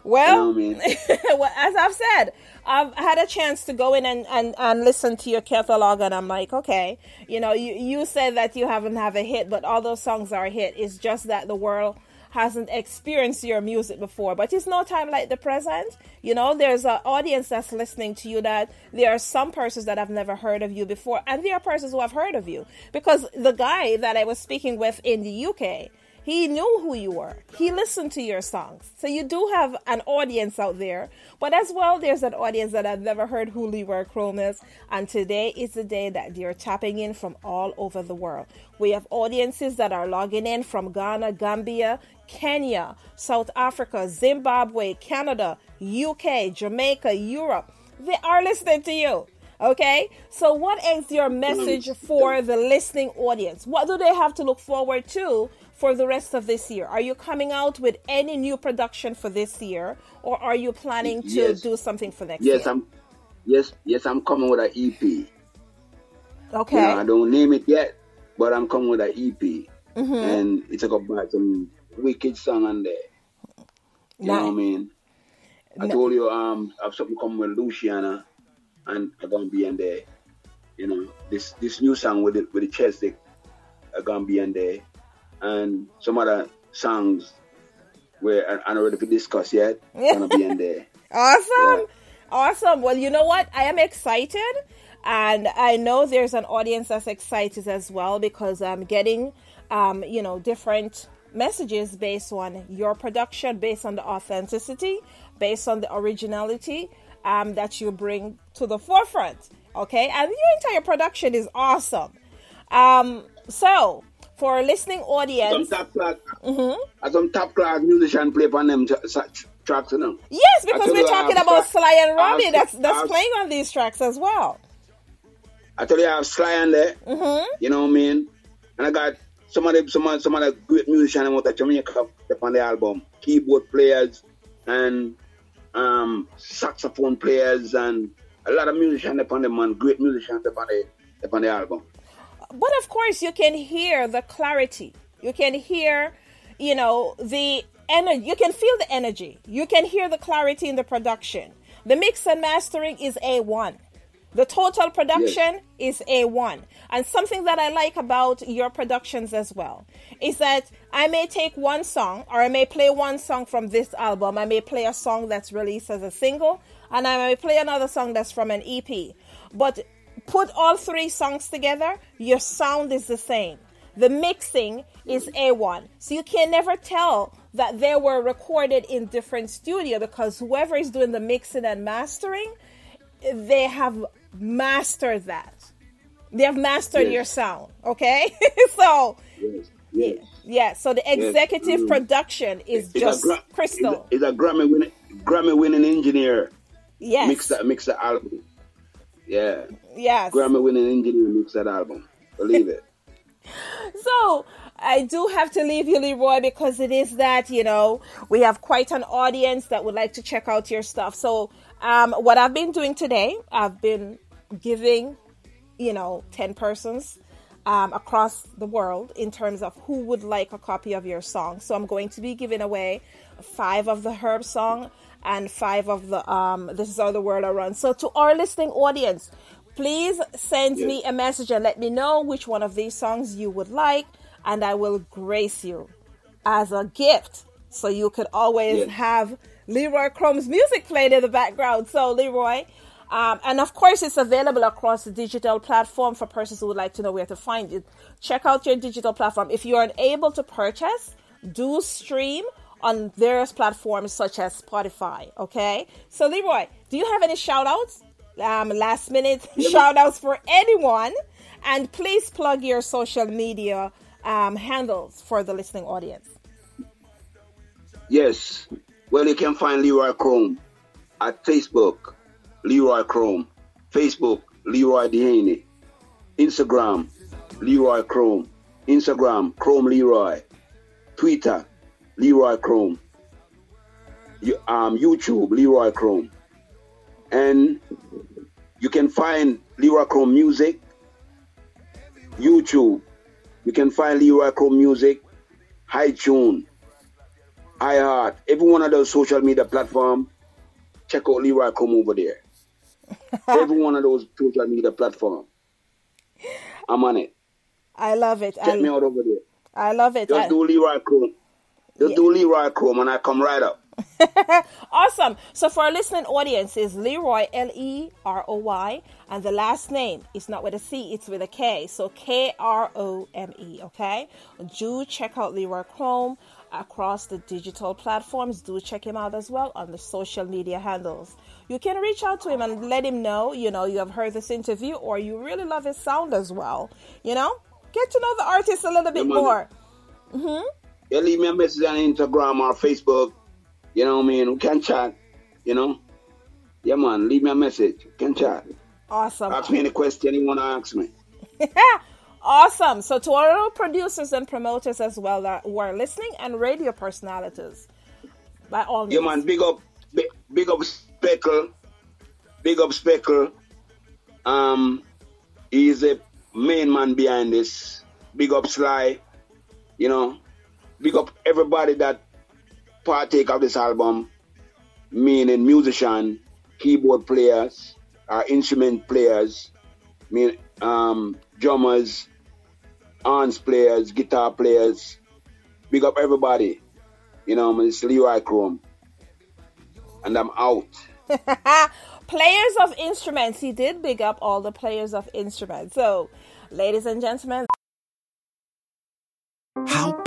Well, You know I mean? well, as I've said, I've had a chance to go in and, and, and listen to your catalog, and I'm like, okay, you know, you, you said that you haven't have a hit, but all those songs are a hit. It's just that the world hasn't experienced your music before. But it's no time like the present. You know, there's an audience that's listening to you that there are some persons that have never heard of you before, and there are persons who have heard of you. Because the guy that I was speaking with in the UK, he knew who you were. He listened to your songs. So you do have an audience out there. But as well, there's an audience that have never heard who Leroy Krome is. And today is the day that they're tapping in from all over the world. We have audiences that are logging in from Ghana, Gambia, Kenya, South Africa, Zimbabwe, Canada, UK, Jamaica, Europe. They are listening to you. Okay, so what is your message mm. for the listening audience? What do they have to look forward to for the rest of this year? Are you coming out with any new production for this year, or are you planning to Yes. do something for next Yes, year? I'm. Yes, yes, I'm coming with an EP. Okay. You know, I don't name it yet, but I'm coming with an EP, Mhm. and it's got some wicked song on there. You know what I mean? I No- told you um I have something coming with Luciano, and I'm gonna be in there. You know this this new song with it with the Chezidek, are gonna be in there, and some other songs where I, not ready to discuss yet. Gonna be in there. Awesome. Awesome. Well, you know what? I am excited. And I know there's an audience that's excited as well because I'm getting, um, you know, different messages based on your production, based on the authenticity, based on the originality um, that you bring to the forefront. Okay. And your entire production is awesome. Um, so, for a listening Some audience, top class, Mhm. uh, some top class musician play on them tra- tracks, you know. yes, because we're talking about Sly- and I have Robbie that's that's have- playing on these tracks as well. I tell you, I have Sly on there. Mm-hmm. You know what I mean? And I got some of the some of, some of the great musicians out of Jamaica on the album, keyboard players and um, saxophone players and a lot of musicians up on the man, great musicians up on the up on the album. But of course, you can hear the clarity. You can hear, you know, the energy. You can feel the energy. You can hear the clarity in the production. The mix and mastering is A1. The total production is A1. And something that I like about your productions as well is that I may take one song or I may play one song from this album. I may play a song that's released as a single and I may play another song that's from an EP. But put all three songs together, your sound is the same. The mixing is A1. So you can never tell that they were recorded in different studio because whoever is doing the mixing and mastering they have mastered that. They have mastered Yes. your sound. Okay, so Yes. Yes. yeah, so the executive Mm. production is It's just gra- crystal. Is a, a Grammy winning Grammy winning engineer. Yes. Mix that mix the album. Yeah. Yes. Grammy winning engineer mix that album. Believe it. So I do have to leave you, Leroy, because it is that, you know, we have quite an audience that would like to check out your stuff. So um, what I've been doing today, I've been giving, you know, 10 persons um, across the world in terms of who would like a copy of your song. So I'm going to be giving away five of the Herb song and five of the um, This Is How the World around. So to our listening audience, please send me a message and let me know which one of these songs you would like, and I will grace you as a gift. So you could always Yes. have Leroy Krome's music played in the background. So Leroy, um, and of course, it's available across the digital platform for persons who would like to know where to find it. Check out your digital platform. If you are unable to purchase, do stream on various platforms such as Spotify. Okay. So Leroy, do you have any shout outs? Um, last minute shout outs for anyone. And please plug your social media um, handles for the listening audience. Yes. Well, you can find Leroy Krome at Facebook, Leroy Krome, Facebook, Leroy Dehaney, Instagram, Leroy Krome, Instagram, Krome Leroy, Twitter, Leroy Krome, You- um, YouTube, Leroy Krome. And you can find Leroy Krome Music, YouTube. You can find Leroy Krome Music, iTunes, iHeart, every one of those social media platforms. Check out Leroy Krome over there. every one of those social media platforms. I'm on it. I love it. Check I, me out over there. I love it. Just I- do Leroy Krome. Just do Leroy Krome and I come right up. awesome. So for our listening audience is Leroy L E R O Y and the last name is not with a C, it's with a K. So K R O M E, okay? Do check out Leroy Krome across the digital platforms. Do check him out as well on the social media handles. You can reach out to him and let him know, you know, you have heard this interview or you really love his sound as well. You know? Get to know the artist a little bit Yeah, more. hmm You leave me a message on Instagram or Facebook. You know what I mean? We can chat. You know? Yeah, man. Leave me a message. We can chat. Awesome. Ask me any question you want to ask me. awesome. So to all our producers and promoters as well that who are listening and radio personalities, by all means. Yeah, man. Big up, big, big up Speckle. Big up Speckle. Um, he's a main man behind this. Big up Sly. You know, big up everybody that partake of this album, meaning musician, keyboard players, uh, instrument players, mean um, drummers, horns players, guitar players. Big up everybody. You know, it's Leroy Krome. And I'm out. players of instruments. He did big up all the players of instruments. So, ladies and gentlemen, How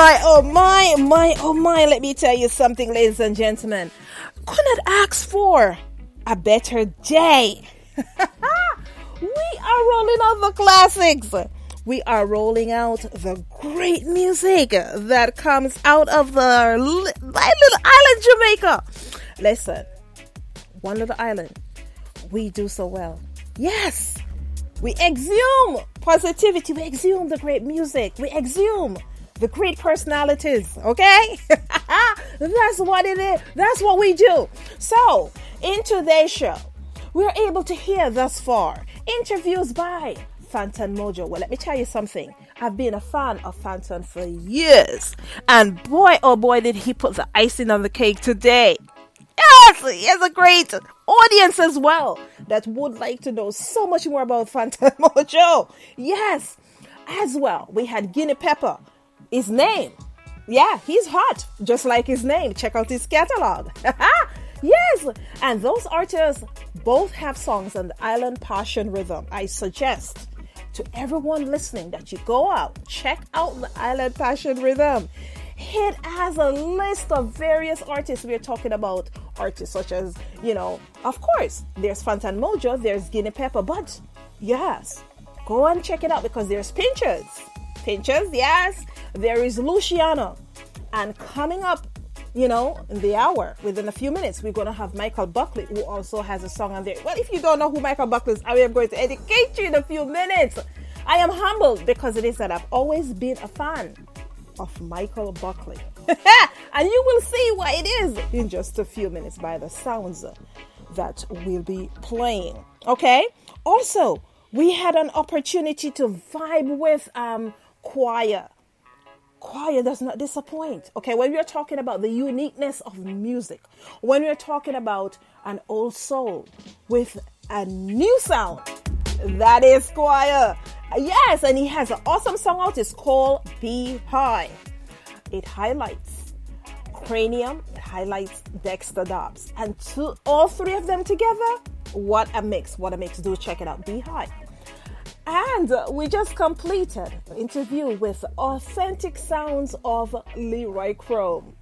my, oh my, my, oh my, let me tell you something, ladies and gentlemen. Couldn't ask for a better day. we are rolling out the classics. We are rolling out the great music that comes out of the my little island, Jamaica. Listen, one little island, we do so well. Yes, we exhume positivity, we exhume the great music, we exhume the great personalities, okay? That's what it is. That's what we do. So, in today's show, we're able to hear thus far interviews by Fantan Mojah. Well, let me tell you something. I've been a fan of Fantan for years. And boy, oh boy, did he put the icing on the cake today. Yes, he has a great audience as well that would like to know so much more about Fantan Mojah. Yes, as well, we had Guinney Pepper his name. Yeah, he's hot, just like his name. Check out his catalog. yes, and those artists both have songs on the Island Passion Rhythm. I suggest to everyone listening that you go out, check out the Island Passion Rhythm. It has a list of various artists we're talking about. Artists such as, you know, of course, there's Fantan Mojah, there's Guinney Pepper, but yes, go and check it out because there's Pinchers. Pinchers, yes. There is Luciano. And coming up, you know, in the hour, within a few minutes, we're going to have Michael Buckley, who also has a song on there. Well, if you don't know who Michael Buckley is, I am going to educate you in a few minutes. I am humbled because it is that I've always been a fan of Michael Buckley. and you will see why it is in just a few minutes by the sounds that we'll be playing. Okay? Also, we had an opportunity to vibe with um, Qyor. Qyor does not disappoint. Okay, when we're talking about the uniqueness of music, when we're talking about an old soul with a new sound, that is Qyor. Yes, and he has an awesome song out. It's called Be High. It highlights Kranium, it highlights Dexta Daps. And two, all three of them together, what a mix. What a mix. Do check it out. Be High. And we just completed an interview with authentic sounds of Leroy Krome.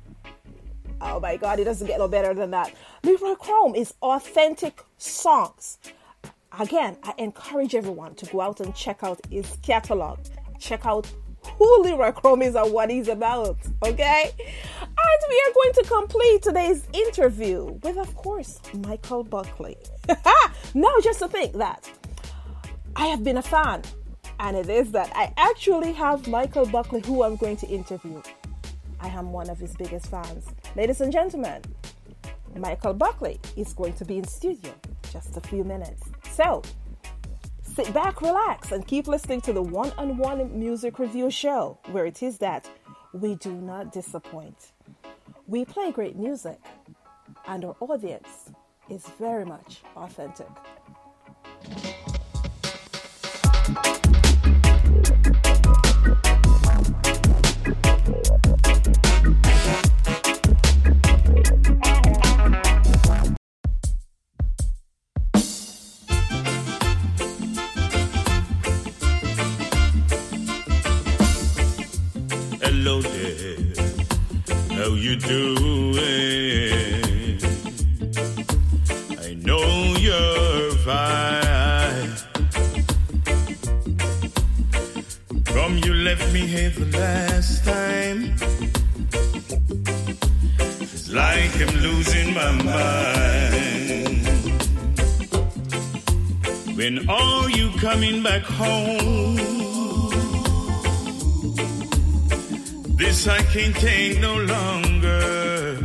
Oh my God, it doesn't get no better than that. Leroy Krome is authentic songs. Again, I encourage everyone to go out and check out his catalog. Check out who Leroy Krome is and what he's about. Okay? And we are going to complete today's interview with, of course, Michael Buckley. now, just to think that I have been a fan. And it is that I actually have Michael Buckley, who I'm going to interview. I am one of his biggest fans. Ladies and gentlemen, Michael Buckley is going to be in studio just a few minutes. So sit back, relax, and keep listening to the one on one music review show, where it is that we do not disappoint. We play great music, and our audience is very much authentic. you do it. I know you're fine. From you left me here the last time. It's like I'm losing my mind. When are you coming back home. This I can't take no longer.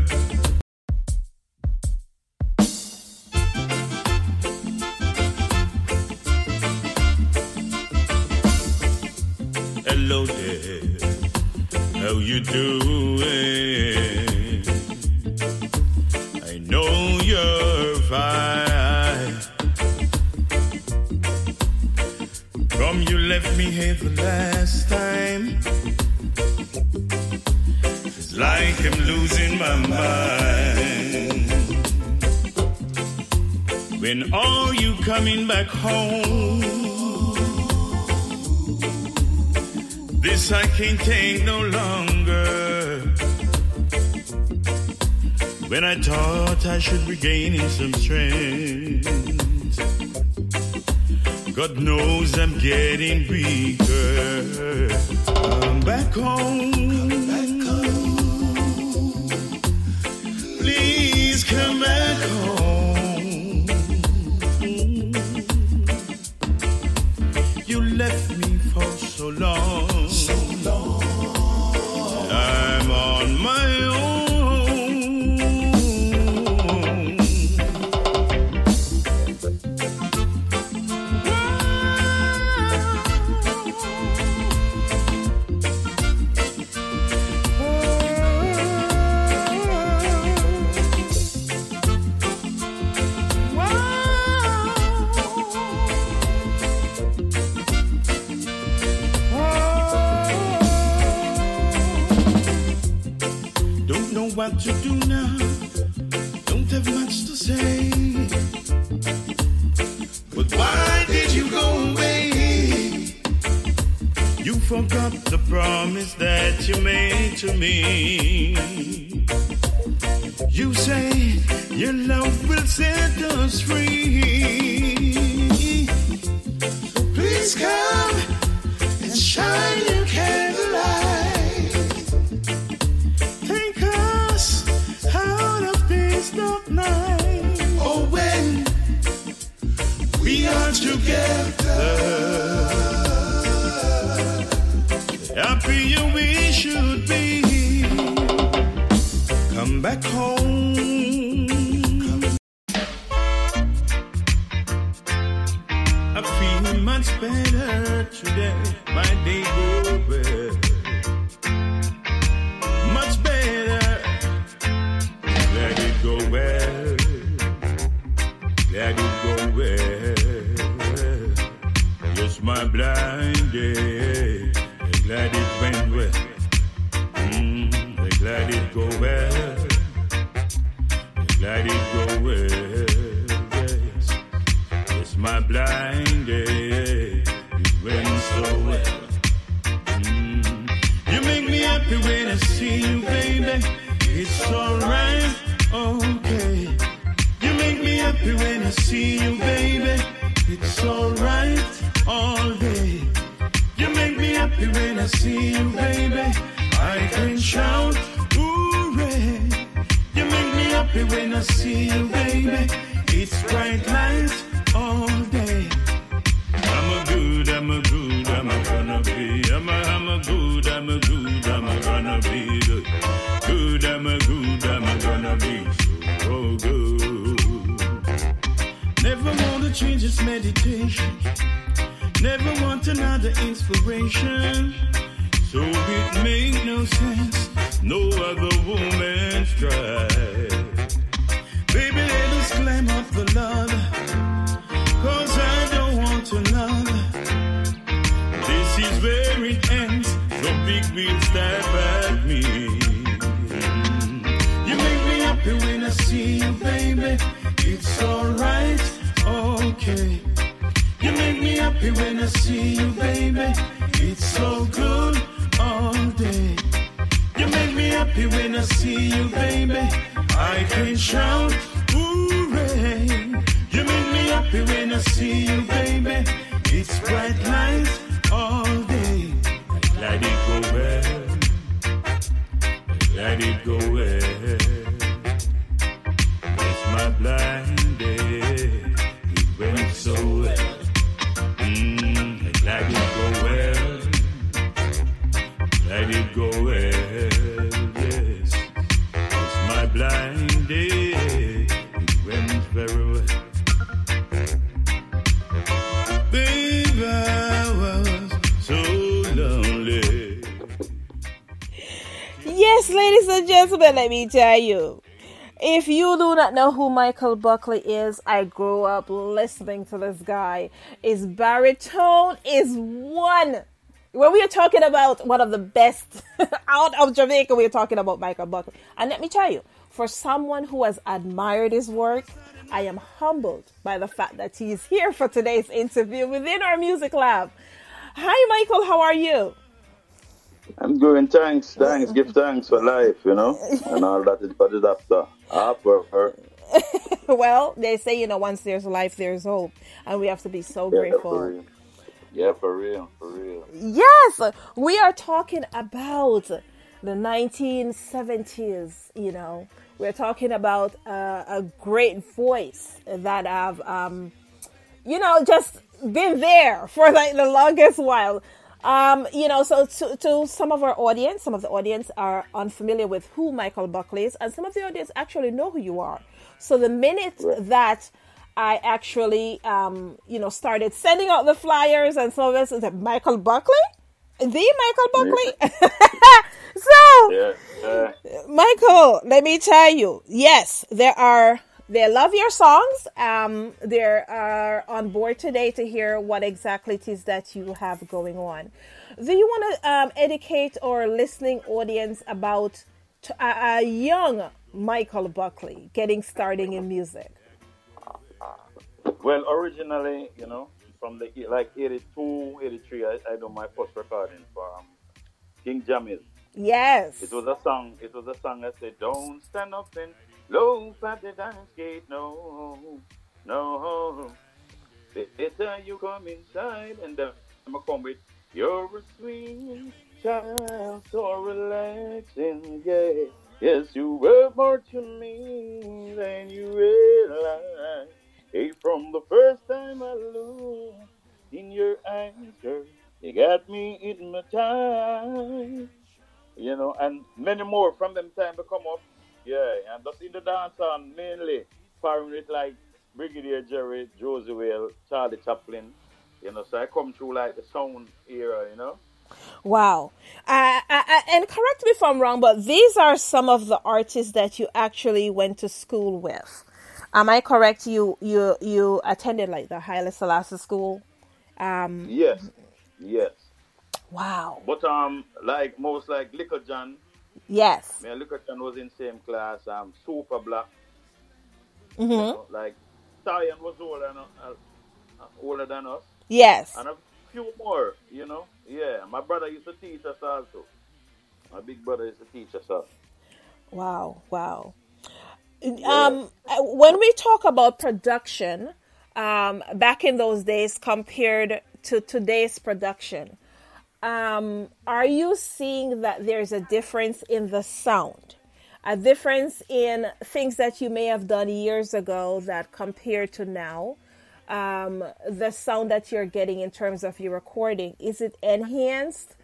Hello there, how you do? home. This I can't take no longer. When I thought I should be gaining some strength, God knows I'm getting weaker. Come back home. Back home. Please come back home. Let me tell you. If you do not know who Michael Buckley is, I grew up listening to this guy. His baritone is one. When we are talking about one of the best out of Jamaica, we are talking about Michael Buckley. And let me tell you, for someone who has admired his work, I am humbled by the fact that he is here for today's interview within our Music Labb. Hi, Michael, how are you? I'm doing thanks, thanks, give thanks for life, you know, and all that is what is after. After her. well, they say, you know, once there's life, there's hope. And we have to be so Yeah, grateful. for. Yeah, for real, for real. Yes, we are talking about the 1970s. You know, we're talking about uh, a great voice that have, um, you know, just been there for like the longest while. Um, you know, so to, to some of our audience, some of the audience are unfamiliar with who Michael Buckley is, and some of the audience actually know who you are. So the minute that I actually, um, you know, started sending out the flyers and some of this is Michael Buckley, the Michael Buckley. so, Yeah, yeah. Michael, let me tell you, yes, there are. They love your songs. Um, they are on board today to hear what exactly it is that you have going on. Do you want to um, educate our listening audience about t- a, a young Michael Buckley getting starting in music? Well, originally, you know, from the like 82, 83, I, I do my first recording for um, King Jammy's. Yes. It was a song. It was a song that said, "Don't stand up and the dance gate, no, no. Better you come inside." And then I'm gonna come with, "You're a sweet child, so relaxing, yeah. Yes, you were more to me than you realize. Hey, from the first time I looked in your eyes, girl, you got me in my time. you know, and many more from them time to come up. Yeah, and that's in the dance on mainly firing it like Brigadier Jerry, Josey Wales, Charlie Chaplin. You know, so I come through like the sound era, you know. Wow. Uh, uh, uh, and correct me if I'm wrong, but these are some of the artists that you actually went to school with. Am I correct? You you you attended like the Haile Selassie school. Um, Yes, yes. Wow. But um, like most like Little John, Yes. me and John was in same class. Um, Super Black, hmm you know, like Zion was older than, uh, uh, older than us. Yes. And a few more, you know. Yeah, my brother used to teach us also. My big brother used to teach us also. Wow. Wow. Um, uh, when we talk about production, um, back in those days compared to today's production, um, are you seeing that there's a difference in the sound? A difference in things that you may have done years ago that compared to now? Um, the sound that you're getting in terms of your recording, is it enhanced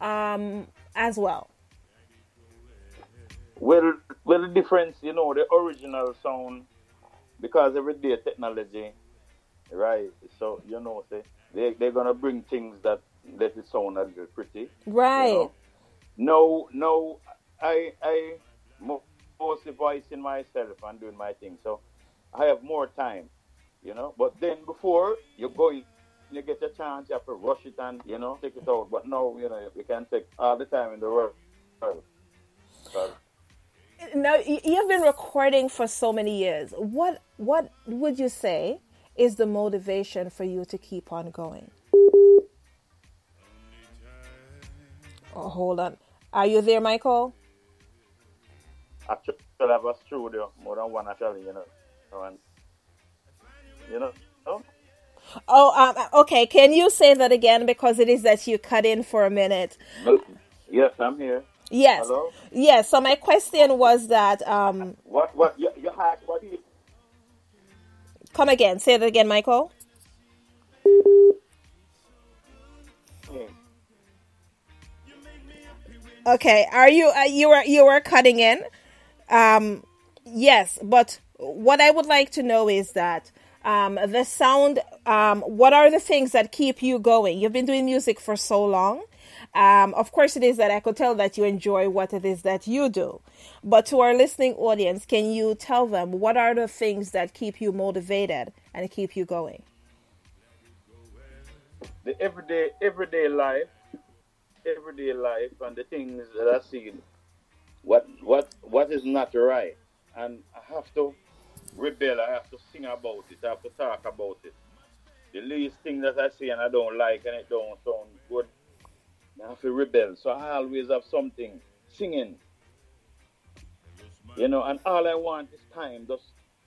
um, as well? Well, well, the difference, you know, the original sound, because every day technology, right? So you know, they they're gonna bring things that let it sound a little pretty. Right. No, no, I I mo- mostly voicing myself and doing my thing, so I have more time, you know. But then before you go, you get a chance, you have to rush it and you know take it out. But now, you know, you can take all the time in the world. Because now you've been recording for so many years. What what would you say is the motivation for you to keep on going? Oh, hold on. Are you there, Michael? Actually, I have a studio, more than one actually, you know. And, you know, oh, Oh, um, okay. Can you say that again because it is that you cut in for a minute? yes, I'm here. Yes. Hello? Yes. So my question was that um, What, what, you, you had, what do you, come again. Say that again, Michael. Okay. Are you uh, you were you were cutting in? Um, yes, but what I would like to know is that um, the sound. Um, what are the things that keep you going? You've been doing music for so long. Um, of course, it is that I could tell that you enjoy what it is that you do. But to our listening audience, can you tell them what are the things that keep you motivated and keep you going? the everyday, everyday life, everyday life, and the things that I see, what, what, what is not right, and I have to rebel. I have to sing about it. I have to talk about it. The least thing that I see and I don't like and it don't sound good, I have to rebel. So I always have something singing. You know, and all I want is time, just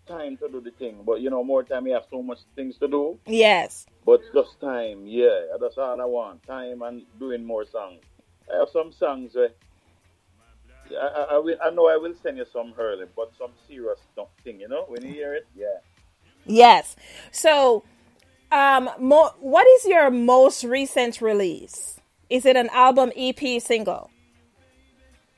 time to do the thing. But you know, more time, you have so much things to do. Yes. But just time, yeah, that's all I want. Time and doing more songs. I have some songs where I, I, I, will, I know I will send you some early, but some serious th- thing, you know, when you hear it, yeah. Yes. So, um, mo- what is your most recent release? Is it an album, EP, single?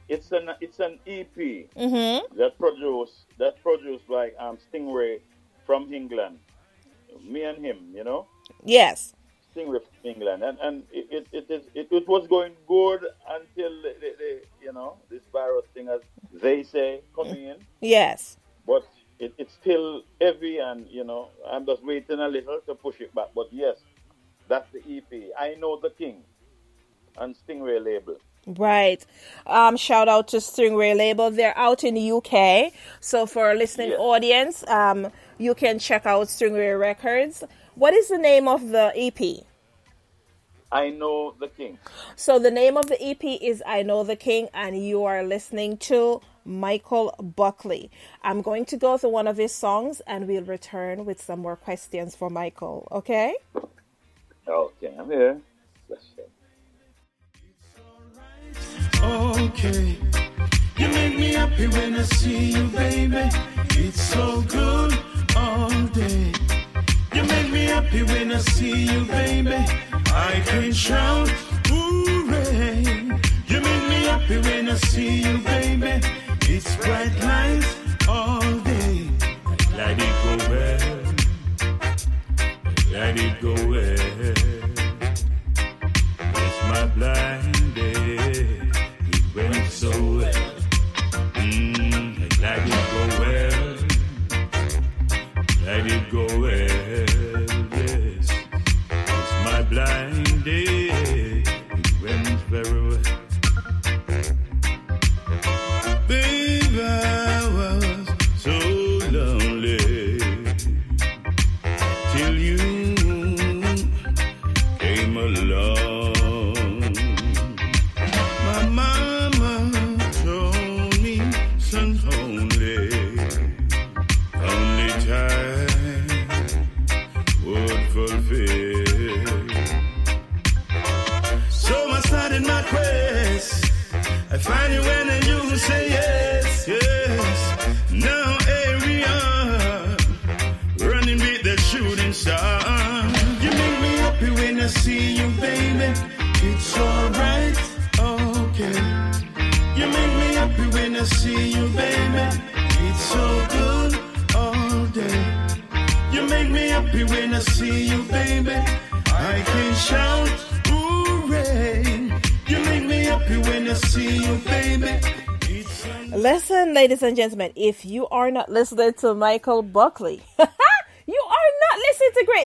It's an it's an EP Mm-hmm. that produced that produced by um Stingray from England. Me and him, you know. Yes. Stingray from England, and and it it, it, is, it, it was going good until the, the, the, you know this virus thing, as they say, coming in. Yes. But it, it's still heavy, and you know I'm just waiting a little to push it back. But yes, that's the EP. I know the King, and Stingray label. Right. Um, shout out to Stingray Label. They're out in the UK. So for our listening audience, um, you can check out Stingray Records. What is the name of the EP? I know the King. So the name of the EP is I Know the King, and you are listening to Michael Buckley. I'm going to go through one of his songs, and we'll return with some more questions for Michael. Okay? Okay, I'm here. Okay. You make me happy when I see you, baby. It's so good all day. You make me happy when I see you, baby. I can shout, hooray. You make me happy when I see you, baby. It's bright lights all day. Let it go well. Let it go well. It's my blind. It see you, baby. It's so good all day. You make me happy when I see you, baby. I can shout, hooray. You make me happy when I see you, baby. Listen, ladies and gentlemen, if you are not listening to Michael Buckley, you are not listening to great.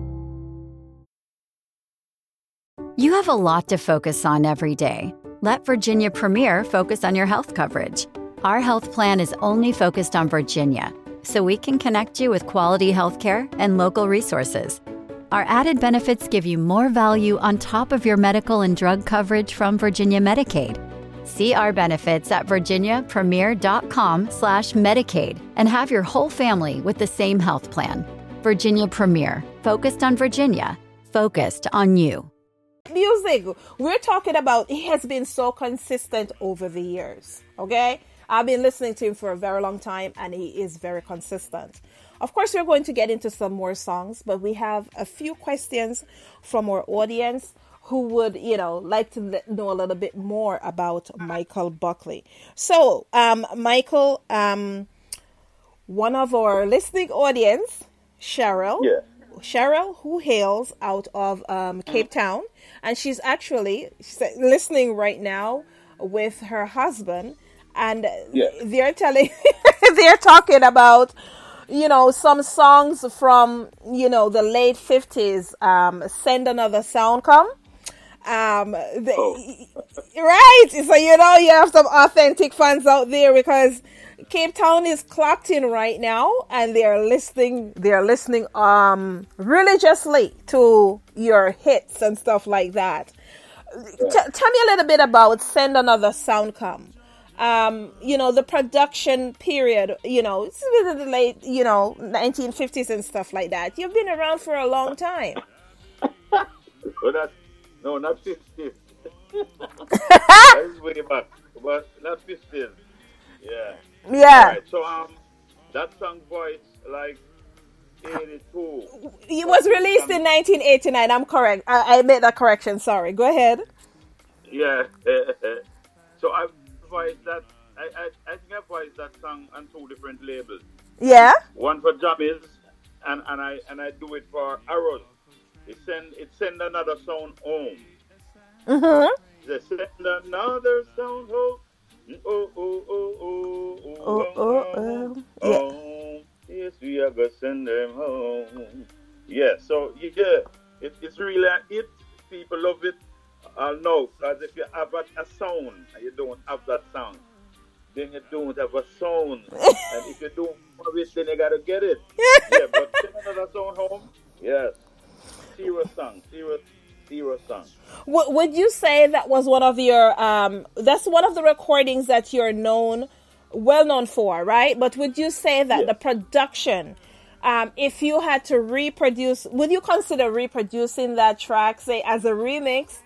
You have a lot to focus on every day. Let Virginia Premier focus on your health coverage. Our health plan is only focused on Virginia, so we can connect you with quality health care and local resources. Our added benefits give you more value on top of your medical and drug coverage from Virginia Medicaid. See our benefits at virginiapremier.com slash Medicaid and have your whole family with the same health plan. Virginia Premier, focused on Virginia, focused on you. Music. We're talking about he has been so consistent over the years okay? I've been listening to him for a very long time and he is very consistent. Of course we're going to get into some more songs but we have a few questions from our audience who would you know like to know a little bit more about michael buckley. So um michael um one of our listening audience cheryl. Yeah. Cheryl, who hails out of um, Cape Town, and she's actually listening right now with her husband, and Yeah. they're telling, they're talking about, you know, some songs from you know the late fifties. Um, Send another sound come. Um, the, right. So you know you have some authentic fans out there because Cape Town is clocked in right now, and they are listening. They are listening um religiously to your hits and stuff like that. T- tell me a little bit about "Send Another Sound Come." Um, you know the production period. You know it's within the late, you know, 1950s and stuff like that. You've been around for a long time. Well, that, no, not 50. that is way back, but not 15. Yeah. Yeah. So um, that song voice like 82. It was released in 1989. I'm correct. I, I made that correction. Sorry. Go ahead. Yeah. so I voiced that. I, I, I think I voiced that song on two different labels. Yeah. One for Jammy's, and, and I and I do it for Arrows. It send it send another sound home. Mhm. They send another sound home. Oh oh oh oh oh Oh oh oh. Yeah. Yes, we are gonna send them home. Yeah. So yeah, it, it's really a hit. People love it. I know, because if you have a, a sound and you don't have that sound, then you don't have a sound. and if you don't have it, then you gotta get it. yeah, but send another sound home. Yes. Serious song. Serious, serious song. W- would you say that was one of your um that's one of the recordings that you're known well known for, right? But would you say that the production um, if you had to reproduce, would you consider reproducing that track, say, as a remix?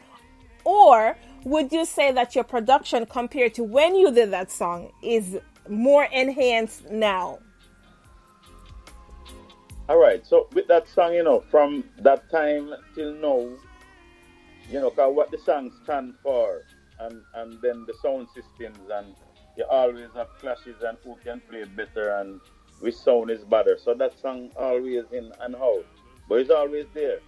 Or would you say that your production compared to when you did that song is more enhanced now? All right. So with that song, you know, from that time till now, you know, 'cause what the song stand for, and and then the sound systems, and you always have clashes and who can play better and which sound is better. So that song always in and out, but it's always there.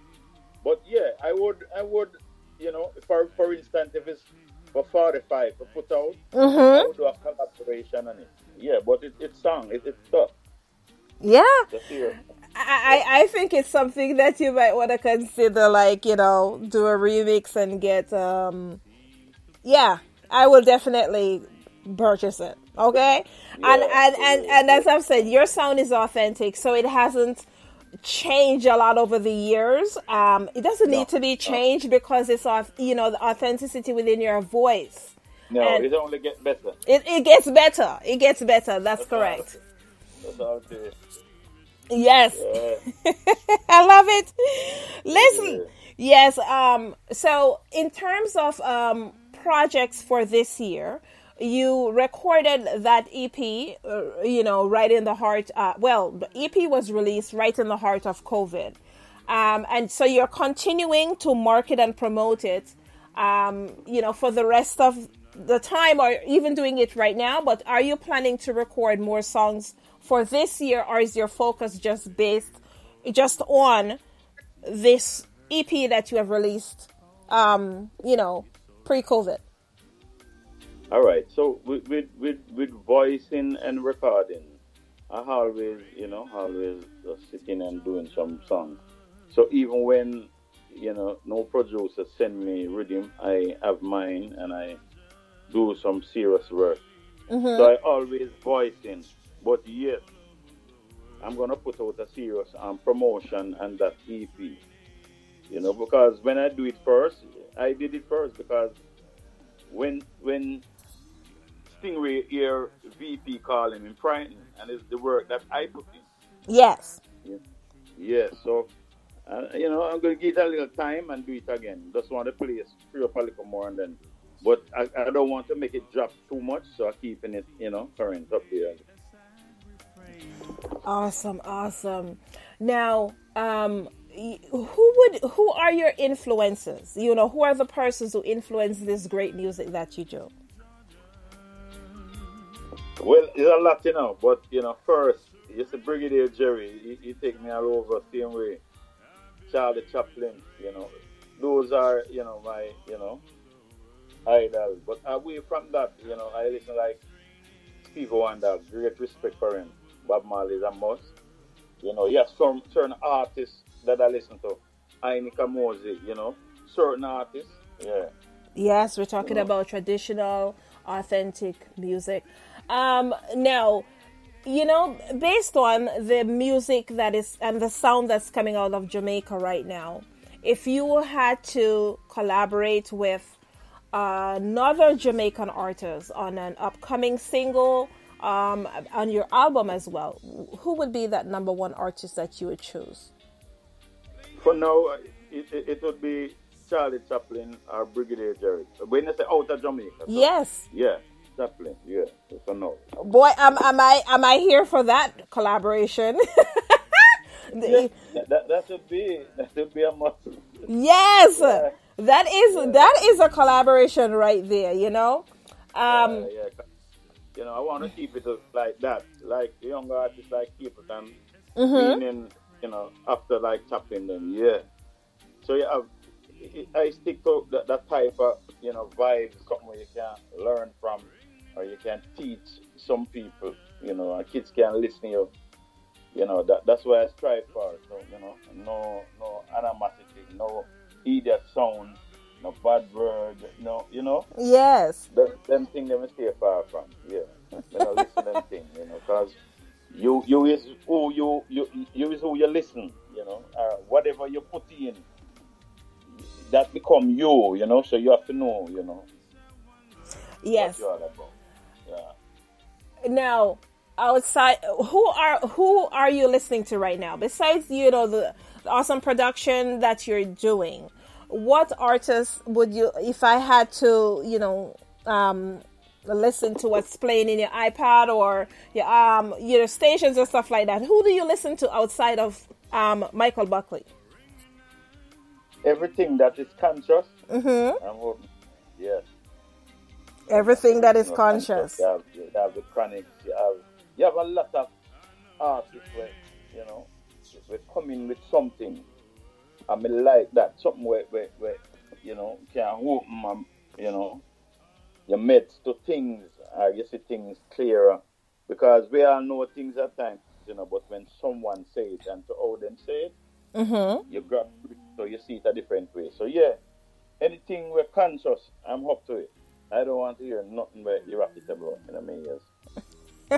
But yeah, I would, I would, you know, for for instance, if it's for 45 to put out, Mhm. I would do a collaboration on it. Yeah, but it, it's song, it, it's tough. Yeah. I, I think it's something that you might want to consider, like you know, do a remix and get. um Yeah, I will definitely purchase it. Okay, and, and and and as I've said, your sound is authentic, so it hasn't changed a lot over the years. Um, it doesn't need to be changed because it's off, you know, the authenticity within your voice. No, And- it only get better. It it gets better. It gets better. That's correct. That's it is. Yes. Yeah. I love it. Listen, yes. Um. So, in terms of um projects for this year, you recorded that EP. Uh, you know, right in the heart. Uh, well, the EP was released right in the heart of COVID. Um, and so you're continuing to market and promote it, um, you know, for the rest of the time, or even doing it right now. But are you planning to record more songs for this year, or is your focus just based just on this EP that you have released, um, you know, pre-COVID? All right. So with with with, with voicing and recording, I always, you know, always just sitting and doing some songs. So even when, you know, no producer send me rhythm, I have mine and I do some serious work. Mm-hmm. So I always voicing. But yes, I'm gonna put out a serious um, promotion and that EP. You know, because when I do it first, I did it first because when when Stingray hear VP calling him frightened and it's the work that I put in. Yes. Yeah, yeah so uh, you know, I'm gonna give it a little time and do it again. Just want to play up a little more and then. But I, I don't want to make it drop too much, so I'm keeping it, you know, current up there. Awesome, awesome. Now, um, who would who are your influences? You know, who are the persons who influence this great music that you do? Well, it's a lot, you know, but you know, first, it's a Brigadier Jerry. He, he take me all over the same way. Charlie Chaplin, you know, those are, you know, my, you know, idols. But away from that, you know, I listen like Steve Wonder, great respect for him. Bob Marley is a must. You know, yes, some certain artists that I listen to. Ini Kamoze, you know, certain artists, yeah. Yes, we're talking about traditional, authentic music. Um, now, you know, based on the music that is and the sound that's coming out of Jamaica right now, if you had to collaborate with another Jamaican artist on an upcoming single, um, on your album as well, who would be that number one artist that you would choose? For now, it, it, it would be Charlie Chaplin or Brigadier Jerry. When you say out of Jamaica. so- Yes. Yeah, Chaplin, yeah, for now. Boy, am, am I am I here for that collaboration? That, that, should be, that should be a must. yes, that is that is a collaboration right there. You know, um, yeah, yeah. You know, I want to keep it like that. Like the younger artists like Capleton, Mhm. meaning, you know, after like tapping them, yeah. So yeah, I, I stick to that, that type of, you know, vibe, something where you can learn from or you can teach some people, you know, and kids can listen to you. You know, that that's what I strive for. So, you know, no no animosity, no idiot sound, no bad word, no, you know. yes, Them, them thing them stay far from. Yeah. You know, listen them thing, you know, because you you is who you you you is who you listen, you know. Uh, whatever you put in, that become you, you know. So you have to know, you know, yes. what you're about. Yeah. Now, outside, who are who are you listening to right now? Besides, you know, the, the awesome production that you're doing, what artists would you, if I had to, you know, um, listen to what's playing in your iPad or your um your stations and stuff like that? Who do you listen to outside of um Michael Buckley? Everything that is conscious, Mm-hmm. I'm yes. Everything that is You know, conscious. You have, you have the Chronixx. You have you have a lot of artists where you know we come in with something. I mean, like that something where, where, where you know can open um, you know your midst to things. Uh, you see things clearer because we all know things at times. You know, but when someone say it and to how them say it, Mm-hmm. you grab it, so you see it a different way. So yeah, anything we're conscious, I'm up to it. I don't want to hear nothing but you rap it about in a million years. I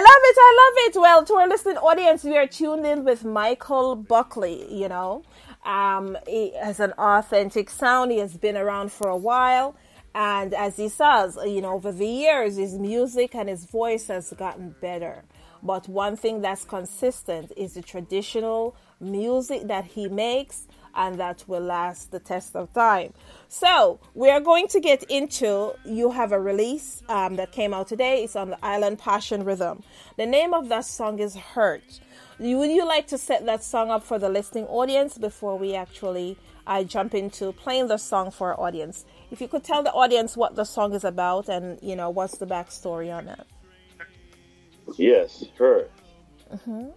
love it. I love it. Well, to our listening audience, we are tuned in with Michael Buckley. You know, um, he has an authentic sound. He has been around for a while, and as he says, you know, over the years, his music and his voice has gotten better. But one thing that's consistent is the traditional music that he makes. And that will last the test of time. So, we are going to get into you have a release um, that came out today. It's on the Island Passion Rhythm. The name of that song is Hurt. Would you like to set that song up for the listening audience before we actually I jump into playing the song for our audience? If you could tell the audience what the song is about and you know what's the backstory on it. Yes, Hurt. Mm-hmm.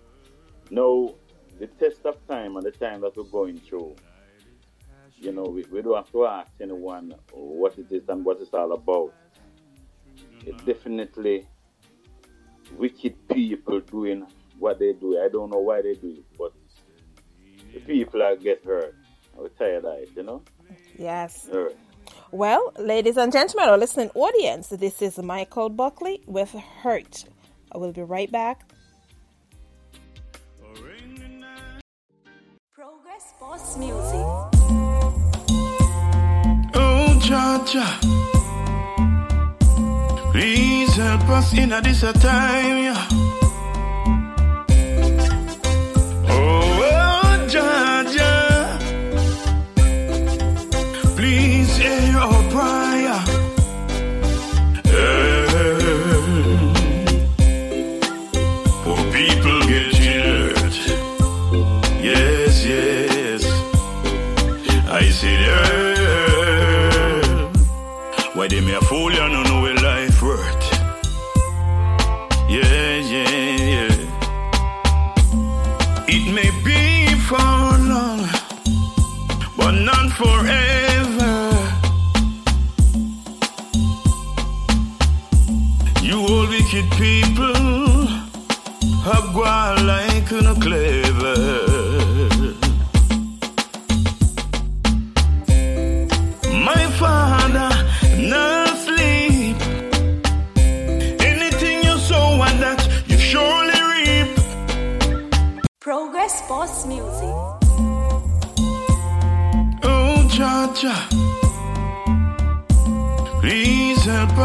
No, the test of time and the time that we're going through, you know, we, we don't have to ask anyone what it is and what it's all about. It's definitely wicked people doing what they do. I don't know why they do it, but the people that get hurt. I'm tired of it, you know? Yes. Hurt. Well, ladies and gentlemen, our listening audience, this is Michael Buckley with Hurt. I will be right back. Progress Boss Music. Oh, Georgia. Please help us in a this time, yeah.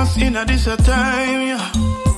Us in a this a time, yeah.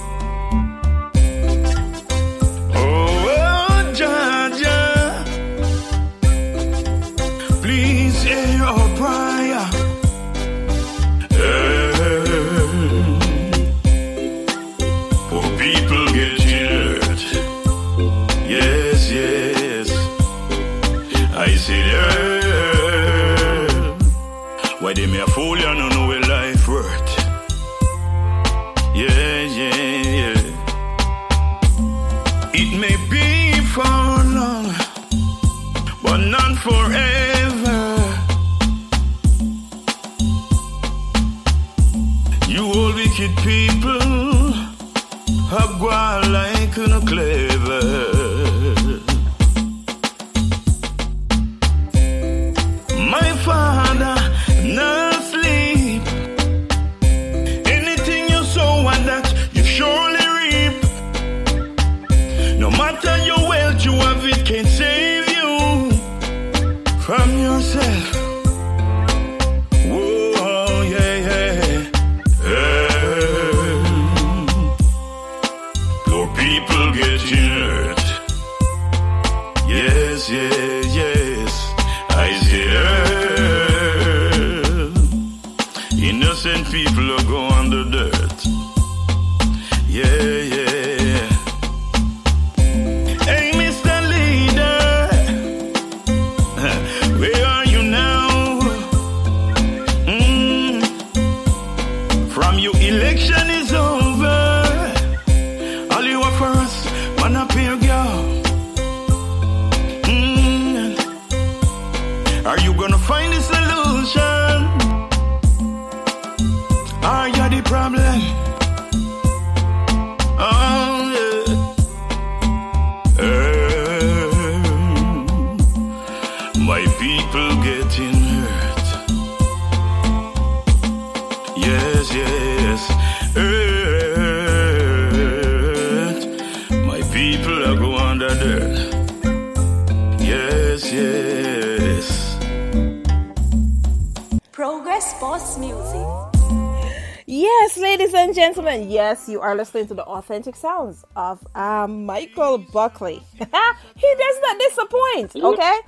You are listening to the authentic sounds of um, Michael Buckley. he does not disappoint, okay?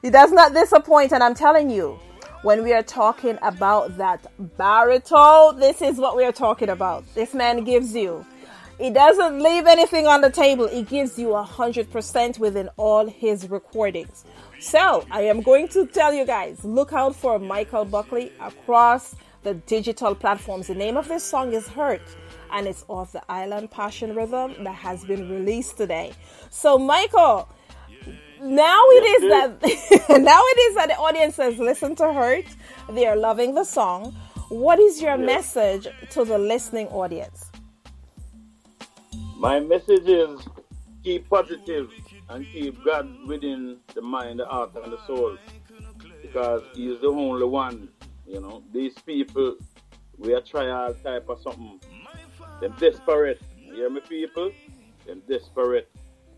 He does not disappoint, and I'm telling you, when we are talking about that baritone, this is what we are talking about. This man gives you. He doesn't leave anything on the table. He gives you a hundred percent within all his recordings. So I am going to tell you guys, look out for Michael Buckley across the digital platforms. The name of this song is Hurt and it's off the Island Passion Rhythm that has been released today. So Michael, now it is that now it is that the audience has listened to Hurt. They are loving the song. What is your Yes. message to the listening audience? My message is keep positive and keep God within the mind, the heart, and the soul. Because He is the only one. You know, these people, we are trying all type of something. Them desperate. You hear me, people? Them desperate.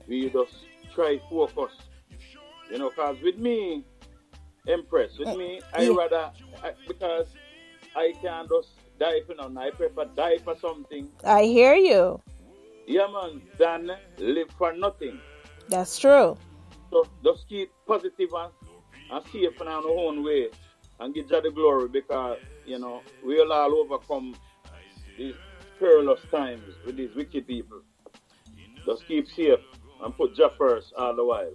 We just try focus. You know, because with me, Empress, with me, I rather, I, because I can't just die for nothing. I prefer die for something. I hear you. Yeah, man, than live for nothing. That's true. So just keep positive and, and safe in our own way and give God the glory because, you know, we'll all overcome these perilous times with these wicked people. Just keep safe and put Jah first all the while.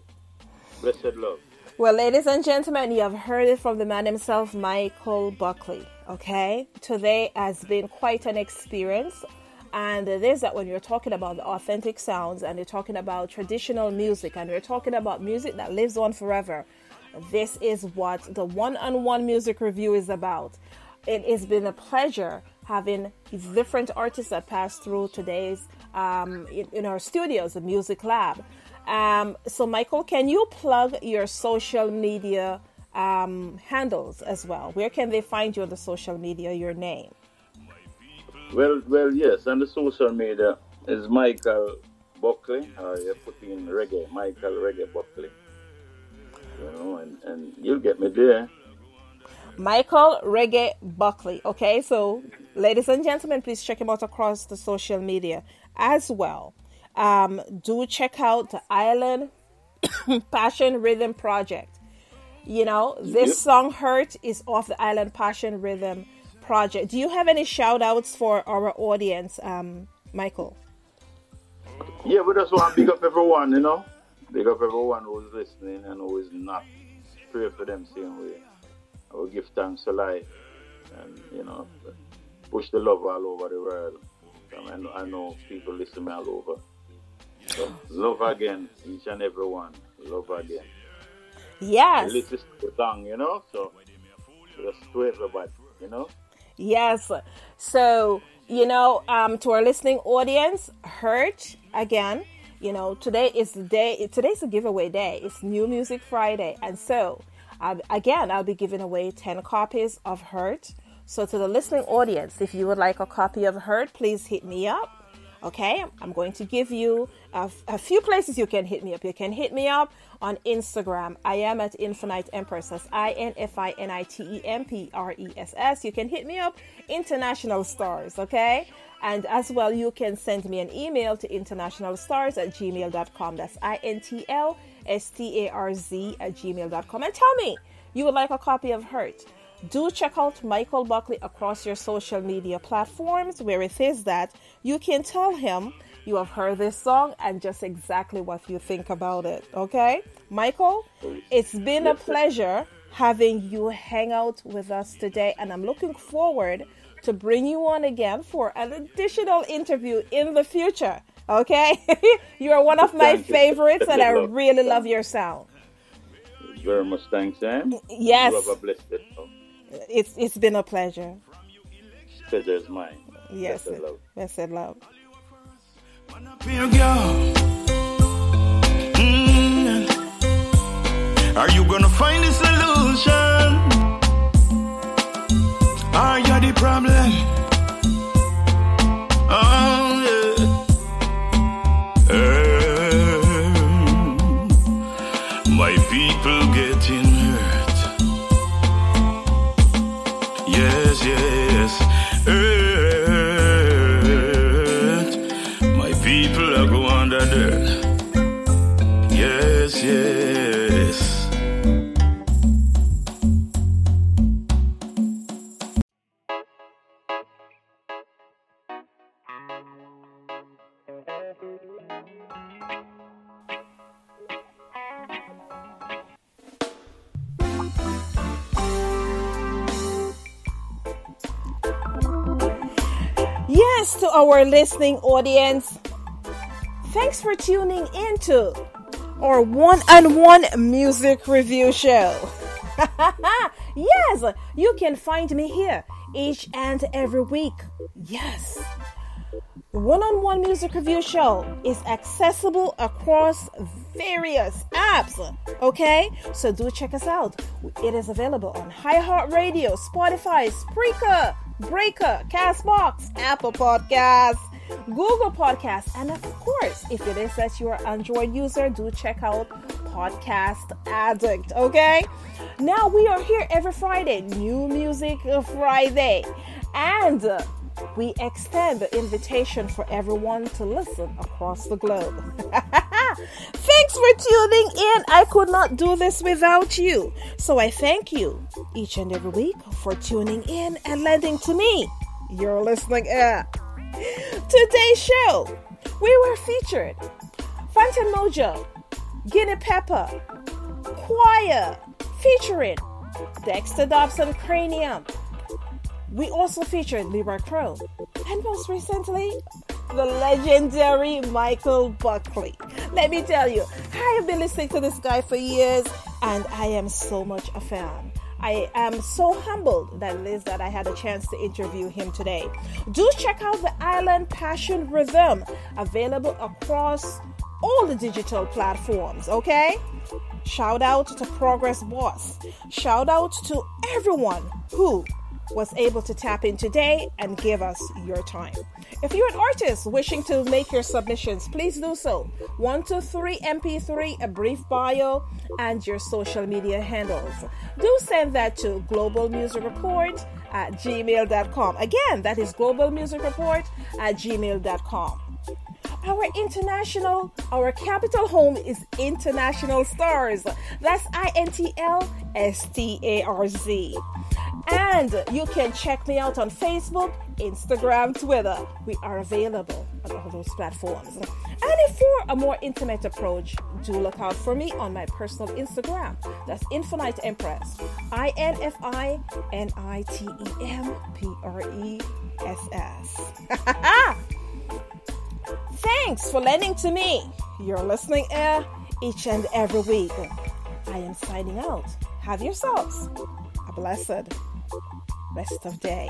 Blessed love. Well, ladies and gentlemen, you have heard it from the man himself, Michael Buckley. Okay, today has been quite an experience, and it is that when you're talking about the authentic sounds and you're talking about traditional music and you're talking about music that lives on forever, this is what the one-on-one music review is about. It has been a pleasure having different artists that pass through today's um, in, in our studios, the Music Labb. Um, so, Michael, can you plug your social media um, handles as well? Where can they find you on the social media? Your name. Well, well, yes, and the social media is Michael Buckley, or you put in reggae, Michael Reggae Buckley. You know, and, and you'll get me there. Michael Reggae Buckley. Okay, so ladies and gentlemen, please check him out across the social media as well. Um, do check out the Island Passion Rhythm Project. You know, this Yep. song Hurt is off the Island Passion Rhythm Project. Do you have any shout outs for our audience, um, Michael? Yeah, we just want to big up everyone, you know. Big up everyone who's listening and who is not. Pray for them same way. I will give thanks to life and, you know, push the love all over the world. I, know, I know people listen me all over. So, love again, each and every one. Love again. Yes. Listen to the song, you know. So, just to everybody, you know. Yes. So, you know, um, to our listening audience, Hurt again. You know, today is the day. Today's a giveaway day. It's New Music Friday, and so um, again, I'll be giving away ten copies of Hurt. So, to the listening audience, if you would like a copy of Hurt, please hit me up. Okay, I'm going to give you a, a few places you can hit me up. You can hit me up on Instagram. I am at Infinite Empress. That's I N F I N I T E M P R E S S. You can hit me up, International Stars. Okay, and as well, you can send me an email to internationalstars at gmail.com. That's I N T L S T A R Z at gmail.com. And tell me you would like a copy of Hurt do check out Michael Buckley across your social media platforms where it is that you can tell him you have heard this song and just exactly what you think about it. Okay? Michael, it's been a pleasure having you hang out with us today, and I'm looking forward to bring you on again for an additional interview in the future. Okay? you are one of my Thank you. favorites, and I really love your sound. Very much thanks, Sam. Yes. You have a blessed day. It's it's been a pleasure. Pleasure is mine. Yes, Blessed love. blessed love. Mm. Are you gonna find the solution? Are you the problem? Our listening audience, thanks for tuning into our one on one music review show. yes, you can find me here each and every week. Yes. One on one music review show is accessible across various apps. Okay? So do check us out. It is available on iHeartRadio, Spotify, Spreaker, Breaker, Castbox, Apple Podcasts, Google Podcasts, and of course, if it is that you're an Android user, do check out Podcast Addict. Okay? Now we are here every Friday, New Music Friday. And we extend the invitation for everyone to listen across the globe. Thanks for tuning in. I could not do this without you. So I thank you each and every week for tuning in and lending to me your listening ear. Today's show, we were featured Fantan Mojah, Guinney Pepper, Qyor, featuring Dexter Dobson Kranium, we also featured Leroy Krome, and most recently, the legendary Michael Buckley. Let me tell you, I have been listening to this guy for years, and I am so much a fan. I am so humbled that it is that I had a chance to interview him today. Do check out the Island Passion Rhythm, available across all the digital platforms, okay? Shout out to Progress Boss. Shout out to everyone who was able to tap in today and give us your time. If you're an artist wishing to make your submissions, please do so. 123 MP3, a brief bio, and your social media handles. Do send that to Global Music Report at gmail.com. Again, that is Global Music Report at gmail.com. Our international, our capital home is International Stars. That's I N T L S T A R Z. And you can check me out on Facebook, Instagram, Twitter. We are available on all those platforms. And if for a more intimate approach, do look out for me on my personal Instagram. That's Infinite Empress. I N F I N I T E M P R E S S. Thanks for lending to me your listening ear each and every week. I am signing out. Have yourselves a blessed rest of day.